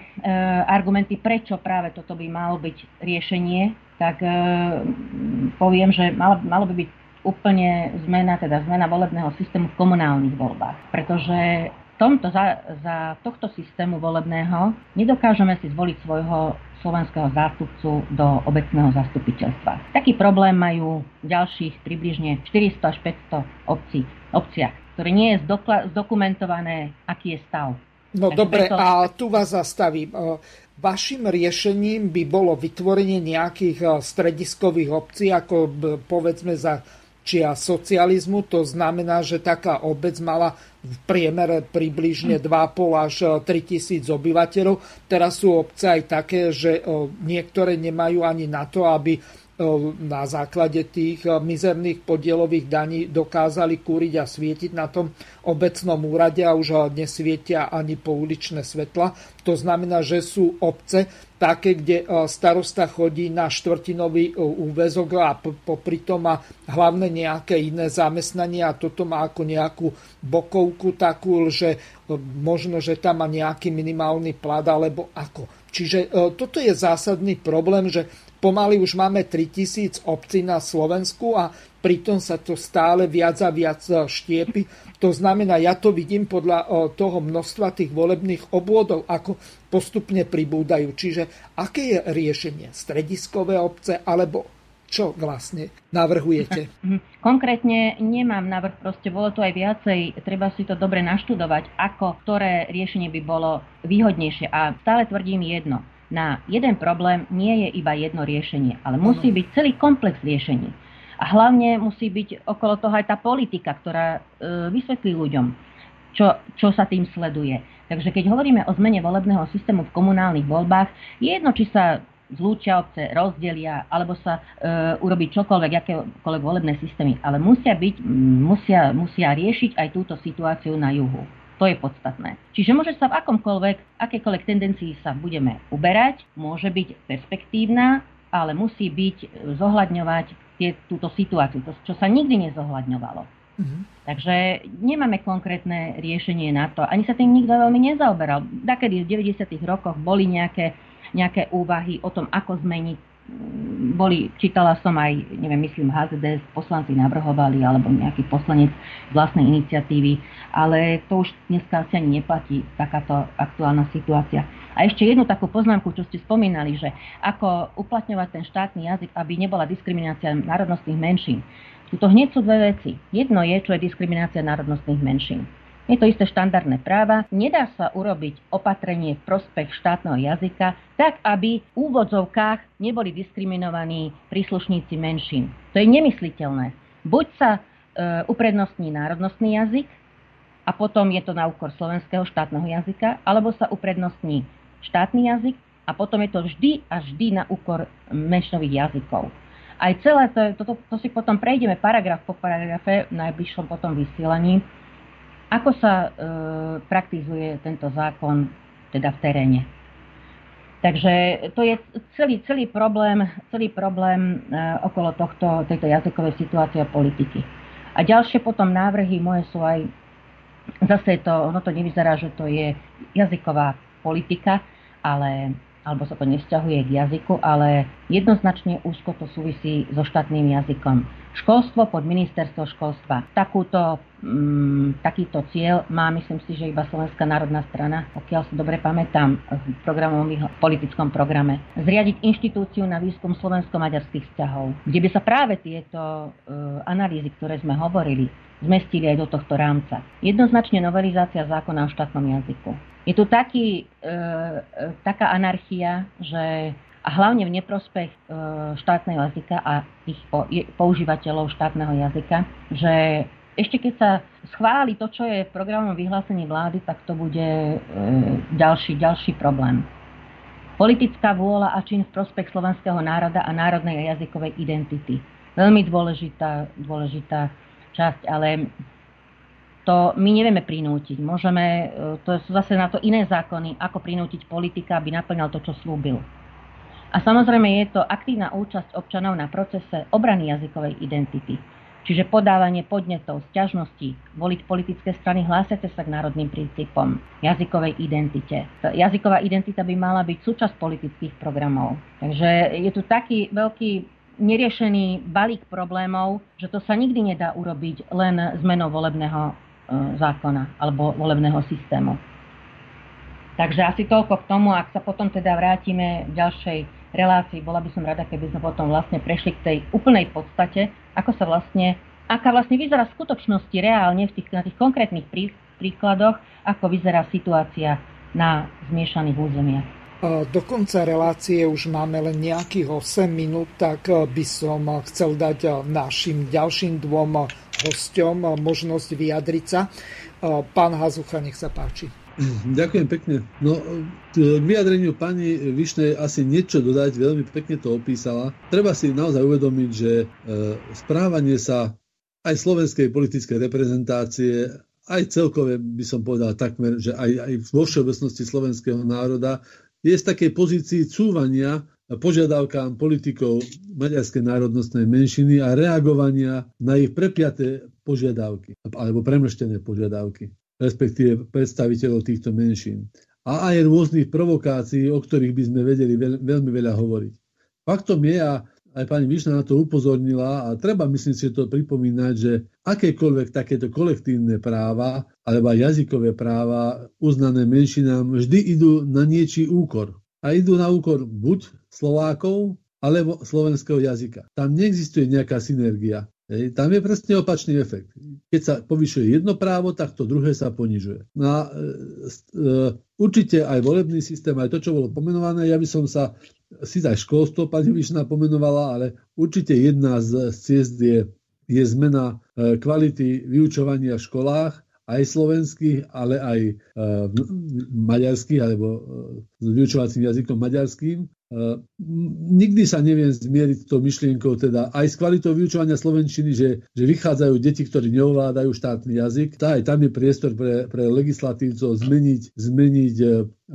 argumenty, prečo práve toto by malo byť riešenie, tak e, poviem, že malo, malo by byť úplne zmena, teda zmena volebného systému v komunálnych voľbách. Pretože tomto, za, za tohto systému volebného nedokážeme si zvoliť svojho slovenského zástupcu do obecného zastupiteľstva. Taký problém majú ďalších približne 400 až 500 obcí, obciach, ktoré nie je zdokumentované, aký je stav. No Takže dobre, preto... a tu vás zastavím. Vašim riešením by bolo vytvorenie nejakých strediskových obcí, ako povedzme za čia socializmu. To znamená, že taká obec mala v priemere približne 2,5 až 3 tisíc obyvateľov. Teraz sú obce aj také, že niektoré nemajú ani na to, aby na základe tých mizerných podielových daní dokázali kúriť a svietiť na tom obecnom úrade a už nesvietia ani pouličné svetla. To znamená, že sú obce, také, kde starosta chodí na štvrtinový úvezok a popri tom má hlavne nejaké iné zamestnanie a toto má ako nejakú bokovku takú, že možno, že tam má nejaký minimálny plat alebo ako. Čiže toto je zásadný problém, že pomaly už máme 3000 obcí na Slovensku a pritom sa to stále viac a viac štiepi. To znamená, ja to vidím podľa toho množstva tých volebných obvodov, ako postupne pribúdajú. Čiže aké je riešenie? Strediskové obce alebo čo vlastne navrhujete? Konkrétne nemám navrh, proste bolo to aj viacej, treba si to dobre naštudovať, ako ktoré riešenie by bolo výhodnejšie. A stále tvrdím jedno, na jeden problém nie je iba jedno riešenie, ale musí byť celý komplex riešení. A hlavne musí byť okolo toho aj tá politika, ktorá e, vysvetlí ľuďom, čo, čo sa tým sleduje. Takže keď hovoríme o zmene volebného systému v komunálnych voľbách, je jedno, či sa zlúčia obce, rozdelia, alebo sa e, urobí čokoľvek, akékoľvek volebné systémy. Ale musia, byť, musia, musia riešiť aj túto situáciu na juhu. To je podstatné. Čiže môže sa v akomkoľvek, akékoľvek tendencii sa budeme uberať, môže byť perspektívna, ale musí byť zohľadňovať tie, túto situáciu, to, čo sa nikdy nezohľadňovalo. Mm-hmm. Takže nemáme konkrétne riešenie na to. Ani sa tým nikto veľmi nezaoberal. Dakedy v 90. rokoch boli nejaké, nejaké úvahy o tom, ako zmeniť boli, čítala som aj, neviem, myslím, HZDS, poslanci navrhovali, alebo nejaký poslanec vlastnej iniciatívy, ale to už dneska asi ani neplatí takáto aktuálna situácia. A ešte jednu takú poznámku, čo ste spomínali, že ako uplatňovať ten štátny jazyk, aby nebola diskriminácia národnostných menšín. Tuto hneď sú dve veci. Jedno je, čo je diskriminácia národnostných menšín. Je to isté štandardné práva. Nedá sa urobiť opatrenie v prospech štátneho jazyka tak, aby v úvodzovkách neboli diskriminovaní príslušníci menšín. To je nemysliteľné. Buď sa e, uprednostní národnostný jazyk a potom je to na úkor slovenského štátneho jazyka, alebo sa uprednostní štátny jazyk a potom je to vždy a vždy na úkor menšinových jazykov. Aj celé to, to, to, to si potom prejdeme paragraf po paragrafe v najbližšom potom vysielaní ako sa e, praktizuje tento zákon teda v teréne? Takže to je celý, celý problém, celý problém e, okolo tohto, tejto jazykovej situácie a politiky. A ďalšie potom návrhy moje sú aj, zase to, ono to nevyzerá, že to je jazyková politika, ale alebo sa to nesťahuje k jazyku, ale jednoznačne úzko to súvisí so štátnym jazykom. Školstvo pod ministerstvo školstva. Takúto, mm, takýto cieľ má, myslím si, že iba Slovenská národná strana, pokiaľ si dobre pamätám, v programovom politickom programe. Zriadiť inštitúciu na výskum slovensko-maďarských vzťahov, kde by sa práve tieto uh, analýzy, ktoré sme hovorili, zmestili aj do tohto rámca. Jednoznačne novelizácia zákona o štátnom jazyku. Je tu taký, e, e taká anarchia, že a hlavne v neprospech e, štátneho jazyka a tých používateľov štátneho jazyka, že ešte keď sa schváli to, čo je v programovom vyhlásení vlády, tak to bude e, ďalší, ďalší problém. Politická vôľa a čin v prospech slovenského národa a národnej a jazykovej identity. Veľmi dôležitá, dôležitá časť, ale to my nevieme prinútiť. Môžeme, e, to sú zase na to iné zákony, ako prinútiť politika, aby naplňal to, čo slúbil. A samozrejme je to aktívna účasť občanov na procese obrany jazykovej identity. Čiže podávanie podnetov, sťažností, voliť politické strany hlásiace sa k národným princípom, jazykovej identite. Jazyková identita by mala byť súčasť politických programov. Takže je tu taký veľký neriešený balík problémov, že to sa nikdy nedá urobiť len zmenou volebného e, zákona alebo volebného systému. Takže asi toľko k tomu, ak sa potom teda vrátime v ďalšej relácii. Bola by som rada, keby sme potom vlastne prešli k tej úplnej podstate, ako sa vlastne, aká vlastne vyzerá v skutočnosti reálne v tých, na tých konkrétnych prí, príkladoch, ako vyzerá situácia na zmiešaných územiach. Do konca relácie už máme len nejakých 8 minút, tak by som chcel dať našim ďalším dvom hosťom možnosť vyjadriť sa. Pán Hazucha, nech sa páči. Ďakujem pekne. No, k vyjadreniu pani Višnej asi niečo dodať, veľmi pekne to opísala. Treba si naozaj uvedomiť, že e, správanie sa aj slovenskej politickej reprezentácie, aj celkové by som povedal takmer, že aj, aj vo všeobecnosti slovenského národa je z takej pozícii cúvania požiadavkám politikov maďarskej národnostnej menšiny a reagovania na ich prepiaté požiadavky alebo premrštené požiadavky respektíve predstaviteľov týchto menšín. A aj rôznych provokácií, o ktorých by sme vedeli veľ, veľmi veľa hovoriť. Faktom je, a aj pani Višna na to upozornila, a treba myslím si to pripomínať, že akékoľvek takéto kolektívne práva alebo jazykové práva uznané menšinám vždy idú na niečí úkor. A idú na úkor buď Slovákov, alebo slovenského jazyka. Tam neexistuje nejaká synergia. Hej, tam je presne opačný efekt. Keď sa povyšuje jedno právo, tak to druhé sa ponižuje. No a e, e, určite aj volebný systém, aj to, čo bolo pomenované, ja by som sa, si aj školstvo pani Višna pomenovala, ale určite jedna z ciest je, je zmena e, kvality vyučovania v školách, aj slovenských, ale aj e, maďarských, alebo e, s vyučovacím jazykom maďarským. E, nikdy sa neviem zmieriť s tou myšlienkou, teda aj s kvalitou vyučovania slovenčiny, že, že vychádzajú deti, ktorí neovládajú štátny jazyk. Tá, aj tam je priestor pre, pre legislatívcov zmeniť, zmeniť e,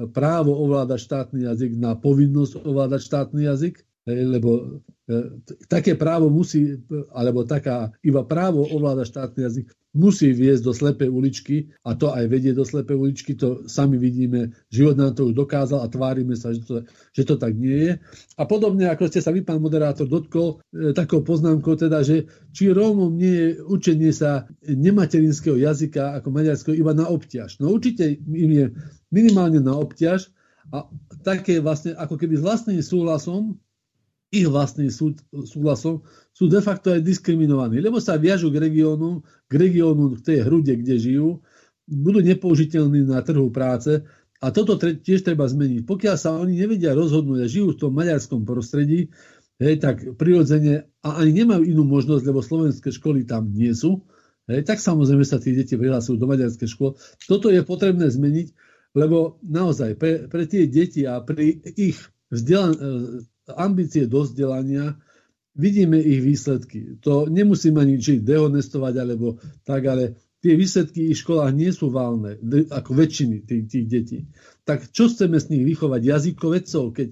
právo ovládať štátny jazyk na povinnosť ovládať štátny jazyk. Lebo E, také právo musí, alebo taká iba právo ovláda štátny jazyk, musí viesť do slepej uličky a to aj vedie do slepej uličky, to sami vidíme, život nám to už dokázal a tvárime sa, že to, že to tak nie je. A podobne, ako ste sa vy, pán moderátor, dotkol e, takou poznámkou, teda, že či Rómom nie je učenie sa nematerinského jazyka ako maďarského iba na obťaž. No určite im je minimálne na obťaž a také vlastne ako keby s vlastným súhlasom ich vlastným súhlasom sú de facto aj diskriminovaní, lebo sa viažu k regiónu, k regiónu, k tej hrude, kde žijú, budú nepoužiteľní na trhu práce a toto tiež treba zmeniť. Pokiaľ sa oni nevedia rozhodnúť a žijú v tom maďarskom prostredí, hej, tak prirodzene a ani nemajú inú možnosť, lebo slovenské školy tam nie sú, hej, tak samozrejme sa tí deti prihlasujú do maďarskej školy. Toto je potrebné zmeniť, lebo naozaj pre, pre tie deti a pri ich vzdelan- ambície do vzdelania, vidíme ich výsledky. To nemusíme ani či dehonestovať, alebo tak, ale tie výsledky v školách nie sú válne, ako väčšiny tých, tých detí. Tak čo chceme s nich vychovať? Jazykovedcov, keď,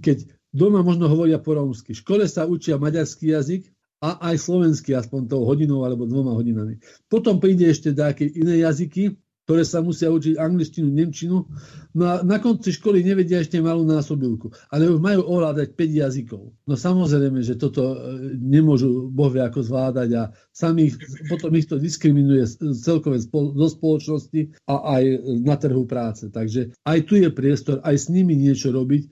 keď doma možno hovoria po rómsky. V škole sa učia maďarský jazyk a aj slovenský aspoň tou hodinou alebo dvoma hodinami. Potom príde ešte nejaké iné jazyky, ktoré sa musia učiť angličtinu, nemčinu. No a na konci školy nevedia ešte malú násobilku, ale už majú ovládať 5 jazykov. No samozrejme, že toto e, nemôžu bohvie ako zvládať a sami potom ich to diskriminuje celkové zo spoločnosti a aj na trhu práce. Takže aj tu je priestor, aj s nimi niečo robiť.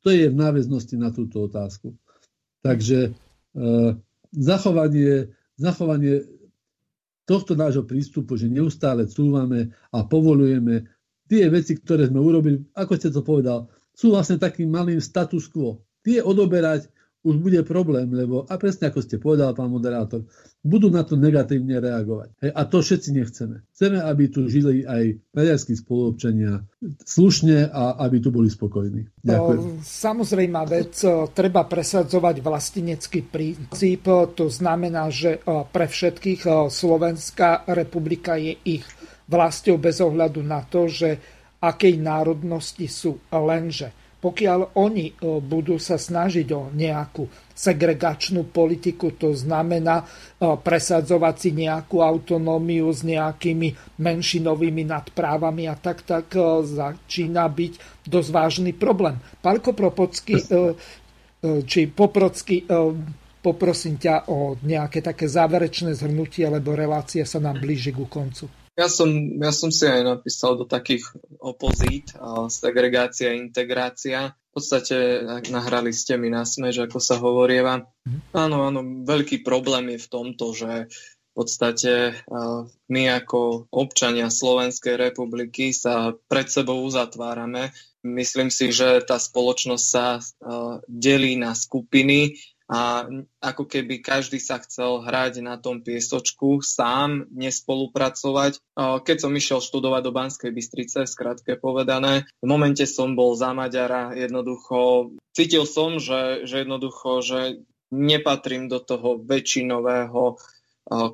To je v náväznosti na túto otázku. Takže e, zachovanie, zachovanie tohto nášho prístupu, že neustále cúvame a povolujeme tie veci, ktoré sme urobili, ako ste to povedal, sú vlastne takým malým status quo. Tie odoberať už bude problém, lebo, a presne ako ste povedal, pán moderátor, budú na to negatívne reagovať. Hej, a to všetci nechceme. Chceme, aby tu žili aj maďarskí spoluobčania slušne a aby tu boli spokojní. Ďakujem. Samozrejme vec, treba presadzovať vlastinecký princíp, to znamená, že pre všetkých Slovenská republika je ich vlastou bez ohľadu na to, že akej národnosti sú. Lenže pokiaľ oni e, budú sa snažiť o nejakú segregačnú politiku, to znamená e, presadzovať si nejakú autonómiu s nejakými menšinovými nadprávami a tak, tak e, začína byť dosť vážny problém. Pálko Propocky, či Poprocky, poprosím ťa o nejaké také záverečné zhrnutie, lebo relácia sa nám blíži ku koncu. Ja som, ja som si aj napísal do takých opozít, a segregácia, integrácia. V podstate nahrali ste mi na smež, ako sa hovorieva. Mhm. Áno, áno, veľký problém je v tomto, že v podstate my ako občania Slovenskej republiky sa pred sebou uzatvárame. Myslím si, že tá spoločnosť sa delí na skupiny a ako keby každý sa chcel hrať na tom piesočku sám, nespolupracovať. Keď som išiel študovať do Banskej Bystrice, skrátke povedané, v momente som bol za Maďara, jednoducho cítil som, že, že jednoducho, že nepatrím do toho väčšinového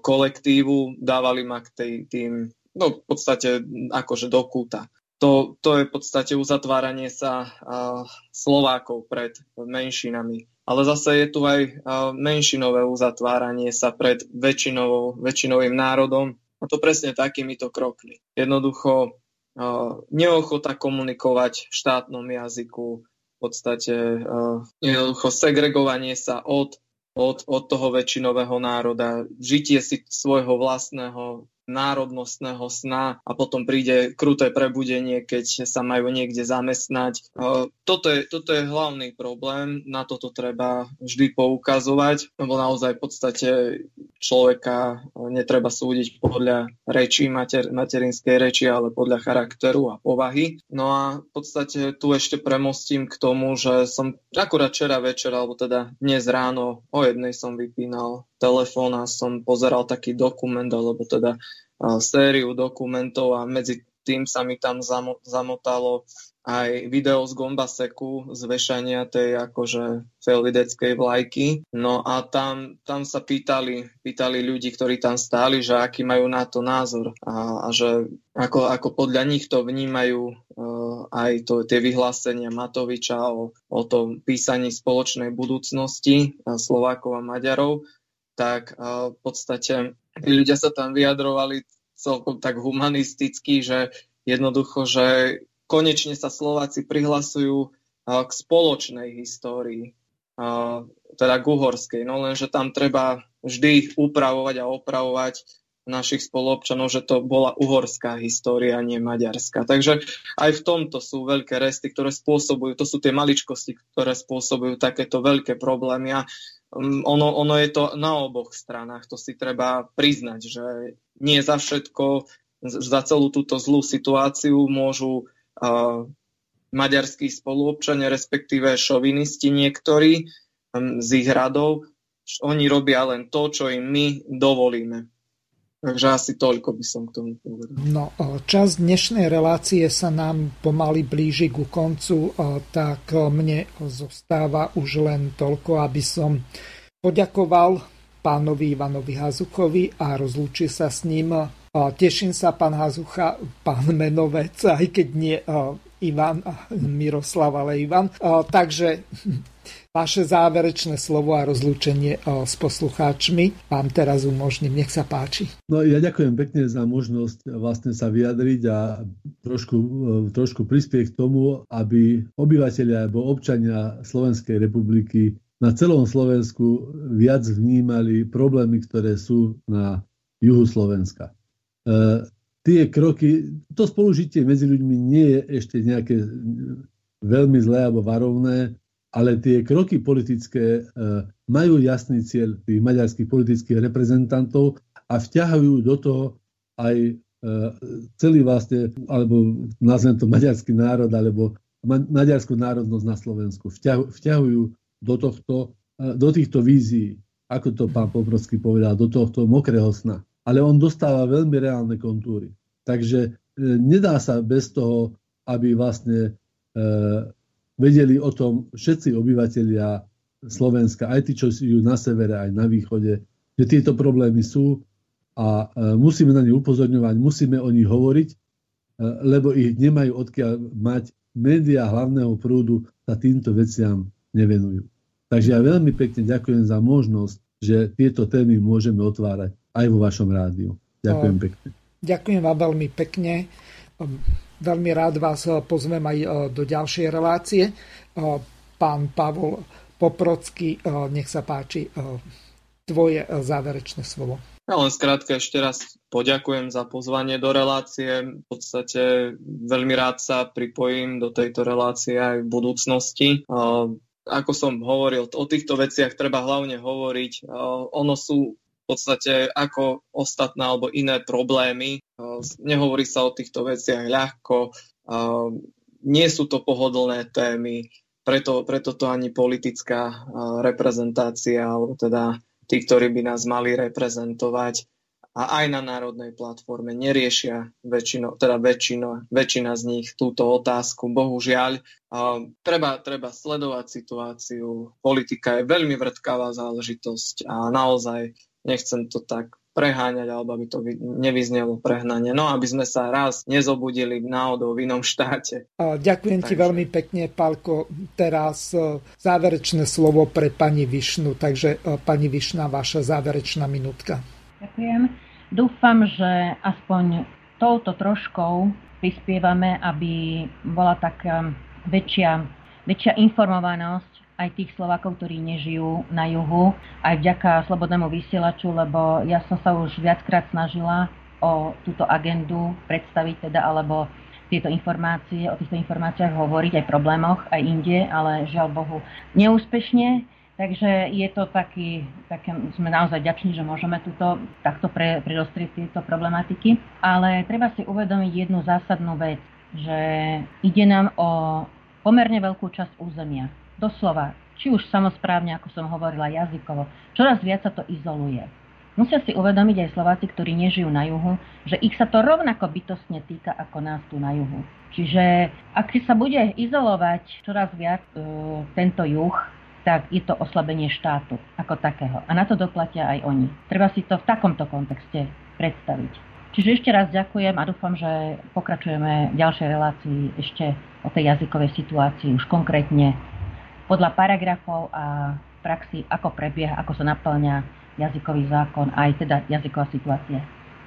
kolektívu, dávali ma k tej, tým, no v podstate akože do kúta. To, to je v podstate uzatváranie sa Slovákov pred menšinami ale zase je tu aj menšinové uzatváranie sa pred väčšinovou, väčšinovým národom a to presne takýmito krokmi. Jednoducho neochota komunikovať v štátnom jazyku, v podstate jednoducho segregovanie sa od, od, od toho väčšinového národa, žitie si svojho vlastného národnostného sna a potom príde kruté prebudenie, keď sa majú niekde zamestnať. Toto je, toto je hlavný problém, na toto treba vždy poukazovať, lebo naozaj v podstate človeka netreba súdiť podľa rečí, mater, materinskej reči, ale podľa charakteru a povahy. No a v podstate tu ešte premostím k tomu, že som akurát včera večer, alebo teda dnes ráno o jednej som vypínal telefón a som pozeral taký dokument, alebo teda sériu dokumentov a medzi tým sa mi tam zamotalo aj video z Gombaseku, z vešania tej akože felvideckej vlajky. No a tam, tam sa pýtali, pýtali ľudí, ktorí tam stáli, že aký majú na to názor a, a že ako, ako podľa nich to vnímajú uh, aj to, tie vyhlásenia Matoviča o, o tom písaní spoločnej budúcnosti Slovákov a Maďarov, tak v podstate tí ľudia sa tam vyjadrovali celkom tak humanisticky, že jednoducho, že konečne sa Slováci prihlasujú k spoločnej histórii, teda k uhorskej. No lenže tam treba vždy upravovať a opravovať našich spoluobčanov, že to bola uhorská história, nie maďarská. Takže aj v tomto sú veľké resty, ktoré spôsobujú, to sú tie maličkosti, ktoré spôsobujú takéto veľké problémy a ono, ono je to na oboch stranách, to si treba priznať, že nie za všetko, za celú túto zlú situáciu môžu uh, maďarskí spoluobčania, respektíve šovinisti niektorí um, z ich radov, oni robia len to, čo im my dovolíme. Takže asi toľko by som k tomu povedal. No, čas dnešnej relácie sa nám pomaly blíži ku koncu, tak mne zostáva už len toľko, aby som poďakoval pánovi Ivanovi Hazuchovi a rozlúčil sa s ním. Teším sa, pán Hazucha, pán Menovec, aj keď nie Ivan Miroslav, ale Ivan. Takže vaše záverečné slovo a rozlúčenie s poslucháčmi vám teraz umožním. Nech sa páči. No ja ďakujem pekne za možnosť vlastne sa vyjadriť a trošku, eh, trošku prispieť k tomu, aby obyvateľia alebo občania Slovenskej republiky na celom Slovensku viac vnímali problémy, ktoré sú na juhu Slovenska. E, tie kroky, to spolužitie medzi ľuďmi nie je ešte nejaké veľmi zlé alebo varovné ale tie kroky politické e, majú jasný cieľ tých maďarských politických reprezentantov a vťahujú do toho aj e, celý vlastne, alebo nazvem to maďarský národ, alebo maďarskú národnosť na Slovensku. Vťahujú do, tohto, e, do týchto vízií, ako to pán Poprovský povedal, do tohto mokrého sna. Ale on dostáva veľmi reálne kontúry. Takže nedá sa bez toho, aby vlastne vedeli o tom všetci obyvateľia Slovenska, aj tí, čo sú na severe, aj na východe, že tieto problémy sú a e, musíme na ne upozorňovať, musíme o nich hovoriť, e, lebo ich nemajú odkiaľ mať. Média hlavného prúdu sa týmto veciam nevenujú. Takže ja veľmi pekne ďakujem za možnosť, že tieto témy môžeme otvárať aj vo vašom rádiu. Ďakujem pekne. Ďakujem vám veľmi pekne. Veľmi rád vás eh, pozvem aj eh, do ďalšej relácie. Eh, pán Pavol Poprocký, nech sa páči, tvoje záverečné slovo. Ja len skrátka ešte raz poďakujem za pozvanie do relácie. V podstate veľmi rád sa pripojím do tejto relácie aj v budúcnosti. Ako som hovoril, o týchto veciach treba hlavne hovoriť. Ono sú podstate ako ostatné alebo iné problémy. Nehovorí sa o týchto veciach ľahko, nie sú to pohodlné témy, preto, preto to ani politická reprezentácia, alebo teda tí, ktorí by nás mali reprezentovať, a aj na národnej platforme neriešia väčšino, teda väčšino, väčšina z nich túto otázku. Bohužiaľ, treba, treba sledovať situáciu. Politika je veľmi vrtkavá záležitosť a naozaj nechcem to tak preháňať, alebo aby to nevyznelo prehnanie. No, aby sme sa raz nezobudili náhodou v inom štáte. Ďakujem takže... ti veľmi pekne, Palko. Teraz e, záverečné slovo pre pani Višnu. Takže e, pani Višna, vaša záverečná minútka. Ďakujem. Dúfam, že aspoň touto troškou prispievame, aby bola taká väčšia, väčšia informovanosť aj tých Slovákov, ktorí nežijú na juhu, aj vďaka Slobodnému vysielaču, lebo ja som sa už viackrát snažila o túto agendu predstaviť teda, alebo tieto informácie, o týchto informáciách hovoriť, aj problémoch, aj inde, ale žiaľ Bohu neúspešne. Takže je to taký, také, sme naozaj ďační, že môžeme túto, takto pre, predostrieť tieto problematiky. Ale treba si uvedomiť jednu zásadnú vec, že ide nám o pomerne veľkú časť územia doslova, či už samozprávne, ako som hovorila, jazykovo, čoraz viac sa to izoluje. Musia si uvedomiť aj Slováci, ktorí nežijú na juhu, že ich sa to rovnako bytostne týka ako nás tu na juhu. Čiže ak sa bude izolovať čoraz viac e, tento juh, tak je to oslabenie štátu ako takého. A na to doplatia aj oni. Treba si to v takomto kontexte predstaviť. Čiže ešte raz ďakujem a dúfam, že pokračujeme v ďalšej relácii ešte o tej jazykovej situácii už konkrétne podľa paragrafov a praxi, ako prebieha, ako sa naplňa jazykový zákon, aj teda jazyková situácia.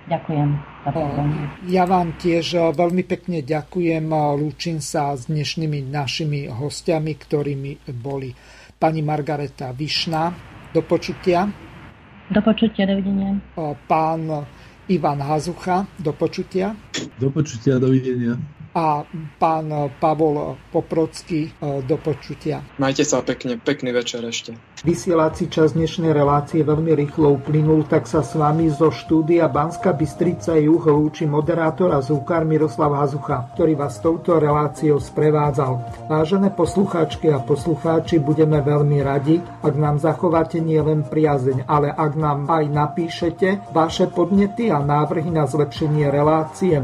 Ďakujem za pozornosť. Ja vám tiež eh, veľmi pekne ďakujem. Lúčim sa s dnešnými našimi hostiami, ktorými boli pani Margareta Višna. Do počutia. Do počutia, dovidenia. Eh, pán Ivan Hazucha. Do počutia. Do počutia, dovidenia a pán Pavol Poprocký e, do počutia. Majte sa pekne, pekný večer ešte. Vysielací čas dnešnej relácie veľmi rýchlo uplynul, tak sa s vami zo štúdia Banska Bystrica Juh lúči moderátor a zúkar Miroslav Hazucha, ktorý vás touto reláciou sprevádzal. Vážené poslucháčky a poslucháči, budeme veľmi radi, ak nám zachováte nielen priazeň, ale ak nám aj napíšete vaše podnety a návrhy na zlepšenie relácie